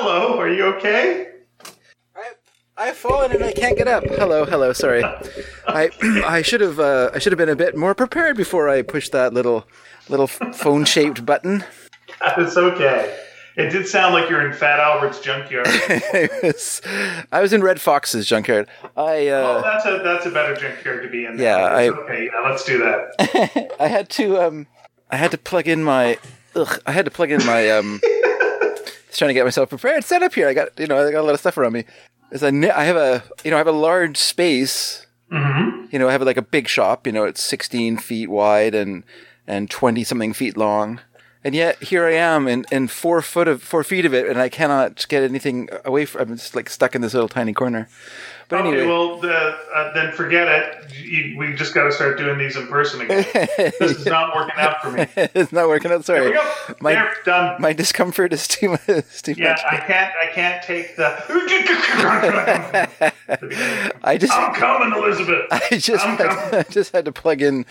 Hello, are you okay? I I've fallen and I can't get up. Hello, hello. Sorry, I I should have uh, I should have been a bit more prepared before I pushed that little little phone shaped button. It's okay. It did sound like you're in Fat Albert's junkyard. I was I was in Redd Foxx's junkyard. I oh, uh, that's a that's a better junkyard to be in. Yeah, It's I- okay. Yeah, let's do that. I had to um I had to plug in my ugh, I had to plug in my um just trying to get myself prepared set up here. I got you know I got a lot of stuff around me. As I I have a you know I have a large space. hmm You know I have like a big shop. You know it's 16 feet wide and and 20 something feet long. And yet here I am in, in four foot of four feet of it, and I cannot get anything away from. I'm just like stuck in this little tiny corner. But Okay, anyway, well, the, uh, then forget it. You, we just got to start doing these in person again. this is not working out for me. it's not working out. Sorry, There we go. My- there, done. my discomfort is too much. Is too Yeah, much. I can't. I can't take the. I just I'm coming, Elizabeth. I just I'm had, coming. I just had to plug in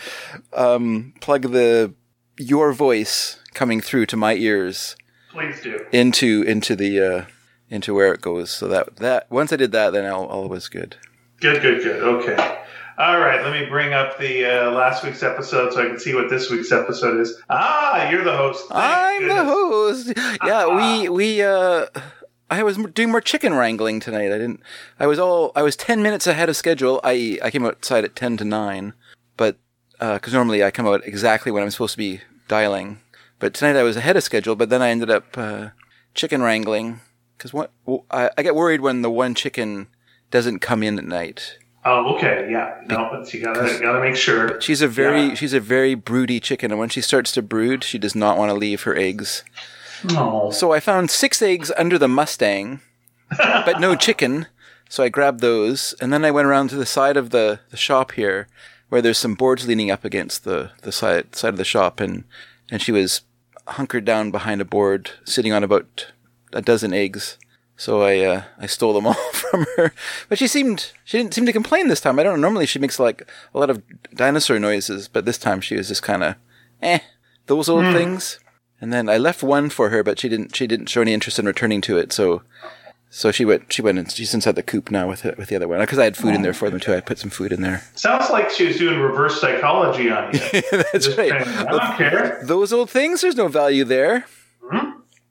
um plug the your voice coming through to my ears Please do. into into the uh into where it goes. So that that once I did that then all, all was good. Good, good, good. Okay. All right. Let me bring up the uh, last week's episode so I can see what this week's episode is. Ah, you're the host. Thank I'm the host. Yeah, we we uh I was doing more chicken wrangling tonight. I didn't I was all I was 10 minutes ahead of schedule. I I came outside at 10 to 9, but uh normally I come out exactly when I'm supposed to be dialing. But tonight I was ahead of schedule, but then I ended up uh chicken wrangling well, I, I get worried when the one chicken doesn't come in at night. Oh, okay. Yeah. No, but you gotta gotta make sure. She's a very Yeah. she's a very broody chicken and when she starts to brood, she does not want to leave her eggs. Oh. So I found six eggs under the Mustang, but no chicken. So I grabbed those, and then I went around to the side of the, the shop here, where there's some boards leaning up against the, the side side of the shop, and and she was hunkered down behind a board, sitting on about a dozen eggs. So I uh, I stole them all from her, but she seemed she didn't seem to complain this time. I don't know. Normally she makes like a lot of dinosaur noises, but this time she was just kind of eh those old things. And then I left one for her, but she didn't. She didn't show any interest in returning to it. So, so she went. She went. And she's inside the coop now with it, with the other one because I had food in there for them too. I put some food in there. Sounds like she was doing reverse psychology on you. That's Just right. saying, I don't care. Those old things. There's no value there.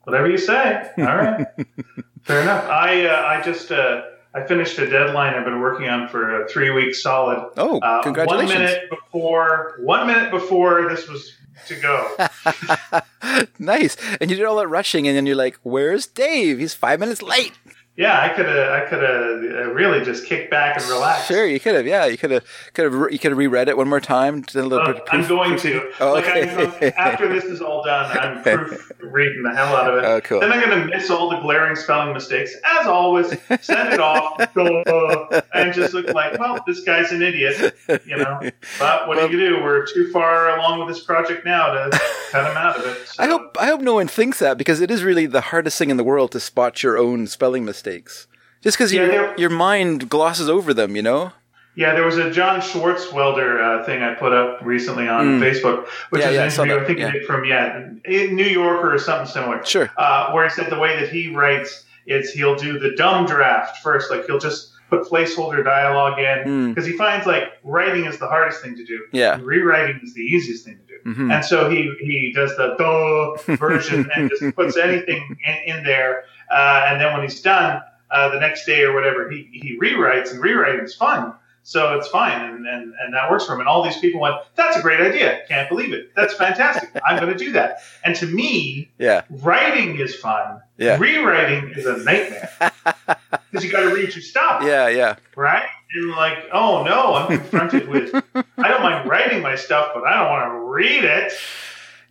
Whatever you say. All right. Fair enough. I uh, I just uh, I finished a deadline I've been working on for three weeks solid. Oh, Uh, congratulations! One minute before one minute before this was to go. nice. And you did all that rushing, and then you're like, "Where's Dave? He's five minutes late." Yeah, I could have I could have really just kicked back and relaxed. Sure, you could have. Yeah, you could have. Could have. You could have reread it one more time. a little Uh, bit of I'm proof- going to. Oh, like. I'm, after this is all done, I'm proof reading the hell out of it. Oh, cool. Then I'm going to miss all the glaring spelling mistakes. As always, send it off, duh, and just look like, well, this guy's an idiot, you know. But what Well- do you do? We're too far along with this project now to cut him out of it. So- I hope. I hope no one thinks that because it is really the hardest thing in the world to spot your own spelling mistakes. Just because Yeah, your your mind glosses over them, you know. Yeah, there was a John Swartzwelder uh, thing I put up recently on Facebook, which Mm. Yeah, is yeah, I an interview that, I think yeah. from yeah, in New Yorker or something similar. Sure. uh, where he said the way that he writes is he'll do the dumb draft first, like he'll just put placeholder dialogue in because he finds like writing is the hardest thing to do. Yeah. rewriting is the easiest thing to do. Mhm. And so he he does the duh version and just puts anything in, in there, uh, and then when he's done, uh, the next day or whatever, he he rewrites, and rewriting is fun. So it's fine, and, and, and that works for him. And all these people went, "That's a great idea! Can't believe it! That's fantastic! I'm going to do that." And to me, Yeah. writing is fun. Yeah. Rewriting is a nightmare because you got to read your stuff, Yeah. Yeah. right? And like, oh no, I'm confronted with. I don't mind writing my stuff, but I don't want to read it.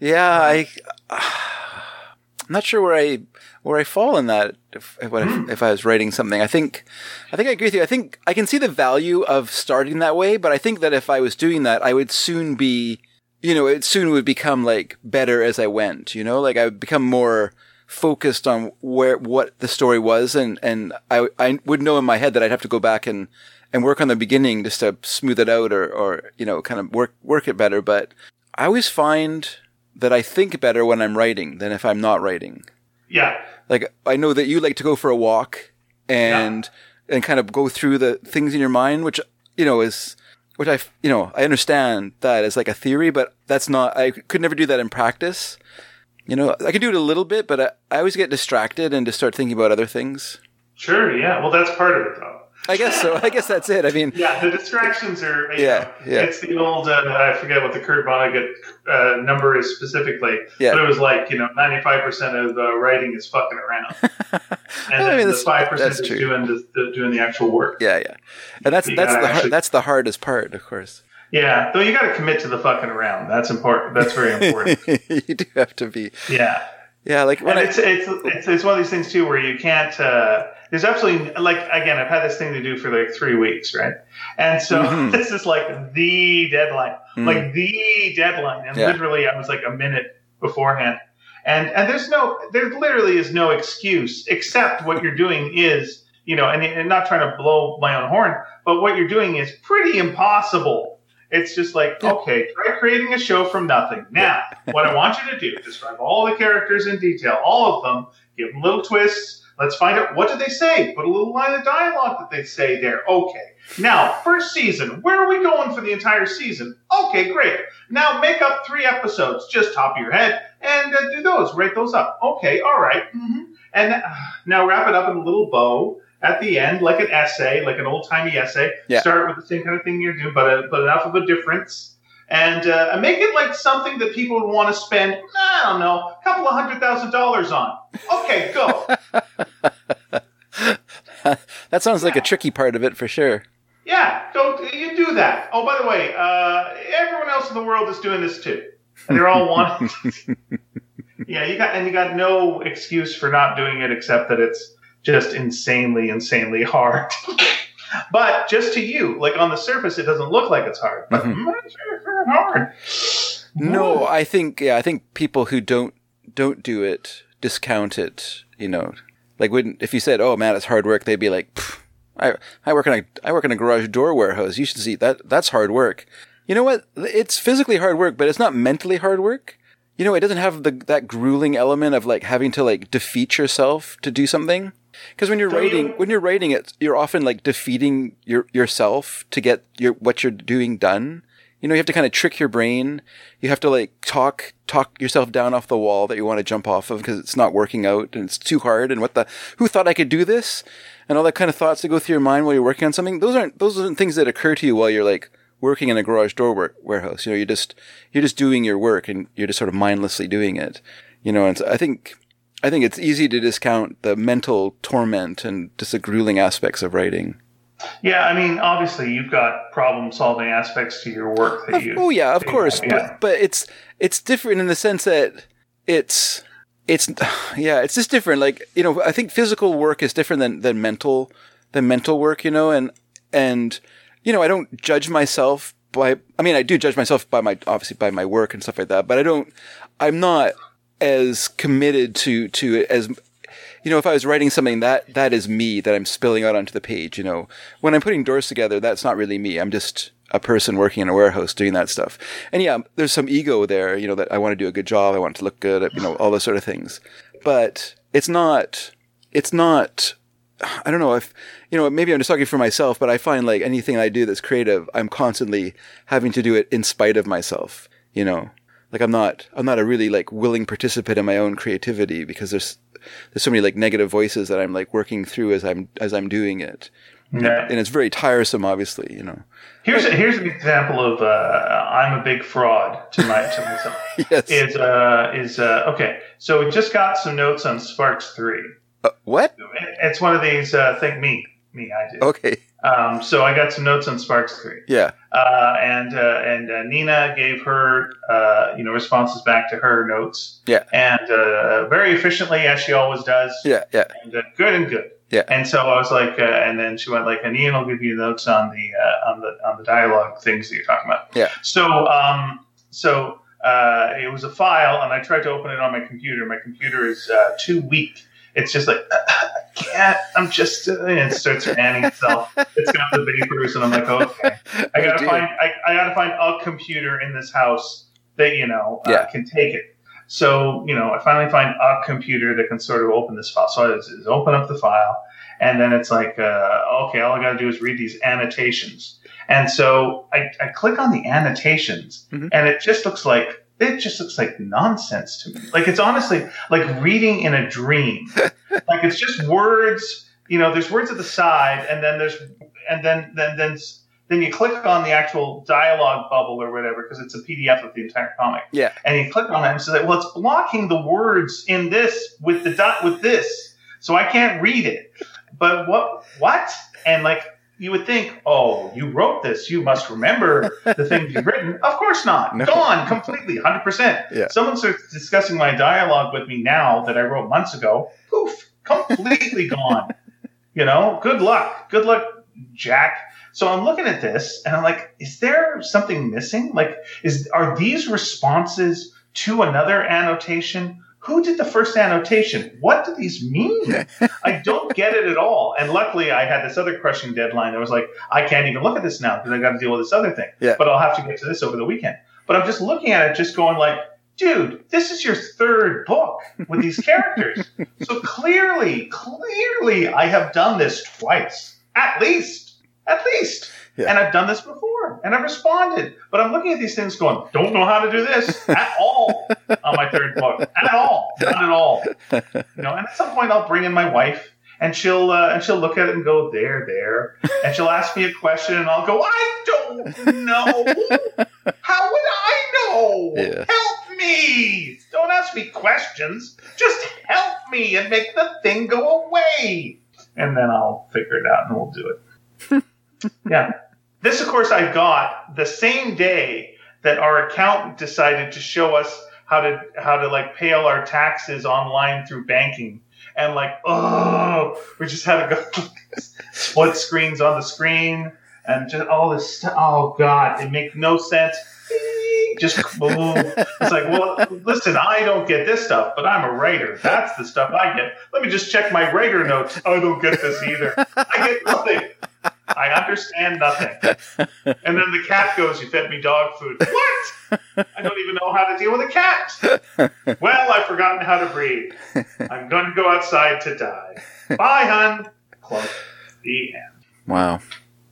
Yeah. I. I'm not sure where I where I fall in that. If if, I, hmm. if I was writing something, I think I think I agree with you. I think I can see the value of starting that way, but I think that if I was doing that, I would soon be, you know, it soon would become like better as I went. You know, like I would become more focused on where what the story was, and and I I would know in my head that I'd have to go back and and work on the beginning just to smooth it out or or you know kind of work work it better. But I always find that I think better when I'm writing than if I'm not writing. Yeah. Like I know that you like to go for a walk and and kind of go through the things in your mind, which you know is which I you know I understand that as like a theory, but that's not. I could never do that in practice. You know, I could do it a little bit, but I, I always get distracted and just start thinking about other things. Sure. Yeah. Well, that's part of it, though. I guess so. I guess that's it. I mean, Yeah, the distractions are. Yeah, know, yeah. It's the old. Uh, I forget what the Kurt Vonnegut uh, number is specifically, Yeah. but it was like you know, ninety five percent of uh, writing is fucking around, and I then mean, the five percent is true. doing the, the doing the actual work. yeah, yeah, and that's You that's the actually- that's the hardest part, of course. Yeah, though you got to commit to the fucking around. That's important. That's very important. you do have to be. yeah. Yeah, like when I it's, it's it's it's one of these things too where you can't. Uh, there's absolutely like again, I've had this thing to do for like three weeks, right? And so Mhm. this is like the deadline, Mm. like the deadline, and Yeah. literally I was like a minute beforehand. And and there's no there literally is no excuse except what you're doing is you know and, and not trying to blow my own horn, but what you're doing is pretty impossible. It's just like, okay, try creating a show from nothing. Now, what I want you to do, describe all the characters in detail, all of them, give them little twists. Let's find out what do they say? Put a little line of dialogue that they say there. Okay. Now, first season, where are we going for the entire season? Okay, great. Now make up three episodes, just top of your head, and uh, do those. Write those up. Okay, all right. Mm-hmm. And uh, now wrap it up in a little bow at the end, like an essay, like an old timey essay. Yeah. Start with the same kind of thing you're doing, but a, but enough of a difference. And uh, make it like something that people would want to spend, I don't know, a couple of hundred thousand dollars on. Okay, go. that sounds like a tricky part of it for sure. Yeah, go. You do that. Oh, by the way, uh, everyone else in the world is doing this too, and they're all one. yeah, you got and you got no excuse for not doing it except that it's just insanely, insanely hard. but just to you, like on the surface, it doesn't look like it's hard, but Mhm. mm, it's hard. No, I think yeah, I think people who don't don't do it discount it. You know, like when if you said, "Oh man, it's hard work," they'd be like, "I I work in a I work in a garage door warehouse. You should see that. That's hard work." You know what? It's physically hard work, but it's not mentally hard work. You know, it doesn't have the that grueling element of like having to like defeat yourself to do something. Because when you're So you- writing, when you're writing it, you're often like defeating your yourself to get your what you're doing done. You know, you have to kind of trick your brain. You have to like talk talk yourself down off the wall that you want to jump off of because it's not working out and it's too hard. And what the who thought I could do this? And all that kind of thoughts that go through your mind while you're working on something. Those aren't those aren't things that occur to you while you're like working in a garage door ware- warehouse. You know, you're just you're just doing your work and you're just sort of mindlessly doing it. You know, and so I think I think it's easy to discount the mental torment and just the grueling aspects of writing. Yeah, I mean, obviously, you've got problem-solving aspects to your work that you. Oh yeah, of course, yeah. but but it's it's different in the sense that it's it's yeah, it's just different. Like you know, I think physical work is different than than mental than mental work. You know, and and you know, I don't judge myself by. I mean, I do judge myself by my obviously by my work and stuff like that, but I don't. I'm not as committed to to it as you know, if I was writing something that that is me that I'm spilling out onto the page, you know, when I'm putting doors together, that's not really me. I'm just a person working in a warehouse doing that stuff. And yeah, there's some ego there, you know, that I want to do a good job. I want to look good, you know, all those sort of things. But it's not, it's not, I don't know if, you know, maybe I'm just talking for myself, but I find like anything I do that's creative, I'm constantly having to do it in spite of myself, you know, like I'm not, I'm not a really like willing participant in my own creativity because there's, there's so many like negative voices that I'm like working through as I'm, as I'm doing it. Yeah. And it's very tiresome, obviously, you know. Here's a, here's an example of uh, I'm a big fraud to my to myself. Yes. is uh, is uh, okay. So we just got some notes on Sparks Three. Uh, what? It's one of these. Uh, think me, me. I did. Okay. Um, so I got some notes on Sparks Three, Yeah. uh, and uh, and uh, Nina gave her uh, you know responses back to her notes. Yeah. And uh, very efficiently, as she always does. Yeah. Yeah. And uh, good and good. Yeah. And so I was like, uh, and then she went like, and Ian will give you notes on the uh, on the on the dialogue things that you're talking about. Yeah. So um, so uh, it was a file, and I tried to open it on my computer. My computer is uh, too weak. It's just like I can't. I'm just. Uh, and it starts fanning itself. It's got the vapors, and I'm like, okay. I gotta Oh, find. I, I gotta find a computer in this house that you know uh, Yeah. can take it. So, you know, I finally find a computer that can sort of open this file. So I just open up the file, and then it's like, uh, okay, all I got to do is read these annotations. And so I, I click on the annotations, Mhm. and it just looks like it just looks like nonsense to me. Like it's honestly like reading in a dream. like it's just words. You know, there's words at the side, and then there's and then then then then you click on the actual dialogue bubble or whatever because it's a PDF of the entire comic. Yeah. And you click on it and say, well, it's blocking the words in this with the dot with this, so I can't read it. But what what? And like you would think, oh, you wrote this, you must remember the things you've written. Of course not. No. Gone completely, hundred percent. Yeah. Someone starts discussing my dialogue with me now that I wrote months ago. Poof, completely gone. You know, good luck. Good luck, Jack. So I'm looking at this and I'm like, is there something missing? Like, is are these responses to another annotation? Who did the first annotation? What do these mean? I don't get it at all. And luckily, I had this other crushing deadline. I was like, I can't even look at this now because I got to deal with this other thing. Yeah. But I'll have to get to this over the weekend. But I'm just looking at it, just going like, dude, this is your third book with these characters. so clearly, clearly, I have done this twice, at least, at least. Yeah. And I've done this before, and I've responded. But I'm looking at these things, going, don't know how to do this at all on my third book, at all, not at all. You know, and at some point, I'll bring in my wife. And she'll uh, and she'll look at it and go there there, and she'll ask me a question and I'll go I don't know. How would I know? Yeah. Help me! Don't ask me questions. Just help me and make the thing go away. And then I'll figure it out and we'll do it. yeah. This, of course, I got the same day that our accountant decided to show us how to how to like pay all our taxes online through banking. And like, oh, we just had to go split screens on the screen and just all this stuff. Oh God, it makes no sense. Just boom. It's like, well, listen, I don't get this stuff, but I'm a writer. That's the stuff I get. Let me just check my writer notes. I don't get this either. I get nothing. I understand nothing. And then the cat goes, You fed me dog food. What? I don't even know how to deal with a cat. Well, I've forgotten how to breathe. I'm going to go outside to die. Bye, hun. Close. The end. Wow.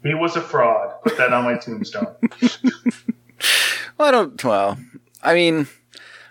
He was a fraud. Put that on my tombstone. Well, I don't. Well, I mean,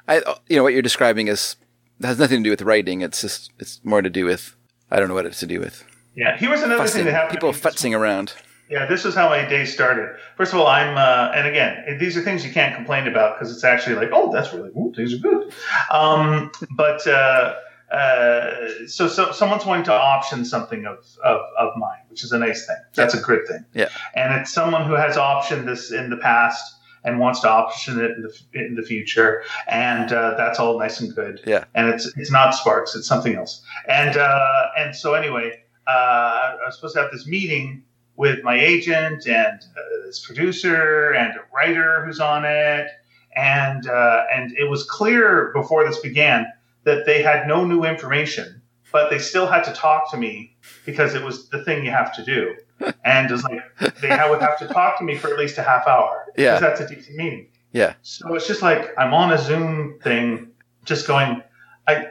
I you know what you're describing is has nothing to do with writing. It's just it's more to do with I don't know what it's to do with Yeah, here was another thing fussing. that happened. People futzing around. Yeah, this is how my day started. First of all, I'm, uh, and again, these are things you can't complain about because it's actually like, oh, that's really, ooh, these are good. Um, but uh, uh, so, so someone's wanting to option something of, of, of mine, which is a nice thing. That's a good thing. Yeah. And it's someone who has optioned this in the past and wants to option it in the, in the future, and uh, that's all nice and good. Yeah. And it's it's not Sparks, it's something else. And uh, and so anyway, uh, I was supposed to have this meeting with my agent and uh, this producer and a writer who's on it, and uh, and it was clear before this began that they had no new information, but they still had to talk to me because it was the thing you have to do, and it was like they would have to talk to me for at least a half hour Yeah. because that's a decent meeting. Yeah. So it's just like I'm on a Zoom thing, just going, I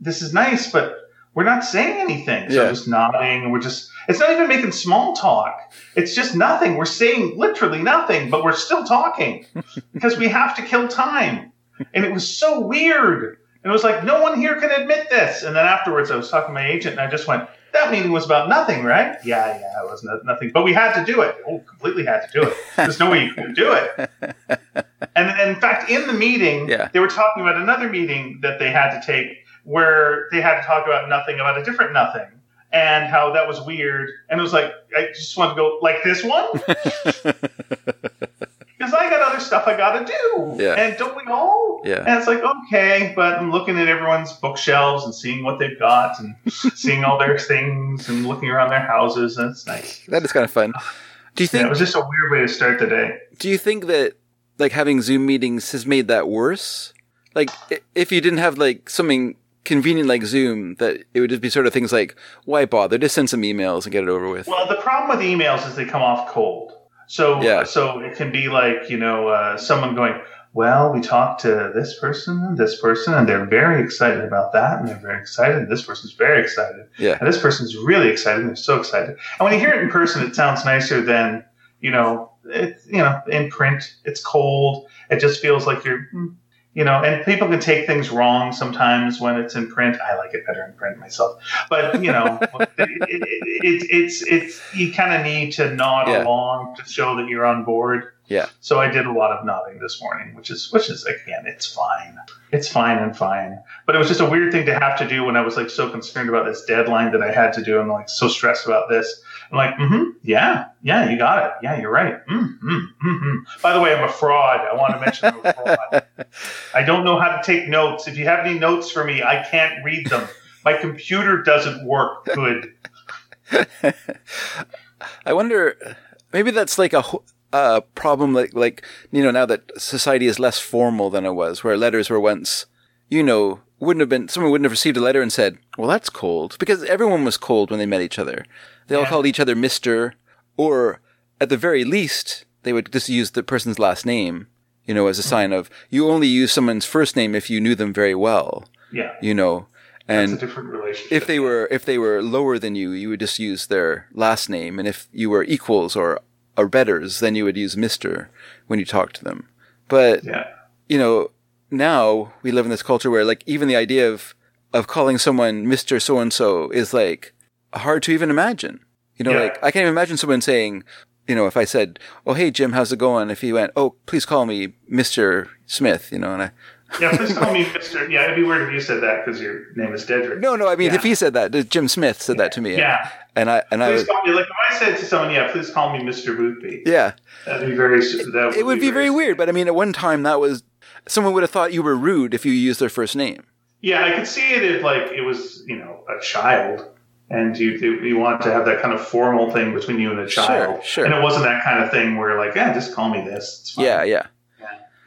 this is nice, but we're not saying anything. So Yeah. Just nodding. We're just it's not even making small talk. It's just nothing. We're saying literally nothing, but we're still talking because we have to kill time. And it was so weird. And it was like, no one here can admit this. And then afterwards, I was talking to my agent, and I just went, that meeting was about nothing, right? Yeah, yeah, it was no- nothing. But we had to do it. Oh, completely had to do it. There's no way you could do it. And, and in fact, in the meeting, Yeah. they were talking about another meeting that they had to take where they had to talk about nothing, about a different nothing, and how that was weird. And it was like, I just want to go, like this one? Because I got other stuff I got to do. Yeah. And don't we all? Yeah. And it's like, okay, but I'm looking at everyone's bookshelves and seeing what they've got and seeing all their things and looking around their houses, and it's nice. That is kind of fun. Do you Yeah, think? it was just a weird way to start the day. do you think that like having Zoom meetings has made that worse? Like, if you didn't have like something convenient like Zoom, that it would just be sort of things like, why bother? Just send some emails and get it over with. Well, the problem with emails is they come off cold. So, Yeah. so it can be like you know uh, someone going, well, we talked to this person this person, and they're very excited about that, and they're very excited. And this person's very excited, Yeah. and this person's really excited. And they're so excited. And when you hear it in person, it sounds nicer than you know, it, you know, in print. It's cold. It just feels like you're, hmm, you know, and people can take things wrong sometimes when it's in print. I like it better in print myself, but you know, it, it, it, it's it's you kind of need to nod Yeah. along to show that you're on board. Yeah. So I did a lot of nodding this morning, which is which is again, it's fine. It's fine and fine. But it was just a weird thing to have to do when I was like so concerned about this deadline that I had to do. I'm like so stressed about this. I'm like, mm-hmm, yeah, yeah, you got it. Yeah, you're right. Mm-hmm, mm-hmm. By the way, I'm a fraud. I want to mention I'm a fraud. I don't know how to take notes. If you have any notes for me, I can't read them. My computer doesn't work good. I wonder, maybe that's like a a problem like like you know now that society is less formal than it was, where letters were once, you know, wouldn't have been someone wouldn't have received a letter and said, "Well, that's cold," because everyone was cold when they met each other. They all Yeah. called each other Mister, or at the very least, they would just use the person's last name, you know, as a sign of you only use someone's first name if you knew them very well, Yeah, you know, and a different relationship. if they were if they were lower than you, you would just use their last name, and if you were equals or or betters, then you would use Mister when you talk to them. But yeah, you know, now we live in this culture where like even the idea of of calling someone Mister So and So is like hard to even imagine. You know, Yeah. like I can't even imagine someone saying, you know, if I said, "Oh, hey Jim, how's it going?" If he went, "Oh, please call me Mister Smith," you know, and I yeah. Please call me Mister. Yeah, it'd be weird if you said that because your name is Dedrick. no, no, I mean Yeah. if he said that, Jim Smith said that to me, Yeah. and I and I Please call me like if I said to someone, "Yeah, please call me Mister Boothby." yeah. That'd be very. That it would be very weird, but I mean, at one time that was someone would have thought you were rude if you used their first name. Yeah, I could see it if like it was you know a child, and you you want to have that kind of formal thing between you and a child. sure. And it wasn't that kind of thing where like, yeah, just call me this. It's fine. Yeah, yeah,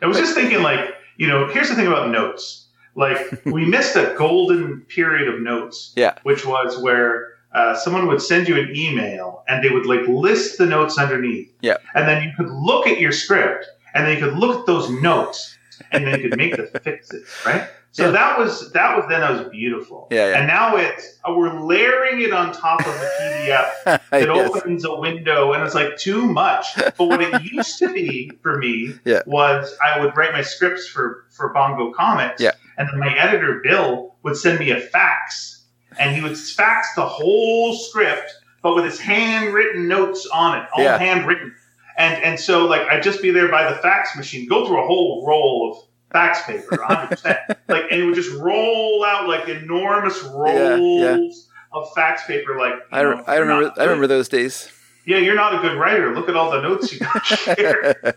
I was just thinking like, you know, here's the thing about notes. Like we missed a golden period of notes. Yeah. Which was where uh, someone would send you an email and they would like list the notes underneath. Yeah. And then you could look at your script and then you could look at those notes and then you could make the fixes, right? So Yeah. that was that was then that was beautiful. Yeah, yeah. And now it's uh, we're layering it on top of the PDF it opens a window and it's like too much. But what it used to be for me Yeah. was I would write my scripts for for Bongo Comics, Yeah. and then my editor Bill would send me a fax, and he would fax the whole script, but with his handwritten notes on it, all handwritten. And and so like I'd just be there by the fax machine, go through a whole roll of fax paper, 100 percent, like, and it would just roll out like enormous rolls yeah. of fax paper, like I, know, I remember I remember those days. Yeah, you're not a good writer. Look at all the notes you got here.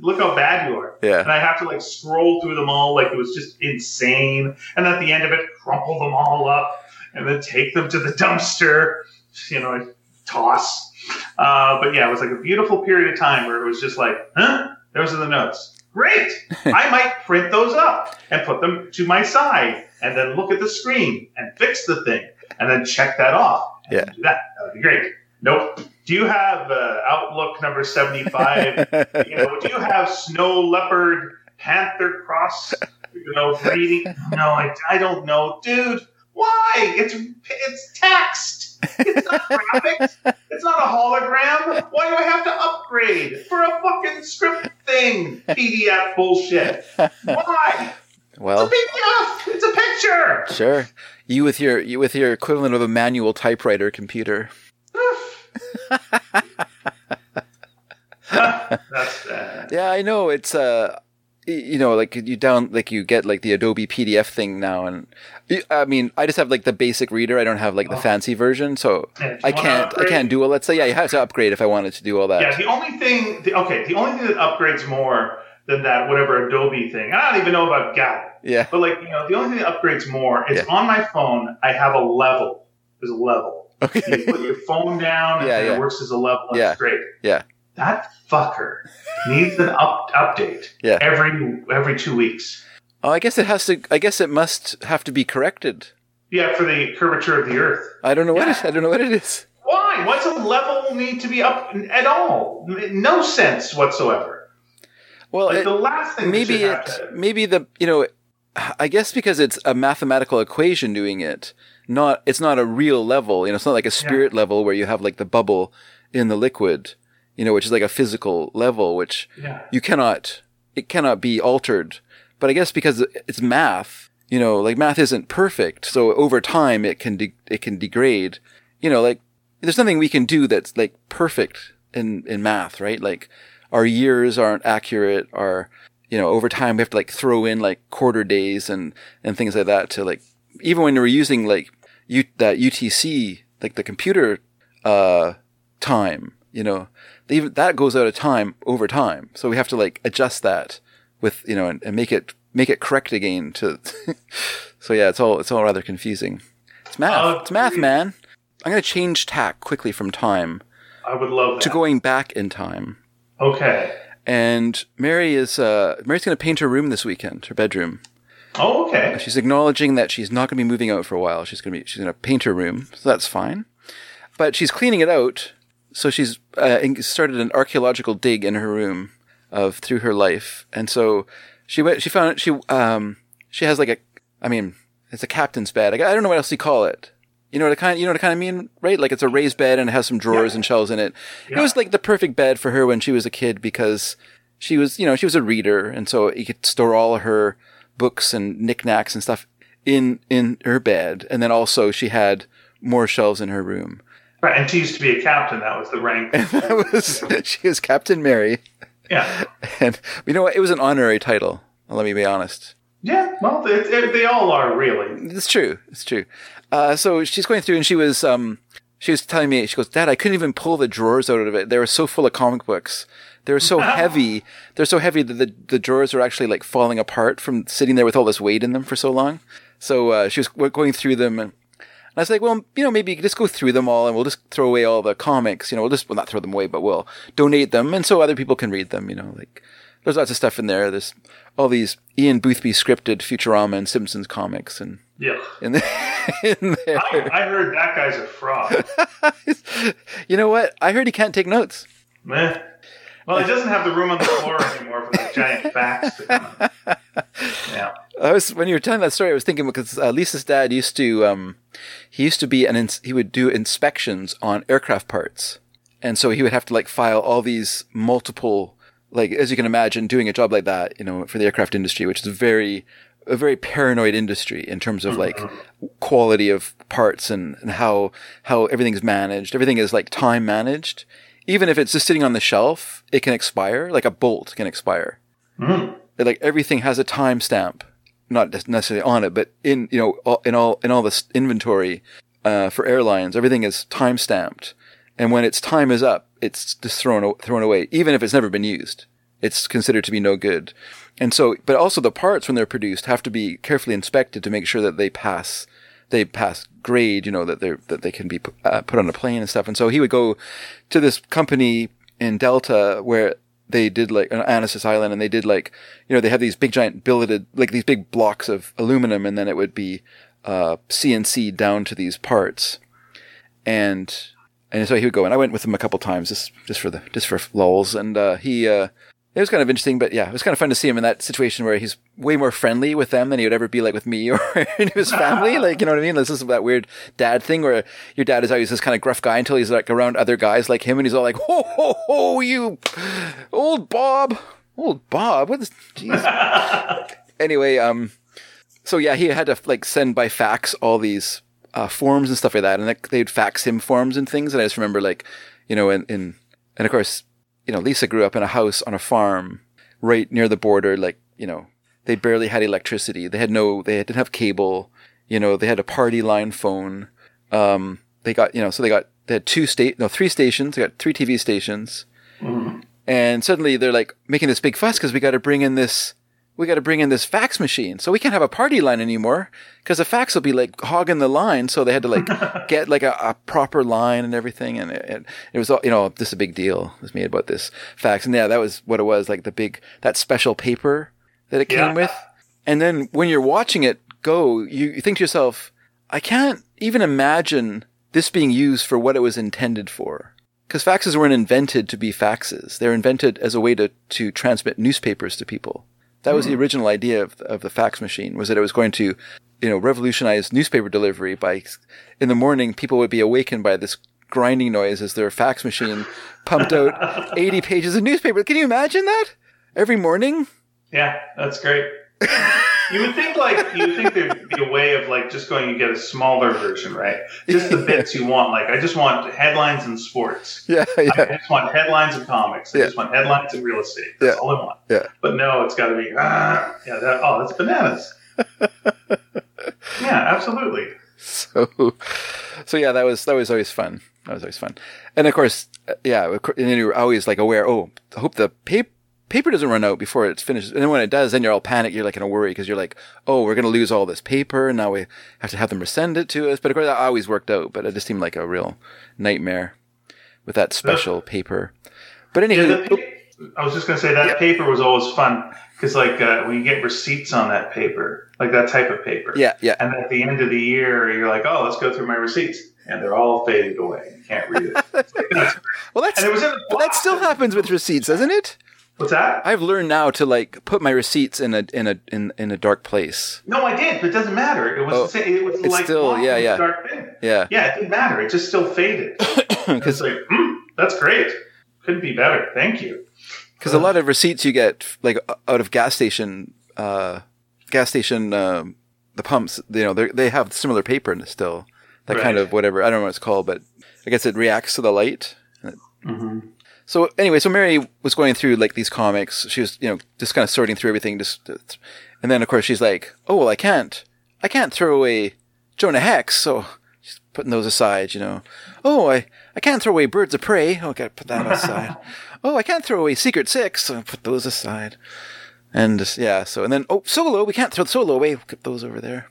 Look how bad you are. Yeah, And I have to like scroll through them all like it was just insane. And at the end of it, crumple them all up and then take them to the dumpster. You know, toss. Uh, but yeah, it was like a beautiful period of time where it was just like, huh? Those are the notes. Great. I might print those up and put them to my side and then look at the screen and fix the thing and then check that off. Yeah. Do that. That would be great. Nope. Do you have uh, Outlook number 75 you know, do you have snow leopard, panther cross, you know, breeding? No, I, I don't know, dude. Why? It's it's text. It's not graphics. It's not a hologram. Why do I have to upgrade for a fucking script thing? PDF bullshit. Why? It's a well, PDF. It's a picture. sure. You with your you with your equivalent of a manual typewriter computer. That's bad. Yeah, I know. It's uh, you know, like you down, like you get like the Adobe PDF thing now, and I mean, I just have like the basic reader. I don't have like the Oh. fancy version, so Yeah, I can't. I can't do all. Let's say, yeah, you have to upgrade if I wanted to do all that. Yeah, the only thing, the, okay, the only thing that upgrades more than that, whatever Adobe thing, I don't even know about Gavin, Yeah, but like, you know, the only thing that upgrades more is Yeah. on my phone, I have a level. There's a level. Okay. You put your phone down and Yeah, then yeah. it works as a level and Yeah. it's great. Yeah. That fucker needs an up, update Yeah. every every two weeks. Oh, I guess it has to. I guess it must have to be corrected. Yeah, for the curvature of the Earth. I don't know what Yeah. it. I don't know what it is. Why? What's a level need to be up at all? No sense whatsoever. Well, Like it- the last thing maybe it to- maybe the you know i guess because it's a mathematical equation doing it not it's not a real level you know it's not like a spirit level where you have like the bubble in the liquid you know which is like a physical level which yeah. you cannot it cannot be altered. But i guess because it's math you know like math isn't perfect so over time it can de- it can degrade. You know like there's nothing we can do that's like perfect in in math right? Like our years aren't accurate our you know over time we have to like throw in like quarter days and and things like that to like even when we're using like U- that UTC like the computer uh time you know even that goes out of time over time so we have to like adjust that with you know and, and make it make it correct again to so yeah it's all it's all rather confusing it's math Oh, it's math man i'm going to change tack quickly from time I would love that. to going back in time Okay. and mary is uh mary's going to paint her room this weekend her bedroom Oh, okay. She's acknowledging that she's not going to be moving out for a while. She's going to be she's going to paint her room, so that's fine. But she's cleaning it out, so she's uh, started an archaeological dig in her room of through her life, and so she went. She found she um she has like a I mean it's a captain's bed. I, I don't know what else you call it. You know what I kind you know what I kind of mean, right? Like it's a raised bed and it has some drawers and shelves in it. It was like the perfect bed for her when she was a kid because she was you know she was a reader and so you could store all her books and knickknacks and stuff in in her bed and then also she had more shelves in her room Right, and she used to be a captain. That was the rank. that was she was captain mary yeah. and you know what it was an honorary title let me be honest Yeah. Well, it, it, they all are really. it's true it's true uh, so she's going through and she was um she was telling me she goes dad i couldn't even pull the drawers out of it they were so full of comic books they were so heavy they're so heavy that the, the drawers are actually like falling apart from sitting there with all this weight in them for so long so uh, she was going through them and And I was like, well, you know, maybe just go through them all and we'll just throw away all the comics. You know, we'll just, well, not throw them away, but we'll donate them. And so other people can read them, you know, like there's lots of stuff in there. There's all these Ian Boothby scripted Futurama and Simpsons comics and Yeah. in, the, in there. I, I heard that guy's a fraud. you know what? I heard he can't take notes. Meh. Well, he doesn't have the room on the floor anymore for the giant facts to come. Yeah. I was when you were telling that story, I was thinking because uh, Lisa's dad used to, um, he used to be an ins- he would do inspections on aircraft parts, and so he would have to like file all these multiple, like as you can imagine, doing a job like that, you know, for the aircraft industry, which is very a very paranoid industry in terms of like quality of parts and, and how how everything's managed. Everything is like time managed. Even if it's just sitting on the shelf, it can expire. Like a bolt can expire that, like everything has a timestamp, not necessarily on it, but in you know all, in all in all this inventory uh, for airlines, everything is time stamped, and when its time is up, it's just thrown thrown away, even if it's never been used. It's considered to be no good, and so, but also the parts when they're produced have to be carefully inspected to make sure that they pass they pass grade, you know, that they're, that they can be uh, put on a plane and stuff. And so he would go to this company in Delta where they did like on Annacis Island and they did like, you know, they have these big giant billeted, like these big blocks of aluminum and then it would be, uh, CNC down to these parts. And, and so he would go and I went with him a couple times just, just for the, just for lulls. And, uh, he, uh, it was kind of interesting, but yeah, it was kind of fun to see him in that situation where he's way more friendly with them than he would ever be like with me or his family. Like, you know what I mean? This is that weird dad thing where your dad is always this kind of gruff guy until he's like around other guys like him and he's all like, ho, ho, ho, you old Bob. Old Bob. What is, jeez. anyway, um, so yeah, he had to like send by fax all these uh, forms and stuff like that, and like, they'd fax him forms and things. And I just remember like, you know, in, in and of course, you know, Lisa grew up in a house on a farm right near the border. Like, you know, they barely had electricity. They had no, they didn't have cable. You know, they had a party line phone. Um, they got, you know, so they got, they had two state, no, three stations. They got three TV stations. And suddenly they're like making this big fuss because we got to bring in this, we got to bring in this fax machine. So we can't have a party line anymore because the fax will be like hogging the line. So they had to like get like a, a proper line and everything. And it, it, it was all, you know, this is a big deal was made about this fax. And yeah, that was what it was like the big, that special paper that it came with. And then when you're watching it go, you, you think to yourself, I can't even imagine this being used for what it was intended for. because faxes weren't invented to be faxes. They're invented as a way to, to transmit newspapers to people. That was the hmm. original idea of, of the fax machine was that it was going to, you know, revolutionize newspaper delivery by, in the morning, people would be awakened by this grinding noise as their fax machine pumped out 80 pages of newspaper. Can you imagine that? Every morning? Yeah, that's great. you would think like you would think there'd be a way of like just going and get a smaller version, right? Just the bits you want. Like I just want headlines and sports. Yeah, yeah. I just want headlines and comics. I Yeah. just want headlines and real estate. That's Yeah. all I want. yeah. But no, it's got to be ah, yeah. That, oh, that's bananas. yeah, absolutely. So, so yeah, that was that was always fun. That was always fun, and of course, uh, yeah, and then you're always like aware. Oh, I hope the paper paper doesn't run out before it's finished. And then when it does, then you're all panicked. You're like in a worry because you're like, oh, we're gonna lose all this paper, and now we have to have them resend it to us. But of course, that always worked out. But it just seemed like a real nightmare with that special paper. But Yeah, pa- I was just gonna say that paper was always fun because like uh, when you get receipts on that paper, like that type of paper. yeah, yeah, And at the end of the year, you're like, oh, let's go through my receipts, and they're all faded away. You can't read it. It's like, that's- well, that's and it was in the but that still happens with receipts, doesn't it? What's that? I've learned now to like put my receipts in a in a in, in a dark place. No, I did, but it doesn't matter. It was Oh, the same. It was it's like still- yeah, yeah. dark thing. Yeah, Yeah, it didn't matter. It just still faded. Because like, mm, that's great. Couldn't be better. Thank you. because a lot of receipts you get like out of gas station uh gas station um the pumps you know they they have similar paper in it still that kind of whatever i don't know what it's called but i guess it reacts to the light hmm so anyway so mary was going through like these comics. She was you know just kind of sorting through everything just and then of course she's like oh well i can't i can't throw away jonah hex. So she's putting those aside you know. Oh i i can't throw away birds of prey. Oh i gotta put that aside. Oh i can't throw away secret six. So put those aside. And just, yeah so and then oh solo we can't throw solo away. We'll put those over there.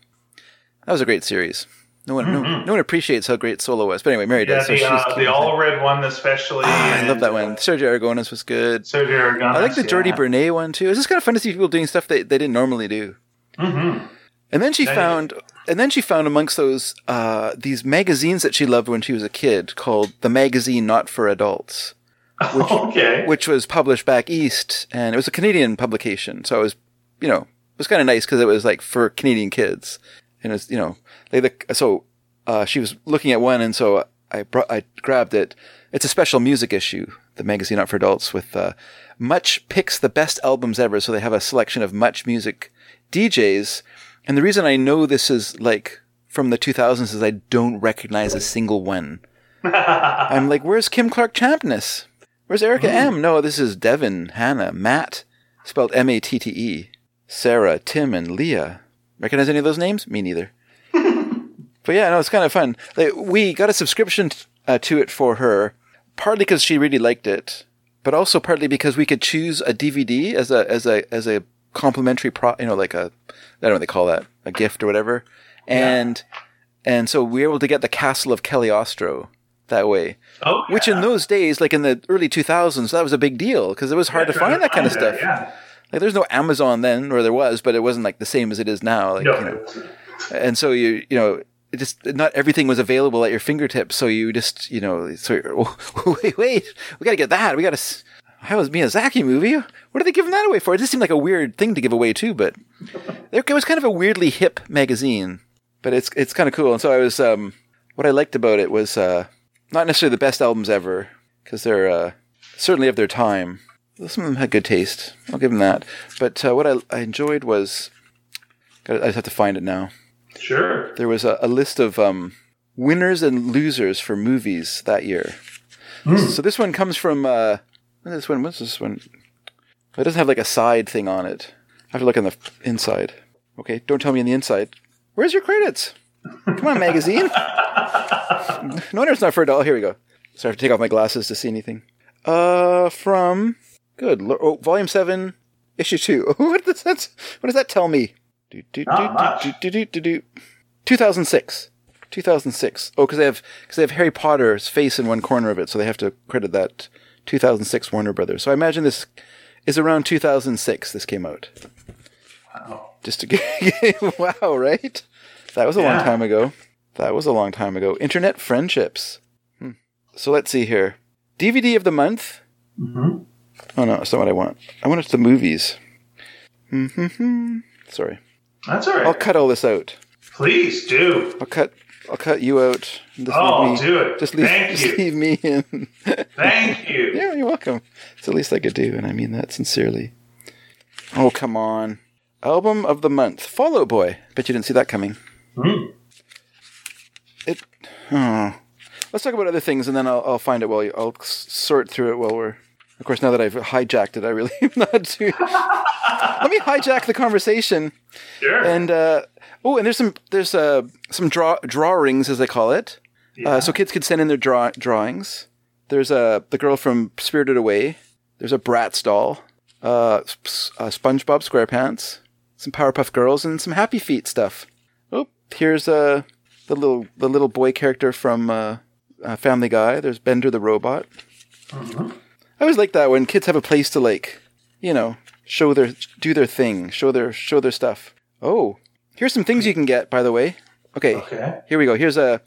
That was a great series no one no, no one appreciates how great solo was but anyway mary Yeah, does so the, she's uh, the all red one especially. Ah, I love that one. uh, Sergio Aragonés was good. Sergio Aragonés. I like the Jordi yeah. Bernet one too. It's just kind of fun to see people doing stuff they, they didn't normally do. Mhm. And then she you- found, and then she found amongst those uh, these magazines that she loved when she was a kid, called the magazine Not for Adults, okay. which was published back east, and it was a Canadian publication. So it was, you know, it was kind of nice because it was like for Canadian kids, and it's you know, they the so uh, she was looking at one, and so I brought I grabbed it. It's a special music issue, the magazine Not for Adults, with uh, Much picks the best albums ever. So they have a selection of MuchMusic DJs, and the reason I know this is like from the 2000s is I don't recognize a single one. I'm like, where's Kim Clarke Champniss? Where's Erica M? No, this is Devin, Hannah, Matt, spelled M A T T E, Sarah, Tim, and Leah. Recognize any of those names? Me neither. but yeah, no, it's kind of fun. Like, we got a subscription uh, to it for her, partly because she really liked it, but also partly because we could choose a DVD as a as a as a complimentary pro, you know, like a I don't know what they call that, a gift or whatever, and and so we were able to get the Castle of Cagliostro that way. oh, Which in those days, like in the early 2000s, that was a big deal because it was hard to find that kind of stuff. Yeah. Like there's no Amazon then, or there was, but it wasn't like the same as it is now. Like, No. you know, and so you, you know, it just not everything was available at your fingertips. So you just, you know, so oh, wait, wait, we got to get that. We got to. How was Miyazaki movie? What are they giving that away for? It just seemed like a weird thing to give away too, but it was kind of a weirdly hip magazine. But it's it's kind of cool. And so I was, um, what I liked about it was uh, not necessarily the best albums ever because they're uh, certainly of their time. Some of them had good taste. I'll give them that. But uh, what I, I enjoyed was, I just have to find it now. Sure. There was a, a list of um, winners and losers for movies that year. So this one comes from uh, what's this one. What's this one? It doesn't have like a side thing on it. I have to look on the inside. Okay, don't tell me on the inside. Where's your credits? Come on, magazine. no wonder it's not for a dollar. Here we go. So I have to take off my glasses to see anything. Uh, from good. Oh, volume seven, issue two. what does that? What does that tell me? Do, do, do, much. do, do, do, do, do. 2006. 2006. Oh, because they have because they have Harry Potter's face in one corner of it, so they have to credit that 2006 Warner Brothers. So I imagine this is around 2006. This came out. Wow. Just to get wow, right? That was a long time ago. That was a long time ago. Internet friendships. Hmm. So let's see here. DVD of the month. hmm Oh no, that's not what I want. I want it to the movies. Mm-hmm. Sorry, That's all right. I'll cut all this out. Please do. I'll cut. I'll cut you out. Just Oh, leave me, do it. Just leave, Thank just you. leave me in. Thank you. yeah, you're welcome. It's the least I could do, and I mean that sincerely. Oh come on! Album of the month, Fall Out Boy. Bet you didn't see that coming. Hmm. It. Oh. Let's talk about other things, and then I'll, I'll find it while you, I'll sort through it while we're. Of course, now that I've hijacked it, I really am not too. Let me hijack the conversation. Sure. And uh, oh, and there's some there's uh, some draw drawings as they call it. Yeah. Uh, so kids could send in their draw- drawings. There's a the girl from Spirited Away. There's a Bratz doll. Uh, S- uh, SpongeBob SquarePants. Some Powerpuff Girls and some Happy Feet stuff. Oh, here's uh, the little the little boy character from uh, uh, Family Guy. There's Bender the robot. Mhm. I always like that when kids have a place to like, you know, show their do their thing, show their show their stuff. Oh, here's some things you can get. By the way, okay, Okay. here we go. Here's a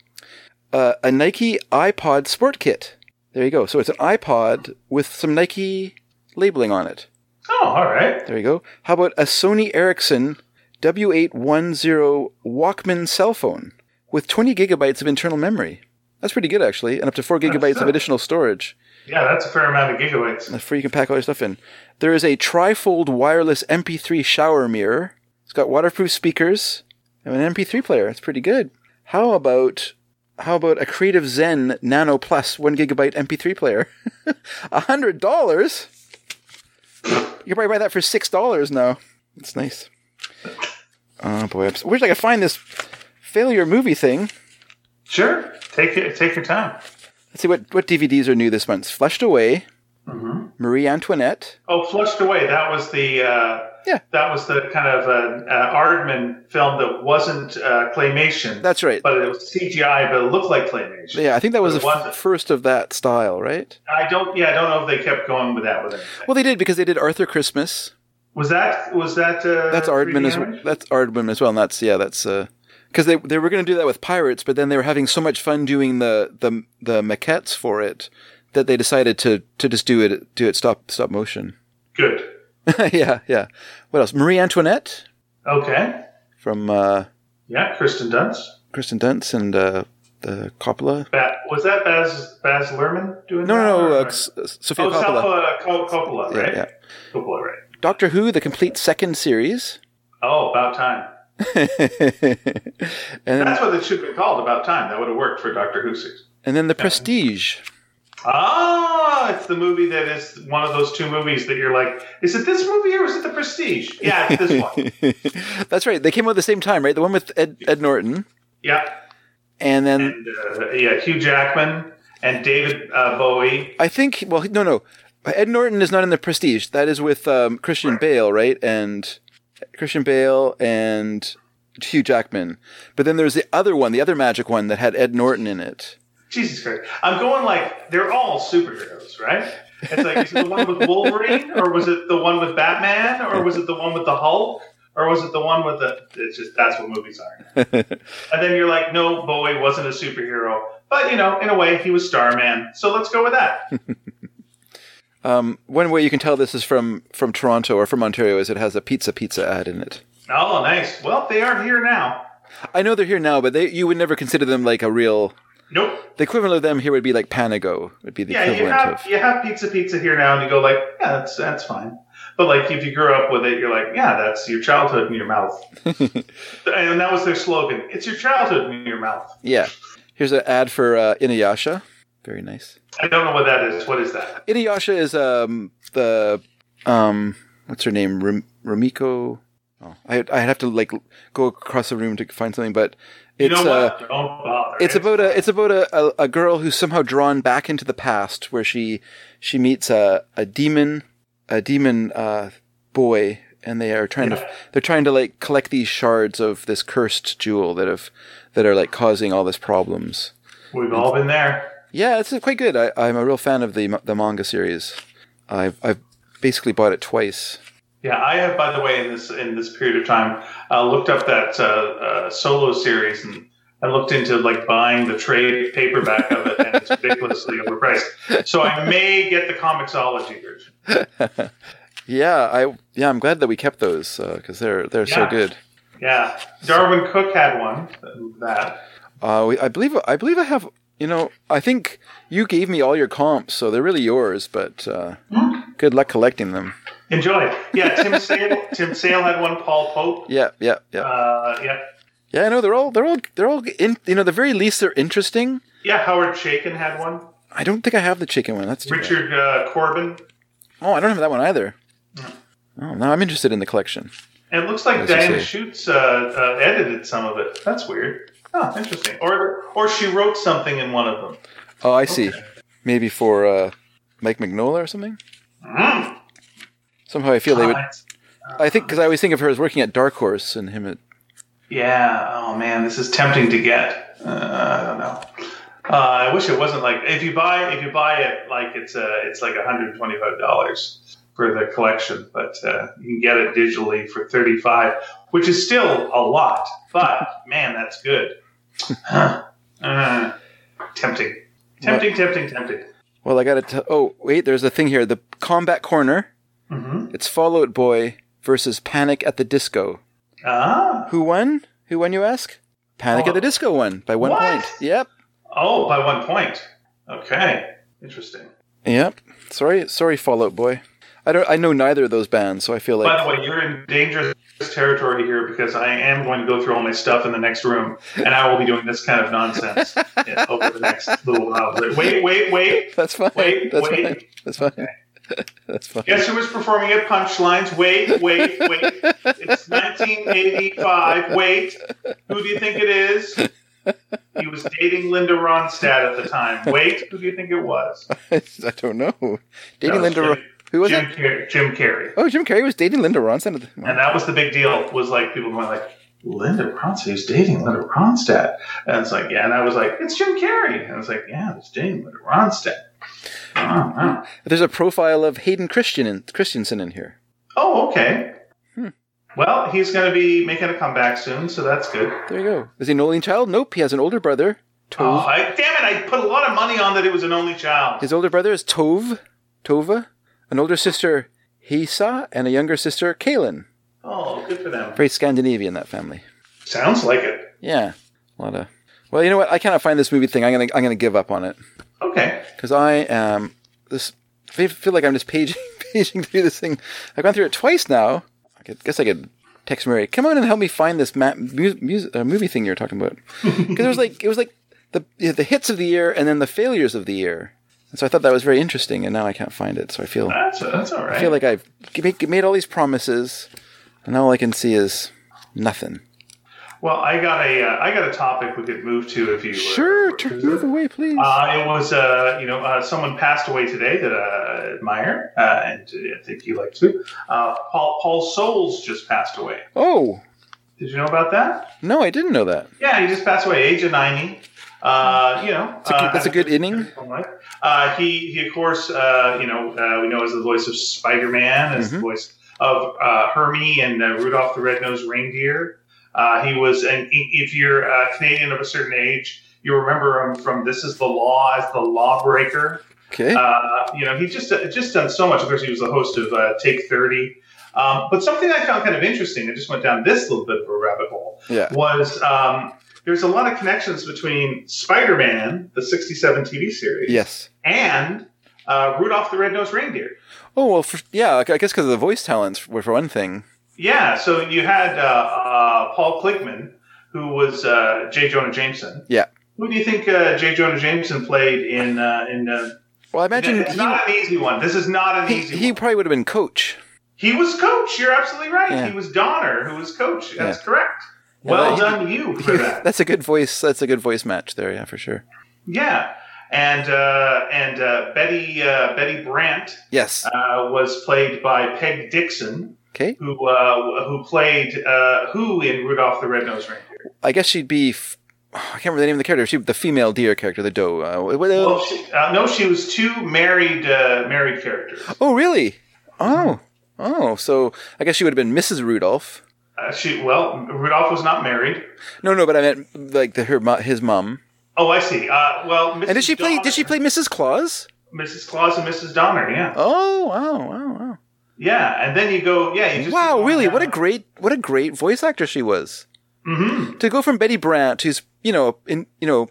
a, a Nike iPod Sport Kit. There you go. So it's an iPod with some Nike labeling on it. Oh, all right. There you go. How about a Sony Ericsson W810 Walkman cell phone with 20 gigabytes of internal memory? That's pretty good, actually, and up to 4 gigabytes of additional storage. Yeah, that's a fair amount of gigabytes. That's free. You can pack all your stuff in. There is a trifold wireless MP3 shower mirror. It's got waterproof speakers and an MP3 player. It's pretty good. How about how about a Creative Zen Nano Plus one gigabyte MP3 player? A hundred dollars. You can probably buy that for six dollars now. It's nice. Oh boy, I'm, wish I could find this failure movie thing. Sure. Take it. Take your time. Let's see what what DVDs are new this month. Flushed Away, hmm Marie Antoinette. Oh, flushed away. That was the. Uh, Yeah. That was the kind of uh, uh, Aardman film that wasn't uh, claymation, That's right. but it was CGI, but it looked like claymation. Yeah, I think that was the f- first of that style, right? I don't. Yeah, I don't know if they kept going with that with anything. Well, they did because they did Arthur Christmas. Was that? Was that? Uh, That's Aardman as animation? that's Aardman as well. And that's yeah, that's because they they were going to do that with Pirates, but then they were having so much fun doing the the the maquettes for it that they decided to to just do it do it stop stop motion. Good. yeah, yeah. What else? Marie Antoinette Okay. from uh, Yeah, Kirsten Dunst. Kirsten Dunst and uh, the Coppola. Ba- was that Baz Baz Luhrmann doing No, that? no, no. Uh, S- S- Sofia oh, Coppola. Coppola. Co- Coppola, Yeah, yeah. Coppola, right? Doctor Who, the complete second series. Oh, about time. That's what it should be called. About time. That would have worked for Doctor Who series. and then the Prestige. Ah, it's the movie that is one of those two movies that you're like, is it this movie or is it The Prestige? Yeah, it's this one. That's right. They came out at the same time, right? The one with Ed, Ed Norton, Yeah, and then and uh, yeah, Hugh Jackman and David uh, Bowie. I think. Well, no, no. Ed Norton is not in the Prestige. That is with um, Christian Bale, right? And Christian Bale and Hugh Jackman. But then there's the other one, the other magic one that had Ed Norton in it. Jesus Christ, I'm going like they're all superheroes, right? It's like is it the one with Wolverine, or was it the one with Batman, or was it the one with the Hulk, or was it the one with the? It's just that's what movies are. and then you're like, no, Bowie wasn't a superhero, but you know, in a way, he was Starman. So let's go with that. Um, one way you can tell this is from from Toronto or from Ontario is it has a pizza pizza ad in it. Oh, nice. Well, they aren't here now. I know they're here now, but they you would never consider them like a real. Nope. The equivalent of them here would be like Panago. Would be the Yeah, you equivalent have of. you have pizza pizza here now, and you go like, yeah, that's that's fine. But like, if you grew up with it, you're like, yeah, that's your childhood in your mouth. and that was their slogan: "It's your childhood in your mouth." Yeah. Here's an ad for uh, Inuyasha. Very nice. I don't know what that is. What is that? Inuyasha is um the um what's her name Ram- Ramiko. Oh, I I have to like go across the room to find something, but it's you know uh. Don't it's about a it's about a, a, a girl who's somehow drawn back into the past where she she meets a a demon a demon uh, boy and they are trying to they're trying to like collect these shards of this cursed jewel that have that are like causing all this problems. We've all been there. Yeah, it's quite good. I, I'm a real fan of the the manga series. I've I've basically bought it twice. Yeah, I have, by the way, in this in this period of time, uh, looked up that uh, uh, solo series and I looked into like buying the trade paperback of it, and it's ridiculously overpriced. So I may get the Comixology version. yeah, I yeah, I'm glad that we kept those because uh, they're they're yeah. so good. Yeah, Darwyn Cooke had one. That. Uh, we, I believe I believe I have. You know, I think you gave me all your comps, so they're really yours. But uh, mm-hmm. good luck collecting them. Enjoy. Yeah, Tim Sale. Tim Sale had one. Paul Pope. Yeah, yeah, yeah. Uh, yeah. Yeah, I know they're all they're all they're all in. You know, the very least they're interesting. Yeah, Howard Chaykin had one. I don't think I have the chicken one. That's Richard uh, Corben. Oh, I don't have that one either. Mm. Oh, now I'm interested in the collection. And it looks like Diana Schutz uh, uh, edited some of it. That's weird. Oh, interesting. Or or she wrote something in one of them. Oh, I see. Okay. Maybe for uh, Mike Mignola or something. Mm. Somehow I feel they would. I think because I always think of her as working at Dark Horse and him at. Yeah. Oh man, this is tempting to get. Uh, I don't know. Uh, I wish it wasn't like if you buy if you buy it like it's a it's like 125 dollars for the collection, but uh, you can get it digitally for 35, which is still a lot. But man, that's good. uh, tempting, tempting, tempting, tempting. Well, I got to. Oh, wait, there's a thing here. The combat corner. Mm-hmm. It's Fall Out Boy versus Panic at the Disco. Ah. Who won? Who won, you ask? Panic oh. at the Disco won by one what? point. Yep. Oh, by one point. Okay. Interesting. Yep. Sorry, sorry, Fall Out Boy. I don't. I know neither of those bands, so I feel like. By the way, you're in dangerous territory here because I am going to go through all my stuff in the next room, and I will be doing this kind of nonsense over the next little while. Wait, wait, wait. That's fine. Wait, That's wait. Fine. That's fine. Okay. That's fine. Guess who was performing at Punchlines? Wait, wait, wait. It's 1985. Wait. Who do you think it is? He was dating Linda Ronstadt at the time. Wait, who do you think it was? I don't know. Dating Linda. Ronstadt. Who was Jim it? Car- Jim Carrey. Oh, Jim Carrey was dating Linda Ronstadt. And that was the big deal. Was like people going like, Linda Ronstadt is dating Linda Ronstadt, and it's like, yeah. And I was like, it's Jim Carrey. And I was like, yeah, it's dating Linda Ronstadt. Oh, There's a profile of Hayden Christian in, Christensen in here. Oh, okay. Hmm. Well, he's going to be making a comeback soon, so that's good. There you go. Is he an only child? Nope. He has an older brother. Tove. Oh, I, damn it! I put a lot of money on that it was an only child. His older brother is Tove. Tova an older sister, Hisa, and a younger sister, Kaylen. Oh, good for them. Very Scandinavian, that family. Sounds like it. Yeah. A lot of. Well, you know what? I cannot find this movie thing. I'm gonna I'm gonna give up on it. Okay. Because I am this. I feel like I'm just paging paging through this thing. I've gone through it twice now. I could, guess I could text Mary. Come on and help me find this ma- mu- mu- uh, movie thing you're talking about. Because it was like it was like the the hits of the year and then the failures of the year. And so I thought that was very interesting, and now I can't find it. So I feel that's, that's all right. I feel like I've made all these promises, and all I can see is nothing. Well, I got a uh, I got a topic we could move to if you sure uh, move away, please. Uh, it was uh, you know uh, someone passed away today that I admire, uh, and I think you like too. Uh, Paul Paul Soles just passed away. Oh, did you know about that? No, I didn't know that. Yeah, he just passed away, age of ninety. Uh, you know, that's a, uh, that's a good inning. Uh, he, he of course, uh, you know, uh, we know as the voice of Spider-Man, as mm-hmm. the voice of uh, Hermie and Rudolph the Red-Nosed Reindeer. he was, and if you're a Canadian of a certain age, you remember him from This Is the Law as the Lawbreaker. Okay. you know, he's just just done so much. Of course, he was the host of Take Thirty. Um, but something I found kind of interesting, I just went down this little bit of a rabbit hole, yeah. was um, there's a lot of connections between Spider-Man, the '67 TV series, yes, and uh, Rudolph the Red-Nosed Reindeer. Oh well, for, yeah, I guess because of the voice talents were for one thing. Yeah, so you had uh, uh, Paul Kligman, who was uh, J. Jonah Jameson. Yeah. Who do you think uh, J. Jonah Jameson played in uh, in? well, I imagine it's he, not an easy one. This is not an he, easy. He one. probably would have been Coach. He was Coach. You're absolutely right. Yeah. He was Donner, who was Coach. That's yeah. correct. Well yeah, done, you for that. That's a good voice. That's a good voice match there. Yeah, for sure. Yeah, and uh, and uh, Betty uh, Betty Brant. Yes, uh, was played by Peg Dixon. Okay, who uh, who played uh, who in Rudolph the Red-Nosed Reindeer? I guess she'd be. F- I can't remember the name of the character. She, the female deer character, the doe. well, she, no, she was two married married characters. Oh, really? Oh, oh. So I guess she would have been Mrs. Rudolph. Uh, she well, Rudolph was not married. No, no, but I meant like the, her his mom. Oh, I see. Uh, well, Mrs. And did she play? Did she play Mrs. Claus? Mrs. Claus and Mrs. Donner? Yeah, Oh, wow, wow, wow! yeah. And then you go, yeah, you just Wow, really? What a great, what a great voice actor she was. hmm To go from Betty Brant, who's you know, in you know,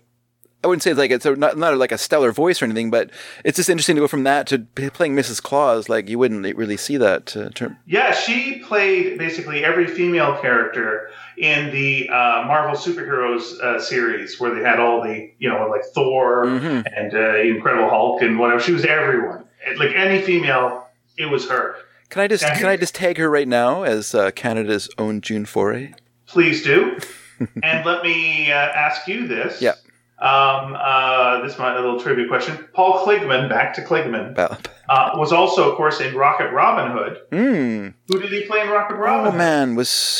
I wouldn't say it's like it's a, not not like a stellar voice or anything, but it's just interesting to go from that to playing Mrs. Claus. Like you wouldn't really see that uh, term. Yeah, she played basically every female character in the uh, Marvel superheroes uh, series, where they had all the you know like Thor Mhm. and uh, Incredible Hulk and whatever. She was everyone. Like any female, it was her. Can I just Yeah. can I just tag her right now as uh, Canada's own June Foray? Please do. and let me uh, ask you this. Yeah. Um, uh, this is my little trivia question. Paul Kligman, back to Kligman, uh, was also, of course, in Rocket Robin Hood. Hmm. Who did he play in Rocket Robin Oh Hood? man, was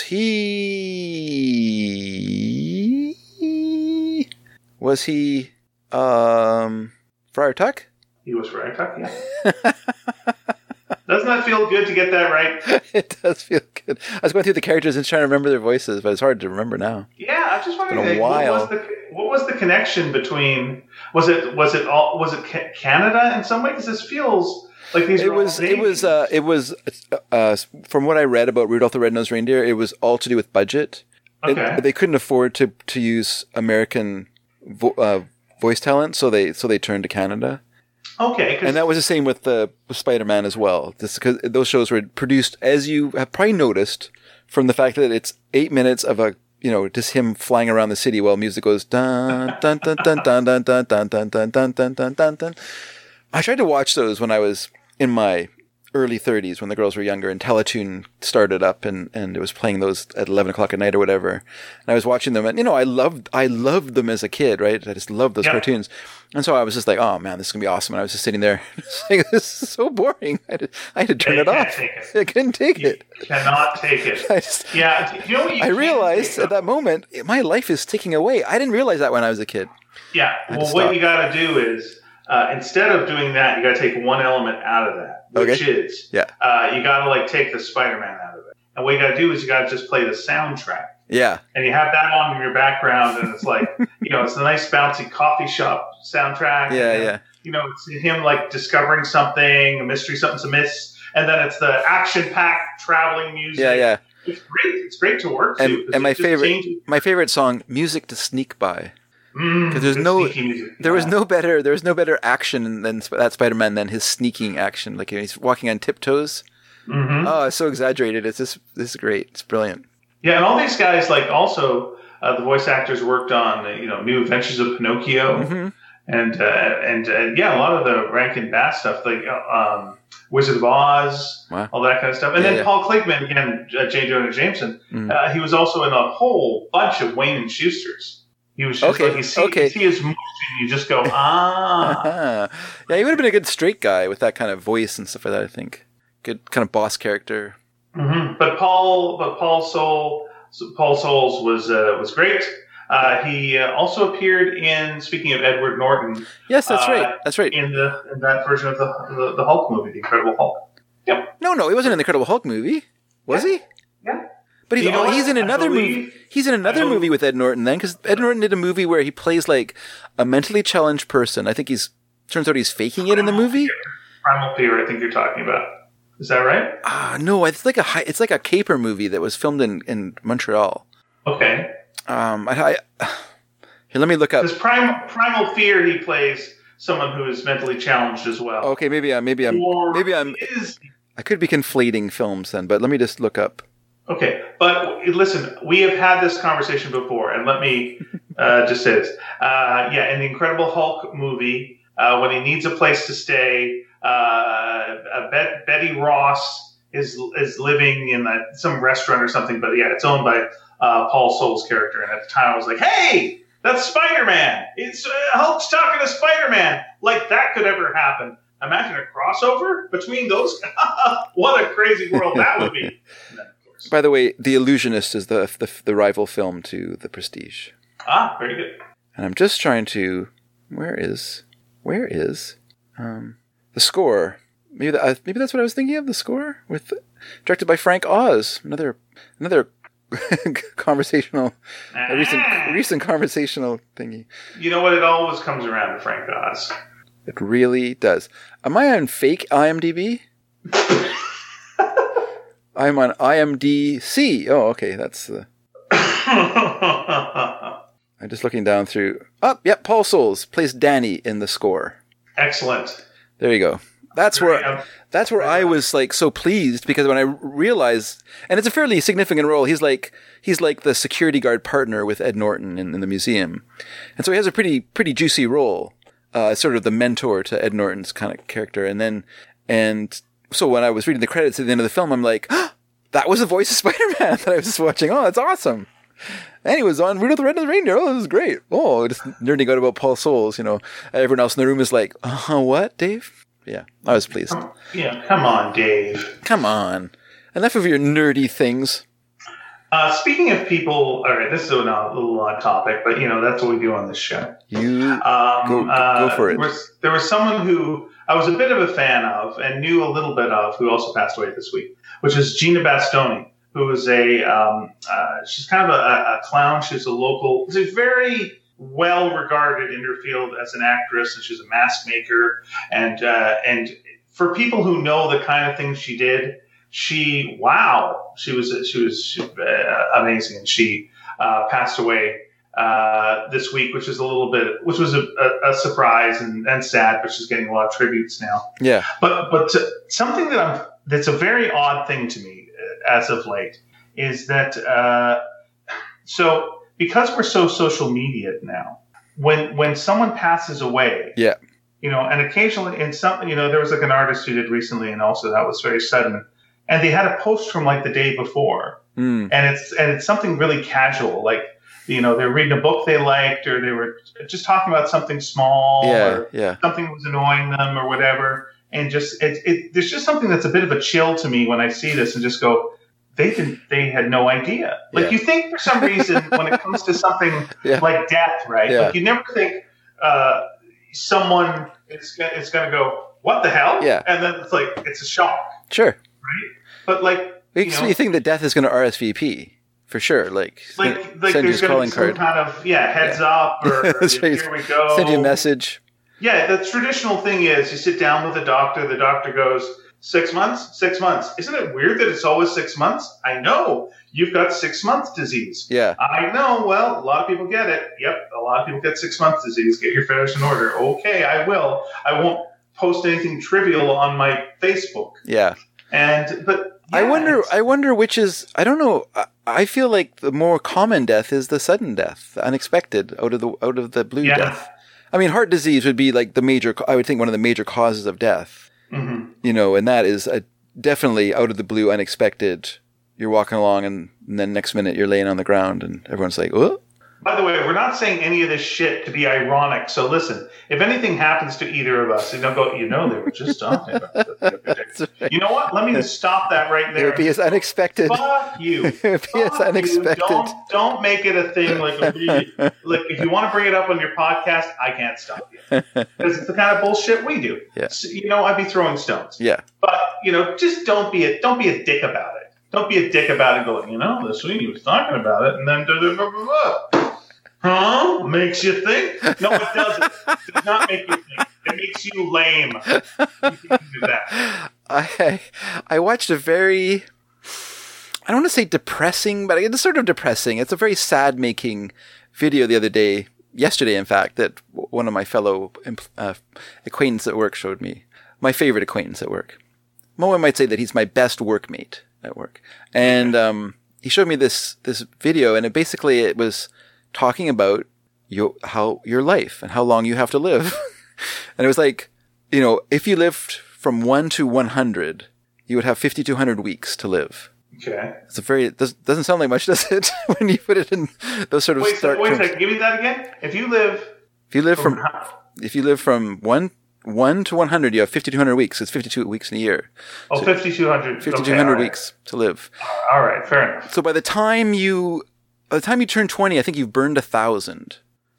he? Was he? Um, Friar Tuck? He was Friar Tuck, yeah. Doesn't that feel good to get that right? it does feel good. I was going through the characters and trying to remember their voices, but it's hard to remember now. Yeah, I just wondering like, what was the what was the connection between was it was it all was it Canada in some way? Because this feels like these It was. It was. Uh, it was. Uh, from what I read about Rudolph the Red-Nosed Reindeer, it was all to do with budget. It- okay. they couldn't afford to to use American vo- uh, voice talent, so they so they turned to Canada. Okay, And that was the same with the with Spider-Man as well. Because those shows were produced, as you have probably noticed, from the fact that it's eight minutes of a you know just him flying around the city while music goes dun dun dun dun dun dun dun dun dun dun dun dun dun. I tried to watch those when I was in my early 30s when the girls were younger and Teletoon started up and, and it was playing those at 11 o'clock at night or whatever. And I was watching them and, you know, I loved, I loved them as a kid, right? I just loved those Yeah. cartoons. And so I was just like, oh man, this is going to be awesome. And I was just sitting there like, this is so boring. I had to, I had to turn it off. it. I couldn't take you it. cannot take it. I just, Yeah, you know I realized at that moment, my life is ticking away. I didn't realize that when I was a kid. Yeah. Well, what you got to do is uh, instead of doing that, you got to take one element out of that, which Okay. is Yeah. uh, you got to like take the Spider-Man out of it. And what you got to do is you got to just play the soundtrack. Yeah. and you have that on in your background, and it's like, you know, it's a nice bouncy coffee shop soundtrack. Yeah. and, Yeah. You know, it's him like discovering something, a mystery, something's amiss, and then it's the action-packed traveling music. Yeah. Yeah. It's great. It's great to work And- to. and my favorite- changes- My favorite song, Music to Sneak By. Mm, 'Cause there's no- There was no better. There was no better action than that Spider-Man than his sneaking action. Like he's walking on tiptoes. Mhm. Oh, it's so exaggerated. It's just this is great. It's brilliant. Yeah, and all these guys, like, also uh, the voice actors worked on, uh, you know, New Adventures of Pinocchio. hmm and uh, and uh, yeah, a lot of the Rankin Bass stuff, like uh, um, Wizard of Oz, Wow. all that kind of stuff. And Yeah, then yeah. Paul Kligman again, J. Jonah Jameson. Mhm. Uh, he was also in a whole bunch of Wayne and Shuster's. He was just Okay, like you see, okay. you see his motion, you just go ah. Yeah, he would have been a good straight guy with that kind of voice and stuff like that. I think good kind of boss character. hmm But Paul, but Paul Soul, Paul Soles was uh, was great. Uh, he uh, also appeared in. Speaking of Edward Norton, Yes, that's Uh, right. That's right. in the in that version of the the, the Hulk movie, the Incredible Hulk. Yep. No, no, he wasn't in the Incredible Hulk movie, was he? Yeah. But he's, You know he's in I another movie. He's in another believe- movie with Ed Norton then, because Ed Norton did a movie where he plays like a mentally challenged person. I think he's turns out he's faking it in the movie. Primal Fear, I think you're talking about. Is that right? Ah, no, it's like a it's like a caper movie that was filmed in in Montreal. Okay. Um, I, I here, let me look up. Because Primal, Primal Fear, he plays someone who is mentally challenged as well. Okay, maybe I'm maybe I'm Or maybe I'm is I could be conflating films then, but let me just look up. Okay. But listen, we have had this conversation before, and let me uh, just say this. Uh, yeah, in the Incredible Hulk movie, uh, when he needs a place to stay, uh, uh, Bet- Betty Ross is is living in a, some restaurant or something. But yeah, it's owned by uh, Paul Soles' character. And at the time, I was like, "Hey, that's Spider Man! It's uh, Hulk's talking to Spider Man! Like that could ever happen." Imagine a crossover between those. what a crazy world that would be! And then, of course, By the way, The Illusionist is the the, the rival film to The Prestige, ah, very good. and I'm just trying to where is where is um the score? Maybe that, uh, maybe that's what I was thinking of. The score with directed by Frank Oz, another another conversational, a recent Ah. recent conversational thingy. You know what? It always comes around to Frank Oz. It really does. Am I on fake IMDb? I'm on IMDC. Oh, okay, that's the. I'm just looking down through. Oh, yep. Paul Soles plays Danny in the score. Excellent. There you go. That's where that's where I was like so pleased because when I realized, and it's a fairly significant role. He's like he's like the security guard partner with Ed Norton in, in the museum, and so he has a pretty pretty juicy role, uh, sort of the mentor to Ed Norton's kind of character. And then and so when I was reading the credits at the end of the film, I'm like, that was the voice of Spider-Man that I was just watching. Oh, that's awesome. And he was on Rudolph the Red-Nosed Reindeer. Oh, this is great. Oh, just nerding out about Paul Soles. You know, everyone else in the room is like, uh, what, Dave? Yeah, I was pleased. yeah, come on, Dave. Come on. Enough of your nerdy things. Uh, speaking of people, all right, this is a little odd topic, but you know that's what we do on this show. You Um, Go- go uh, for it. There was, there was someone who I was a bit of a fan of and knew a little bit of, who also passed away this week, which is Gina Bastoni, who is a um, uh, she's kind of a, a clown. She's a local. She's very well regarded in her field as an actress, and she's a mask maker. And uh, and for people who know the kind of things she did, she wow, she was she was she, uh, amazing, and she uh, passed away uh, this week, which is a little bit, which was a, a, a surprise and, and sad, but she's getting a lot of tributes now. yeah. But but to, something that I'm that's a very odd thing to me uh, as of late is that uh, so because we're so social media now, when when someone passes away, Yeah. you know, and occasionally in some, you know, there was like an artist who did recently, and also that was very sudden, and they had a post from like the day before, Mm. and it's and it's something really casual, like you know they're reading a book they liked, or they were just talking about something small, Yeah, or yeah. something that was annoying them, or whatever, and just it, it there's just something that's a bit of a chill to me when I see this and just go. They didn't. They had no idea. Like Yeah. you think for some reason when it comes to something Yeah. like death, right? Yeah. Like you never think uh, someone is is going to go, "What the hell?" Yeah. and then it's like it's a shock. Sure. Right? But like Makes you know, me think that death is going to RSVP for sure. Like, like, like send you there's a going to calling be some card, kind of yeah heads up or right. here we go. send you a message. Yeah, the traditional thing is you sit down with a doctor. The doctor goes six months, six months. Isn't it weird that it's always six months? I know you've got six months disease. Yeah, I know. Well, a lot of people get it. Yep, a lot of people get six months disease. Get your affairs in order. Okay, I will. I won't post anything trivial on my Facebook. yeah. And but I wonder. I wonder which is. I don't know. I, I feel like the more common death is the sudden death, the unexpected, out of the out of the blue Yeah. death. I mean, heart disease would be like the major. I would think one of the major causes of death. Mhm. You know, and that is a definitely out of the blue, unexpected. You're walking along, and, and then next minute you're laying on the ground, and everyone's like, "Oh, By the way, we're not saying any of this shit to be ironic. So listen, if anything happens to either of us, you know, go. You know, they were just talking about that other day. You know what? Let me stop that right there. it would be as unexpected." Fuck you. It would be as Fuck you. unexpected. Don't don't make it a thing like like if you want to bring it up on your podcast, I can't stop you because it's the kind of bullshit we do. Yeah. So, you know, I'd be throwing stones, Yeah, but you know, just don't be a don't be a dick about it. Don't be a dick about it. Going, you know, this week was talking about it, and then blah, blah, blah, blah, huh? Makes you think? No, it doesn't. It does not make you think. It makes you lame. You. I I watched a very I don't want to say depressing, but it's sort of depressing. It's a very sad making video the other day, yesterday in fact, that one of my fellow uh, acquaintance at work showed me. My favorite acquaintance at work. One might say that he's my best workmate at work, and um, he showed me this this video, and it basically it was talking about your how your life and how long you have to live, and it was like, you know, if you lived from one to one hundred, you would have fifty two hundred weeks to live. Okay. It's a very it does, doesn't sound like much, does it? when you put it in those sort of Wait, so, stark wait a terms. second. Give me that again. If you live If you live from if you live from one one to one hundred, you have fifty two hundred weeks. It's fifty two weeks in a year. Oh, 5,200. 5200 okay, weeks to live. All right. right, fair enough. So by the time you by the time you turn 20, I think you've burned a thousand,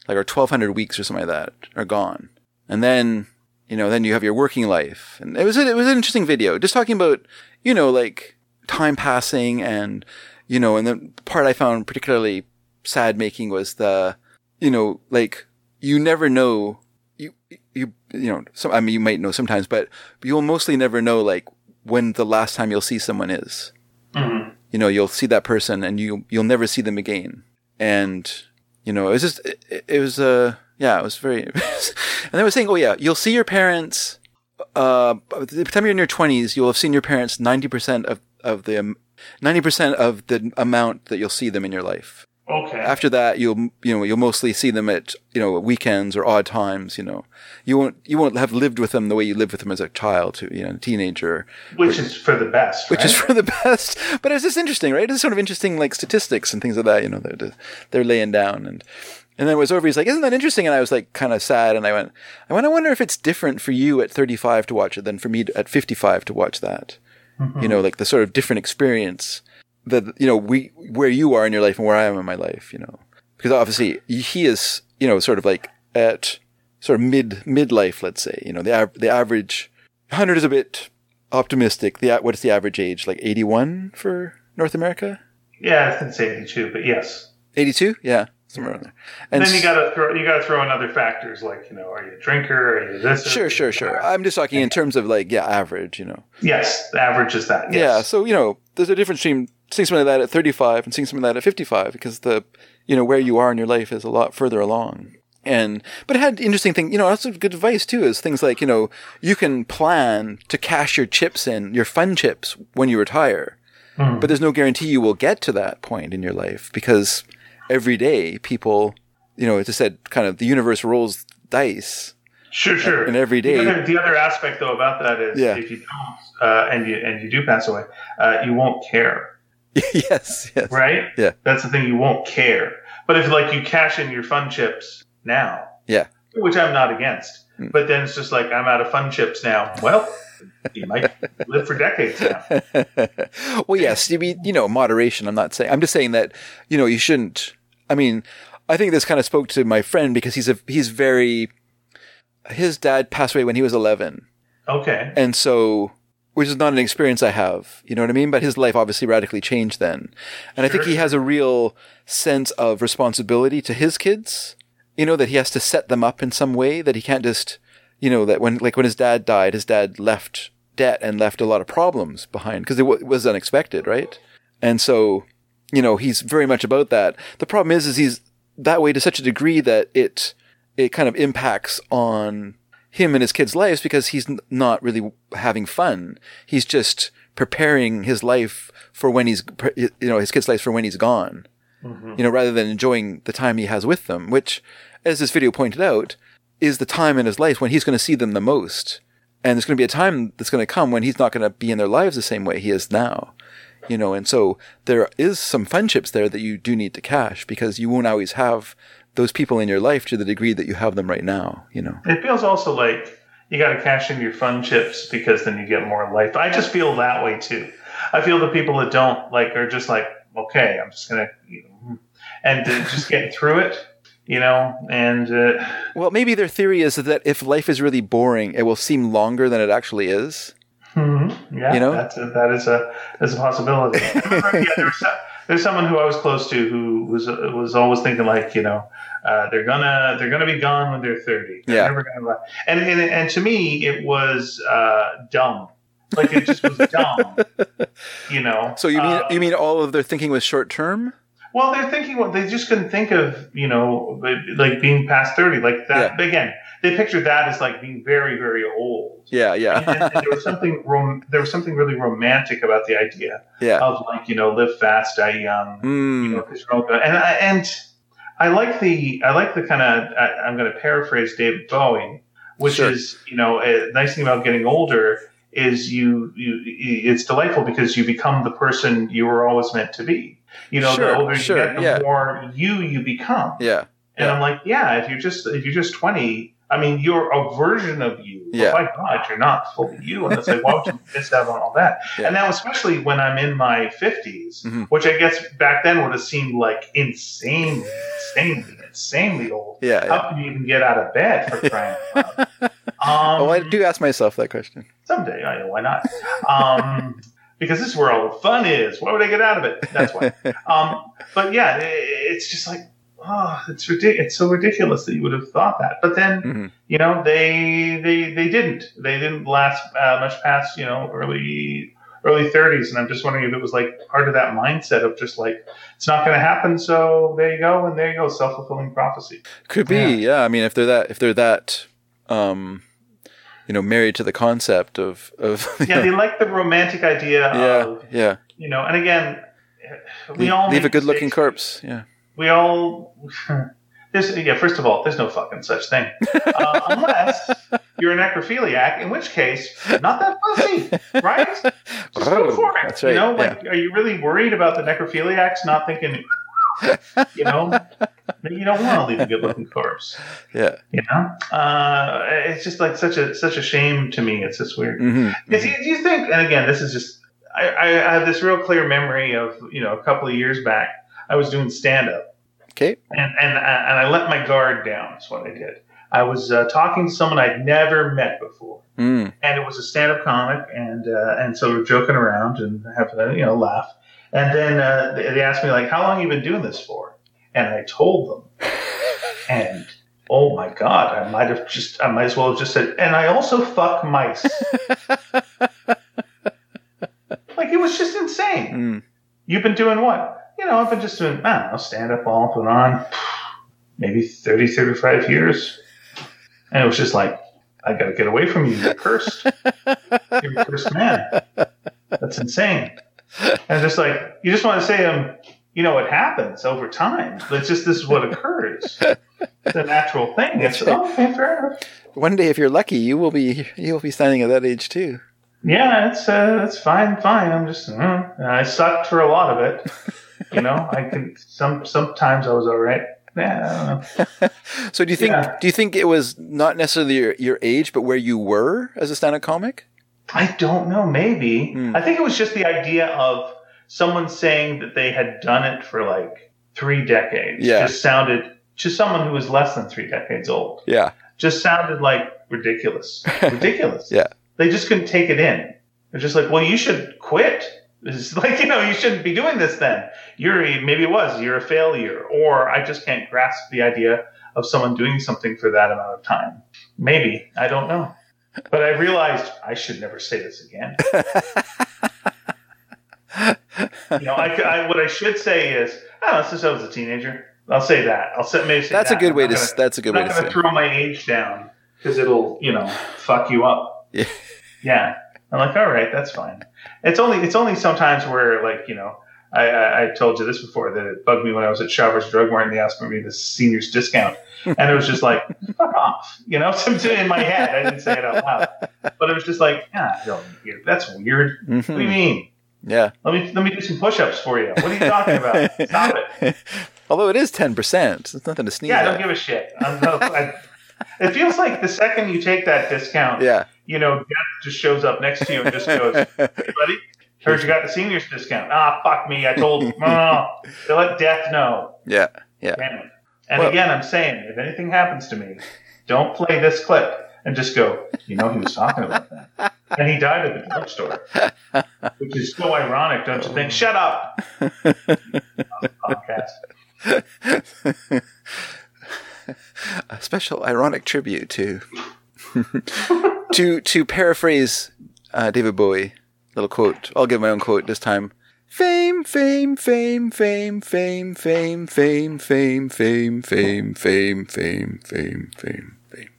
like or 1200 weeks or something like that are gone. And then, you know, then you have your working life. And it was, a, it was an interesting video just talking about, you know, like time passing and you know, and the part I found particularly sad making was the, you know, like you never know, you, you, you know, some, I mean, you might know sometimes, but you'll mostly never know like when the last time you'll see someone is. Mhm. You know, you'll see that person and you, you'll never see them again. And, you know, it was just, it, it was, uh, yeah, it was very, and they were saying, oh yeah, you'll see your parents, uh, by the time you're in your twenties, you'll have seen your parents 90% of, of the, um, 90% of the amount that you'll see them in your life. Okay. After that, you'll, you know, you'll mostly see them at, you know, weekends or odd times, you know. You won't, you won't have lived with them the way you lived with them as a child, to, you know, a teenager Which is for the best. which is for the best. But it's just interesting, right? It's sort of interesting, like statistics and things like that. You know, they're they're laying down, and and then it was over. He's like, "Isn't that interesting?" And I was like, kind of sad, and I went, "I went. I wonder if it's different for you at 35 to watch it than for me at 55 to watch that. Mm-hmm. You know, like the sort of different experience that you know we where you are in your life and where I am in my life. You know, because obviously he is, you know, sort of like at sort of mid midlife, let's say. You know, the av- the average 100 is a bit optimistic. The what is the average age? Like 81 for North America? Yeah, I gonna say 82, but yes. 82? Yeah, somewhere around there. And And then you gotta throw you gotta throw in other factors like you know, are you a drinker? Are you this? Sure, sure, sure. I'm just talking in terms of like, yeah, average, you know. Yes, average is that. Yeah, so, you know, there's a difference between seeing something like that at 35 and seeing something like that at 55 because the, you know, where you are in your life is a lot further along. And, but it had interesting thing, you know, that's good advice too, is things like, you know, you can plan to cash your chips in, your fun chips when you retire. But there's no guarantee you will get to that point in your life because every day people, you know, as I said, kind of the universe rolls dice. Sure, sure. And every day- The other, the other aspect though about that is Yeah. if you don't uh, and you and you do pass away, uh, you won't care. yes, yes. Right? Yeah. That's the thing, you won't care. But if like you cash in your fun chips now, Yeah. which I'm not against, Mm. but then it's just like I'm out of fun chips now. Well, you might live for decades now. well, yes, you mean, you know, moderation. I'm not saying, I'm just saying that, you know, you shouldn't, I mean, I think this kind of spoke to my friend because he's a, he's very, his dad passed away when he was 11. Okay. And so, which is not an experience I have, you know what I mean? But his life obviously radically changed then. And I think he has a real sense of responsibility to his kids, you know, that he has to set them up in some way, that he can't just, you know, that when, like when his dad died, his dad left debt and left a lot of problems behind because it, w- it was unexpected, right? And so, you know, he's very much about that. The problem is, is he's that way to such a degree that it, it kind of impacts on him and his kids' lives because he's n- not really having fun. He's just preparing his life for when he's, you know, his kids' lives for when he's gone. Mm-hmm. You know, rather than enjoying the time he has with them, which, as this video pointed out, is the time in his life when he's going to see them the most. And there's going to be a time that's going to come when he's not going to be in their lives the same way he is now. You know, and so there is some friendships there that you do need to cash because you won't always have those people in your life to the degree that you have them right now, you know. It feels also like you got to cash in your fun chips because then you get more life. I just feel that way too. I feel the people that don't like are just like, okay, I'm just gonna, you know, and just get through it, you know, and uh, Well, maybe their theory is that if life is really boring, it will seem longer than it actually is. yeah, You know? that's a, that is a that's a possibility. Yeah, there's, some, there's someone who I was close to who was was always thinking like, you know, uh, they're gonna they're gonna be gone when they're 30. They're Yeah. never gonna and, and and to me it was uh, dumb. Like it just was dumb. You know. So you mean Uh, you mean all of their thinking was short term? Well, they're thinking what they just couldn't think of, you know, like being past thirty, like that. Again, they pictured that as like being very, very old. Yeah, yeah, and there was something rom- there was something really romantic about the idea yeah. of like you know live fast, die young, you know, Mm, 'cause you're all good. And I, and I like the I like the kind of I'm going to paraphrase David Bowie, which Sure. is you know a nice thing about getting older is you you it's delightful because you become the person you were always meant to be. You know, Sure, the older sure, you get, the yeah. more you you become. yeah, And yeah. I'm like, yeah, if you're just if you're just 20, I mean, you're a version of you. But Yeah. by God, you're not fully you. And it's like, why would you miss out on all that? Yeah. And now, especially when I'm in my 50s, Mhm. which I guess back then would have seemed like insanely, insanely, insanely old. yeah. How yeah. can you even get out of bed for crying out loud? Um, Oh, I do ask myself that question. someday, I know, why not? Um, because this is where all the fun is. Why would I get out of it? That's why. um, but yeah, it, it's just like, oh, it's ridiculous. It's so ridiculous that you would have thought that. But then, hmm you know, they they they didn't. They didn't last uh, much past you know early early 30s, and I'm just wondering if it was like part of that mindset of just like it's not going to happen, so there you go, and there you go, self fulfilling prophecy. Could be, Yeah. yeah. I mean, if they're that, if they're that, um, you know, married to the concept of of Yeah, they like the romantic idea yeah, of yeah. you know, and again, we Leave, all leave a good looking corpse. Yeah. We all. There's, yeah, first of all, there's no fucking such thing. Uh, unless you're a necrophiliac, in which case, not that fussy, right? Just go for it. That's right. You know, yeah. like, are you really worried about the necrophiliacs not thinking, you know, you don't want to leave a good looking corpse? yeah. You know, uh, it's just like such a such a shame to me. It's just weird. hmm If you, do you think, and again, this is just, I, I have this real clear memory of, you know, a couple of years back, I was doing stand up Okay. and, and, and I let my guard down, is what I did. I was uh, talking to someone I'd never met before, Mm. and it was a stand up comic, and, uh, and so we're joking around and having a, you know, laugh. And then uh, they they asked me, like, how long you been doing this for? And I told them. And oh my God, I might have just, I might as well have just said, and I also fuck mice. like, it was just insane. Mm. You've been doing what? You know, I've been just doing, I don't know, stand up and put on, maybe 30, 35 years. And it was just like, I got to get away from you. You're cursed. You're a cursed man. That's insane. And just like, you just want to say, um, you know, it happens over time. It's just this is what occurs. It's a natural thing. It's, right. oh, okay, fair enough. One day, if you're lucky, you will be you will be standing at that age too. Yeah, it's uh, that's fine, fine. I'm just uh, I sucked for a lot of it. You know, I can some sometimes I was all right. Yeah, I don't know. So do you think Yeah. do you think it was not necessarily your, your age, but where you were as a stand-up comic? I don't know. Maybe Hmm. I think it was just the idea of someone saying that they had done it for like three decades. Yeah. just sounded to someone who was less than three decades old. Yeah. Just sounded like ridiculous. Ridiculous. Yeah. They just couldn't take it in. They're just like, well, you should quit. It's like, you know, you shouldn't be doing this then. You're, maybe it was, you're a failure. Or I just can't grasp the idea of someone doing something for that amount of time. Maybe. I don't know. But I realized I should never say this again. you know, I, I, what I should say is, I don't know, since I was a teenager, I'll say that. I'll say, maybe say That's a good way to gonna- that's a good I'm way not to going say. to throw my age down because it'll, you know, fuck you up. Yeah. Yeah. I'm like, all right, that's fine. It's only it's only sometimes where like you know I, I, I told you this before that it bugged me when I was at Shoppers Drug Mart and they asked me the seniors discount, and it was just like fuck off, you know. Something in my head, I didn't say it out loud, but it was just like, yeah, don't, that's weird. What do you Mhm. mean? Yeah. Let me let me do some push-ups for you. What are you talking about? Stop it. Although it is ten percent, it's nothing to sneeze Yeah, I don't at. give a shit. I, it feels like the second you take that discount, yeah. You know, death just shows up next to you and just goes, "Hey, buddy, heard you got the seniors discount." Ah, fuck me. I told no, no. They let death know. yeah. Yeah. Damn. And Well- again, I'm saying, if anything happens to me, don't play this clip and just go, you know, he was talking about that. And he died at the drugstore, which is so ironic, don't you think? Shut up. Podcast. a special ironic tribute to to to paraphrase uh, David Bowie. Little quote. I'll give my own quote this time. Fame, fame, fame, fame, fame, fame, fame, fame, fame, fame, fame, fame, fame, fame, fame.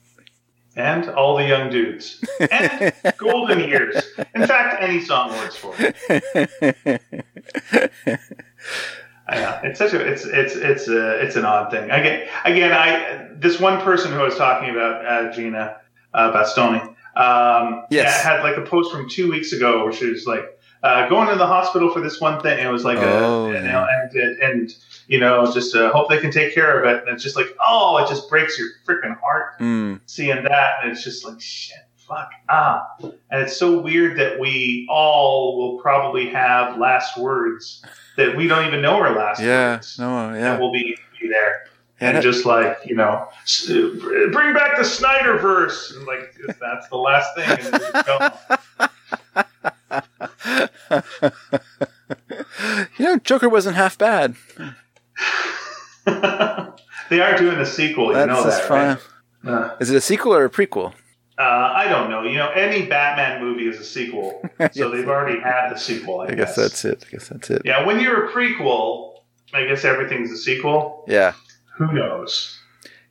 And all the young dudes. And golden years. In fact, any song works for it. It's such a it's it's it's a it's an odd thing. Again, again, I this one person who I was talking about, uh, Gina uh, Bastoni, um, Yes. had like a post from two weeks ago where she was like uh, going to the hospital for this one thing. And it was like, Oh, a, and, and and you know, just uh, hope they can take care of it. And it's just like, oh, it just breaks your freaking heart Mm, seeing that, and it's just like shit. Fuck ah, and it's so weird that we all will probably have last words that we don't even know are last yeah. words. No. and Yeah. will be, be there. And just like you know, bring back the Snyderverse, and like that's the last thing. And you know, Joker wasn't half bad. they are doing a sequel. You That's know that, fine. right? Uh, Is it a sequel or a prequel? uh, I don't know. You know, any Batman movie is a sequel, so they've already had the sequel. I, I guess that's it. I guess that's it. Yeah, when you're a prequel, I guess everything's a sequel. Yeah. Who knows?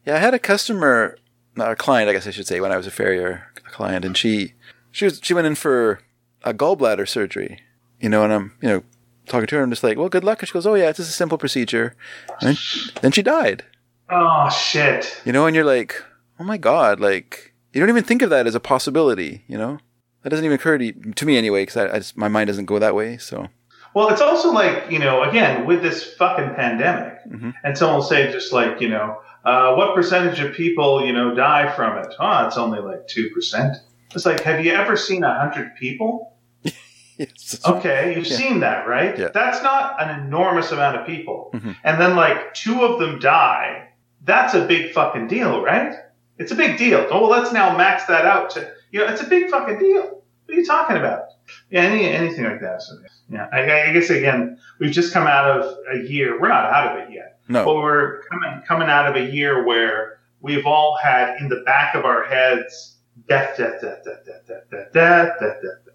Yeah, I had a customer, a client, I guess I should say, when I was a farrier, a client, and she she was she went in for a gallbladder surgery, you know, and I'm you know talking to her, I'm just like, well, good luck, and she goes, oh yeah, it's just a simple procedure, and then, then she died, Oh shit! you know, and you're like, oh my god, like you don't even think of that as a possibility, you know, that doesn't even occur to, to me anyway, because I, I my mind doesn't go that way, so Well, it's also like you know, again with this fucking pandemic, Mhm. and someone will say just like you know, uh, what percentage of people you know die from it? Oh, it's only like two percent. It's like, have you ever seen a hundred people? yes, Okay, you've Yeah. seen that, right? Yeah. That's not an enormous amount of people. Mhm. And then like two of them die. That's a big fucking deal, right? It's a big deal. Oh, well, let's now max that out to you know, it's a big fucking deal. What are you talking about? Yeah, any, anything like that. So, yeah, I, I guess again, we've just come out of a year. We're not out of it yet, no, but we're coming coming out of a year where we've all had in the back of our heads death, death, death, death, death, death, death, death, death, death, death, death.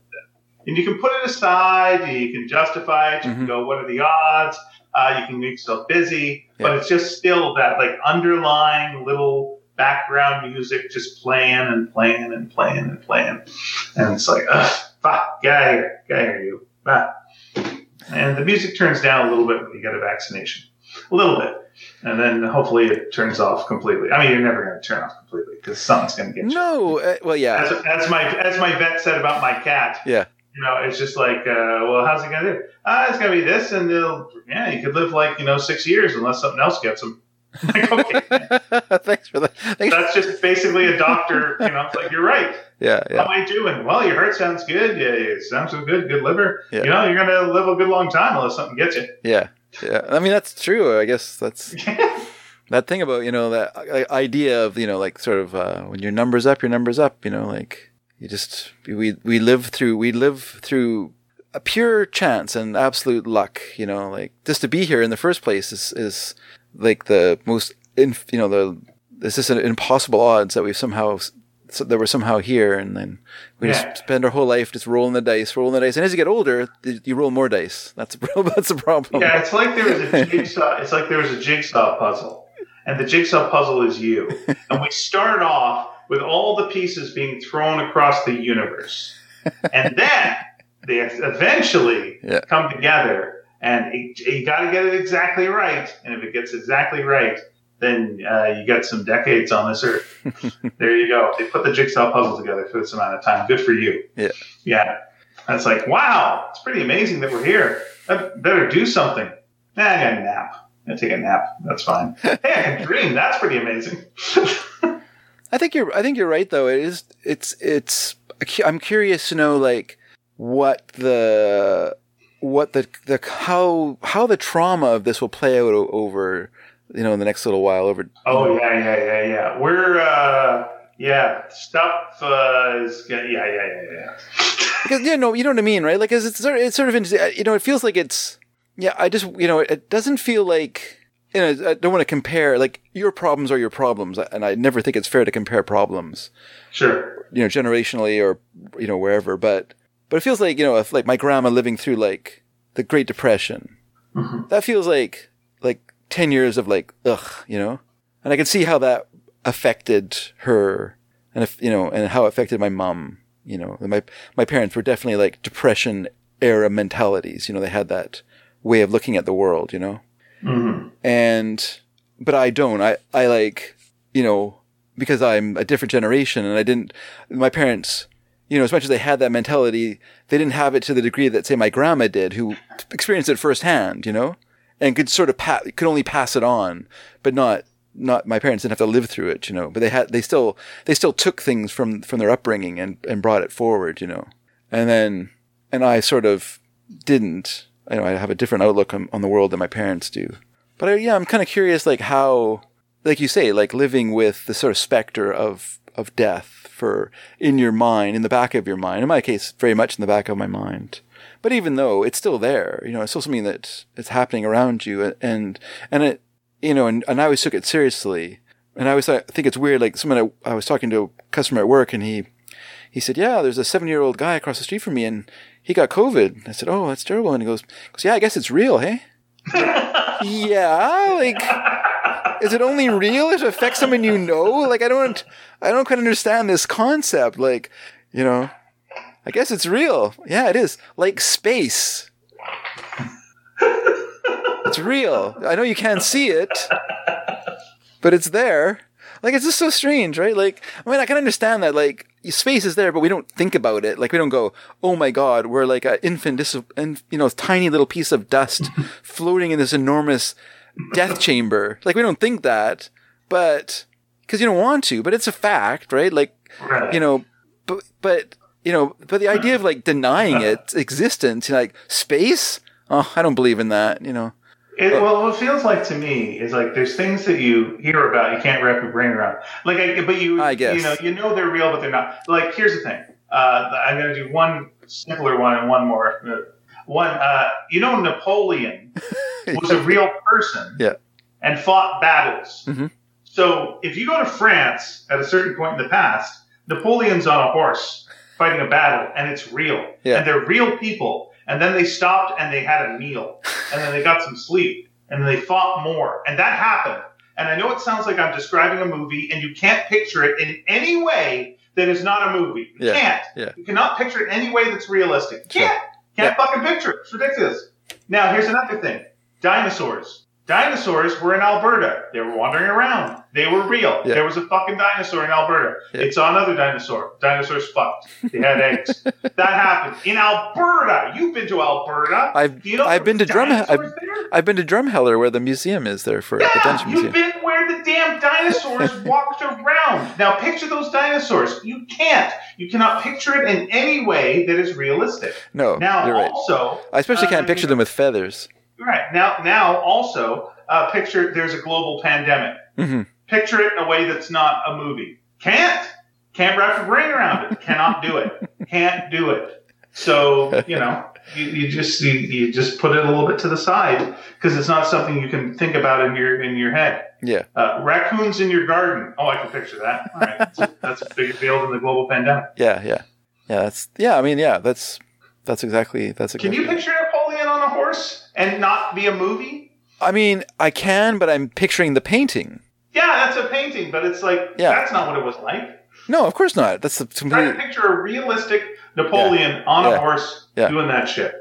And you can put it aside. You can justify it. You Mhm. can go, what are the odds? Uh, you can make yourself busy, Yeah. but it's just still that like underlying little background music just playing and playing and playing and playing. And it's like, ugh, fuck, get out of here, get out of here, you. Ah. And the music turns down a little bit when you get a vaccination, a little bit, and then hopefully it turns off completely. I mean, you're never going to turn off completely because something's going to get you. no, uh, well, yeah, As, as my as my vet said about my cat, yeah, you know, it's just like, uh, well, how's it going to do? Ah, it's going to be this, and they'll, yeah, you could live like you know six years unless something else gets him. like, okay, thanks for that. Thanks. that's just basically a doctor. You know, like you're right. Yeah, How am I doing? Well, your heart sounds good. Yeah, it sounds so good. Good liver. Yeah. You know, you're going to live a good long time unless something gets you. yeah, yeah. I mean, that's true. I guess that's that thing about you know that idea of you know like sort of uh, when your numbers up, your numbers up. You know, like you just we we live through we live through a pure chance and absolute luck. You know, like just to be here in the first place is is like the most inf- you know the it's just an impossible odds that we've somehow so that we're somehow here and then we Yeah. just spend our whole life just rolling the dice rolling the dice and as you get older you roll more dice that's a pro- that's a problem Yeah, it's like there was a jigsaw. It's like there was a jigsaw puzzle, and the jigsaw puzzle is you. And we start off with all the pieces being thrown across the universe, and then they eventually Yeah. come together. And it, you got to get it exactly right. And if it gets exactly right, then uh, you get some decades on this earth. there you go. They put the jigsaw puzzle together for this amount of time. Good for you. Yeah. Yeah. And it's like, wow, it's pretty amazing that we're here. I better do something. Nah, I got a nap. I take a nap. That's fine. hey, I can dream. That's pretty amazing. I think you're. I think you're right, though. It is. It's. It's. I'm curious to know, like, what the, what the the how how the trauma of this will play out over, you know, in the next little while. Over. oh yeah, yeah, yeah, yeah. We're uh, yeah, stuff uh, is yeah, yeah, yeah, yeah, yeah. Because you know, you know what I mean, right? Like, 'cause it's sort of, it's sort of, interesting. you know, it feels like it's. Yeah, I just, you know, it doesn't feel like. You know, I don't want to compare. Like, your problems are your problems, and I never think it's fair to compare problems. Sure. you know, generationally or you know wherever. But but it feels like you know, if like my grandma living through like the Great Depression, Mhm. that feels like like ten years of like ugh, you know. And I can see how that affected her, and if you know, and how it affected my mom. You know, my my parents were definitely like Depression era mentalities. You know, they had that way of looking at the world. You know hmm and but I don't. I I like you know because I'm a different generation, and I didn't. My parents, you know, as much as they had that mentality, they didn't have it to the degree that say my grandma did, who experienced it firsthand. You know, and could sort of pa- could only pass it on, but not. Not my parents didn't have to live through it, you know, but they had they still they still took things from from their upbringing and and brought it forward, you know, and then and I sort of didn't. You know I have a different outlook on, on the world than my parents do. But I, yeah, I'm kind of curious, like how, like you say, like living with the sort of specter of of death for in your mind, in the back of your mind. In my case, very much in the back of my mind. But even though it's still there, you know, it's still something that it's happening around you, and and it, you know, and, and I always took it seriously. And I always I think it's weird. Like someone I, I was talking to a customer at work, and he he said, "Yeah, there's a seven year old guy across the street from me, and he got COVID." I said, "Oh, that's terrible." And he goes, goes "Yeah, I guess it's real, hey." yeah, like is it only real if it affects someone you know? Like I don't I don't quite understand this concept. Like, you know, I guess it's real. Yeah, it is. Like space. it's real. I know you can't see it, but it's there. Like it's just so strange, right? Like I mean, I can understand that like space is there, but we don't think about it. Like we don't go, "Oh my God, we're like an infant, dis- you know, tiny little piece of dust floating in this enormous death chamber." Like we don't think that, but because you don't want to, but it's a fact, right? Like Right. you know, but but you know, but the idea of like denying its existence, like space, oh, I don't believe in that. You know, It, well, what it feels like to me is like there's things that you hear about you can't wrap your brain around. Like, I, but you, I guess. you know, you know they're real, but they're not. Like, here's the thing. Uh, I'm going to do one simpler one and one more. One, uh, you know, Napoleon was a real person Yeah. and fought battles. Mhm. So if you go to France at a certain point in the past, Napoleon's on a horse fighting a battle, and it's real, Yeah. and they're real people. And then they stopped and they had a meal, and then they got some sleep, and then they fought more, and that happened. And I know it sounds like I'm describing a movie, and you can't picture it in any way that is not a movie. You Yeah. can't. Yeah. You cannot picture it in any way that's realistic. Sure. Can't. Can't fucking picture it. It's ridiculous. Now, here's another thing. Dinosaurs. Dinosaurs were in Alberta. They were wandering around. They were real. Yeah. There was a fucking dinosaur in Alberta. Yeah. It's another dinosaur. Dinosaurs fucked. They had eggs. that happened in Alberta. You've been to Alberta. I've you know I've been to Drum. I've. I've been to Drumheller, where the museum is there for the Yeah, Dungeon you've been where the damn dinosaurs walked around. Now picture those dinosaurs. You can't. You cannot picture it in any way that is realistic. No, Now you're right. also, I especially can't uh, picture them with feathers. Right now, now also uh, picture there's a global pandemic. hmm Picture it in a way that's not a movie. Can't. Can't wrap your brain around it. Cannot do it. Can't do it. So you know, you, you just you, you just put it a little bit to the side because it's not something you can think about in your in your head. Yeah, Uh, raccoons in your garden. Oh, I can picture that. All right, that's, that's a bigger deal than the global pandemic. yeah, yeah, yeah. That's yeah. I mean, yeah. That's that's exactly that's Can exactly. you picture a horse and not be a movie? I mean, I can, but I'm picturing the painting. Yeah, that's a painting, but it's like Yeah. that's not what it was like. No, of course not. That's the Try to complete. picture a realistic Napoleon on a Yeah. horse Yeah. doing that shit.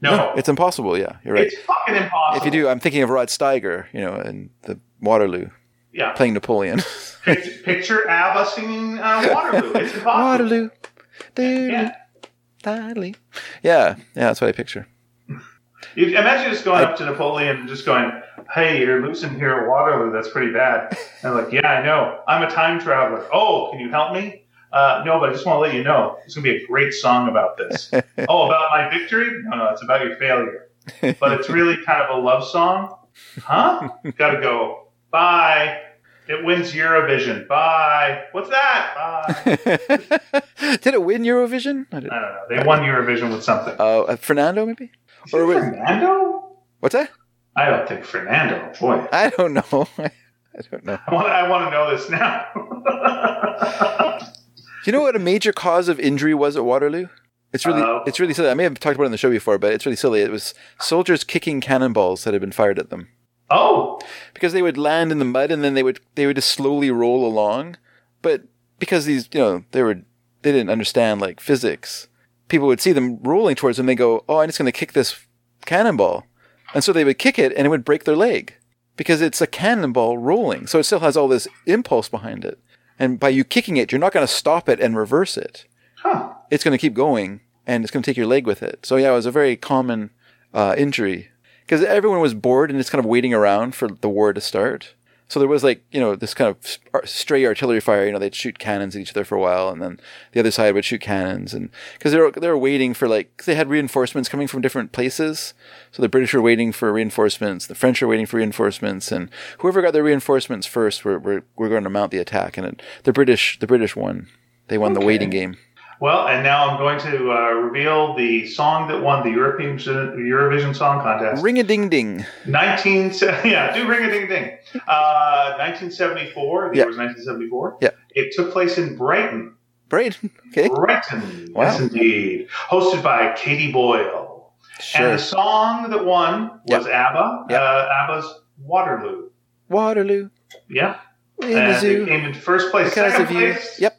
No, No, it's impossible. Yeah, you're right. it's fucking impossible. If you do, I'm thinking of Rod Steiger, you know, in the Waterloo, yeah, playing Napoleon. picture, ABBA singing uh, Waterloo. It's impossible. Waterloo. Yeah. Yeah, yeah, that's what I picture. Imagine just going up to Napoleon and just going, "Hey, you're losing here at Waterloo. That's pretty bad." And I'm like, "Yeah, I know. I'm a time traveler. Oh, can you help me?" Uh, no, but I just want to let you know it's gonna be a great song about this. oh, about my victory? No, no, it's about your failure. But it's really kind of a love song, huh? Got to go. Bye. It wins Eurovision. Bye. What's that? Bye. Did it win Eurovision? I I don't know. They won Eurovision with something. Oh, uh, Fernando, maybe? Is or Fernando? What's that? I don't think Fernando. Boy, I don't know. I don't know. I want, I want to know this now. Do you know what a major cause of injury was at Waterloo? It's really, Uh, it's really silly. I may have talked about it on the show before, but it's really silly. It was soldiers kicking cannonballs that had been fired at them oh, because they would land in the mud and then they would they would just slowly roll along. But because these, you know, they were they didn't understand like physics. People would see them rolling towards them. They go, "Oh, I'm just going to kick this cannonball," and so they would kick it, and it would break their leg because it's a cannonball rolling. So it still has all this impulse behind it. And by you kicking it, you're not going to stop it and reverse it huh. it's going to keep going and it's going to take your leg with it. So yeah, it was a very common uh, injury because everyone was bored and just kind of waiting around for the war to start. So there was like you know this kind of stray artillery fire. You know they'd shoot cannons at each other for a while, and then the other side would shoot cannons, and because they were they were waiting for like 'cause they had reinforcements coming from different places. So the British were waiting for reinforcements, the French were waiting for reinforcements, and whoever got their reinforcements first were were, were going to mount the attack, and it, the British the British won. They won the waiting game. Well, and now I'm going to uh, reveal the song that won the European Eurovision Song Contest. Ring a ding ding. 19 yeah, do ring a ding ding. Uh, 1974. The Yeah. year was 1974. Yeah. It took place in Brighton. Brighton. Okay. Brighton. Wow. Yes, indeed. Hosted by Katie Boyle. Sure. And the song that won was ABBA. Yep. Uh, ABBA's Waterloo. Waterloo. Yeah. In the and zoo. it came in first place. Because Second of you. place Yep.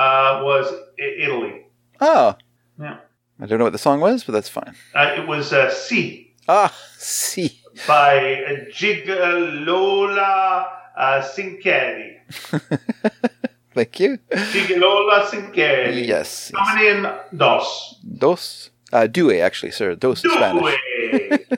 Uh, was I- Italy. Oh. Yeah. I don't know what the song was, but that's fine. Uh, it was uh, C Ah, see. by Gigliola uh, Sinceri. Thank you. Gigliola Sinceri. Yes. Coming in dos. Dos. Uh, due, actually, sir. Dos is Spanish.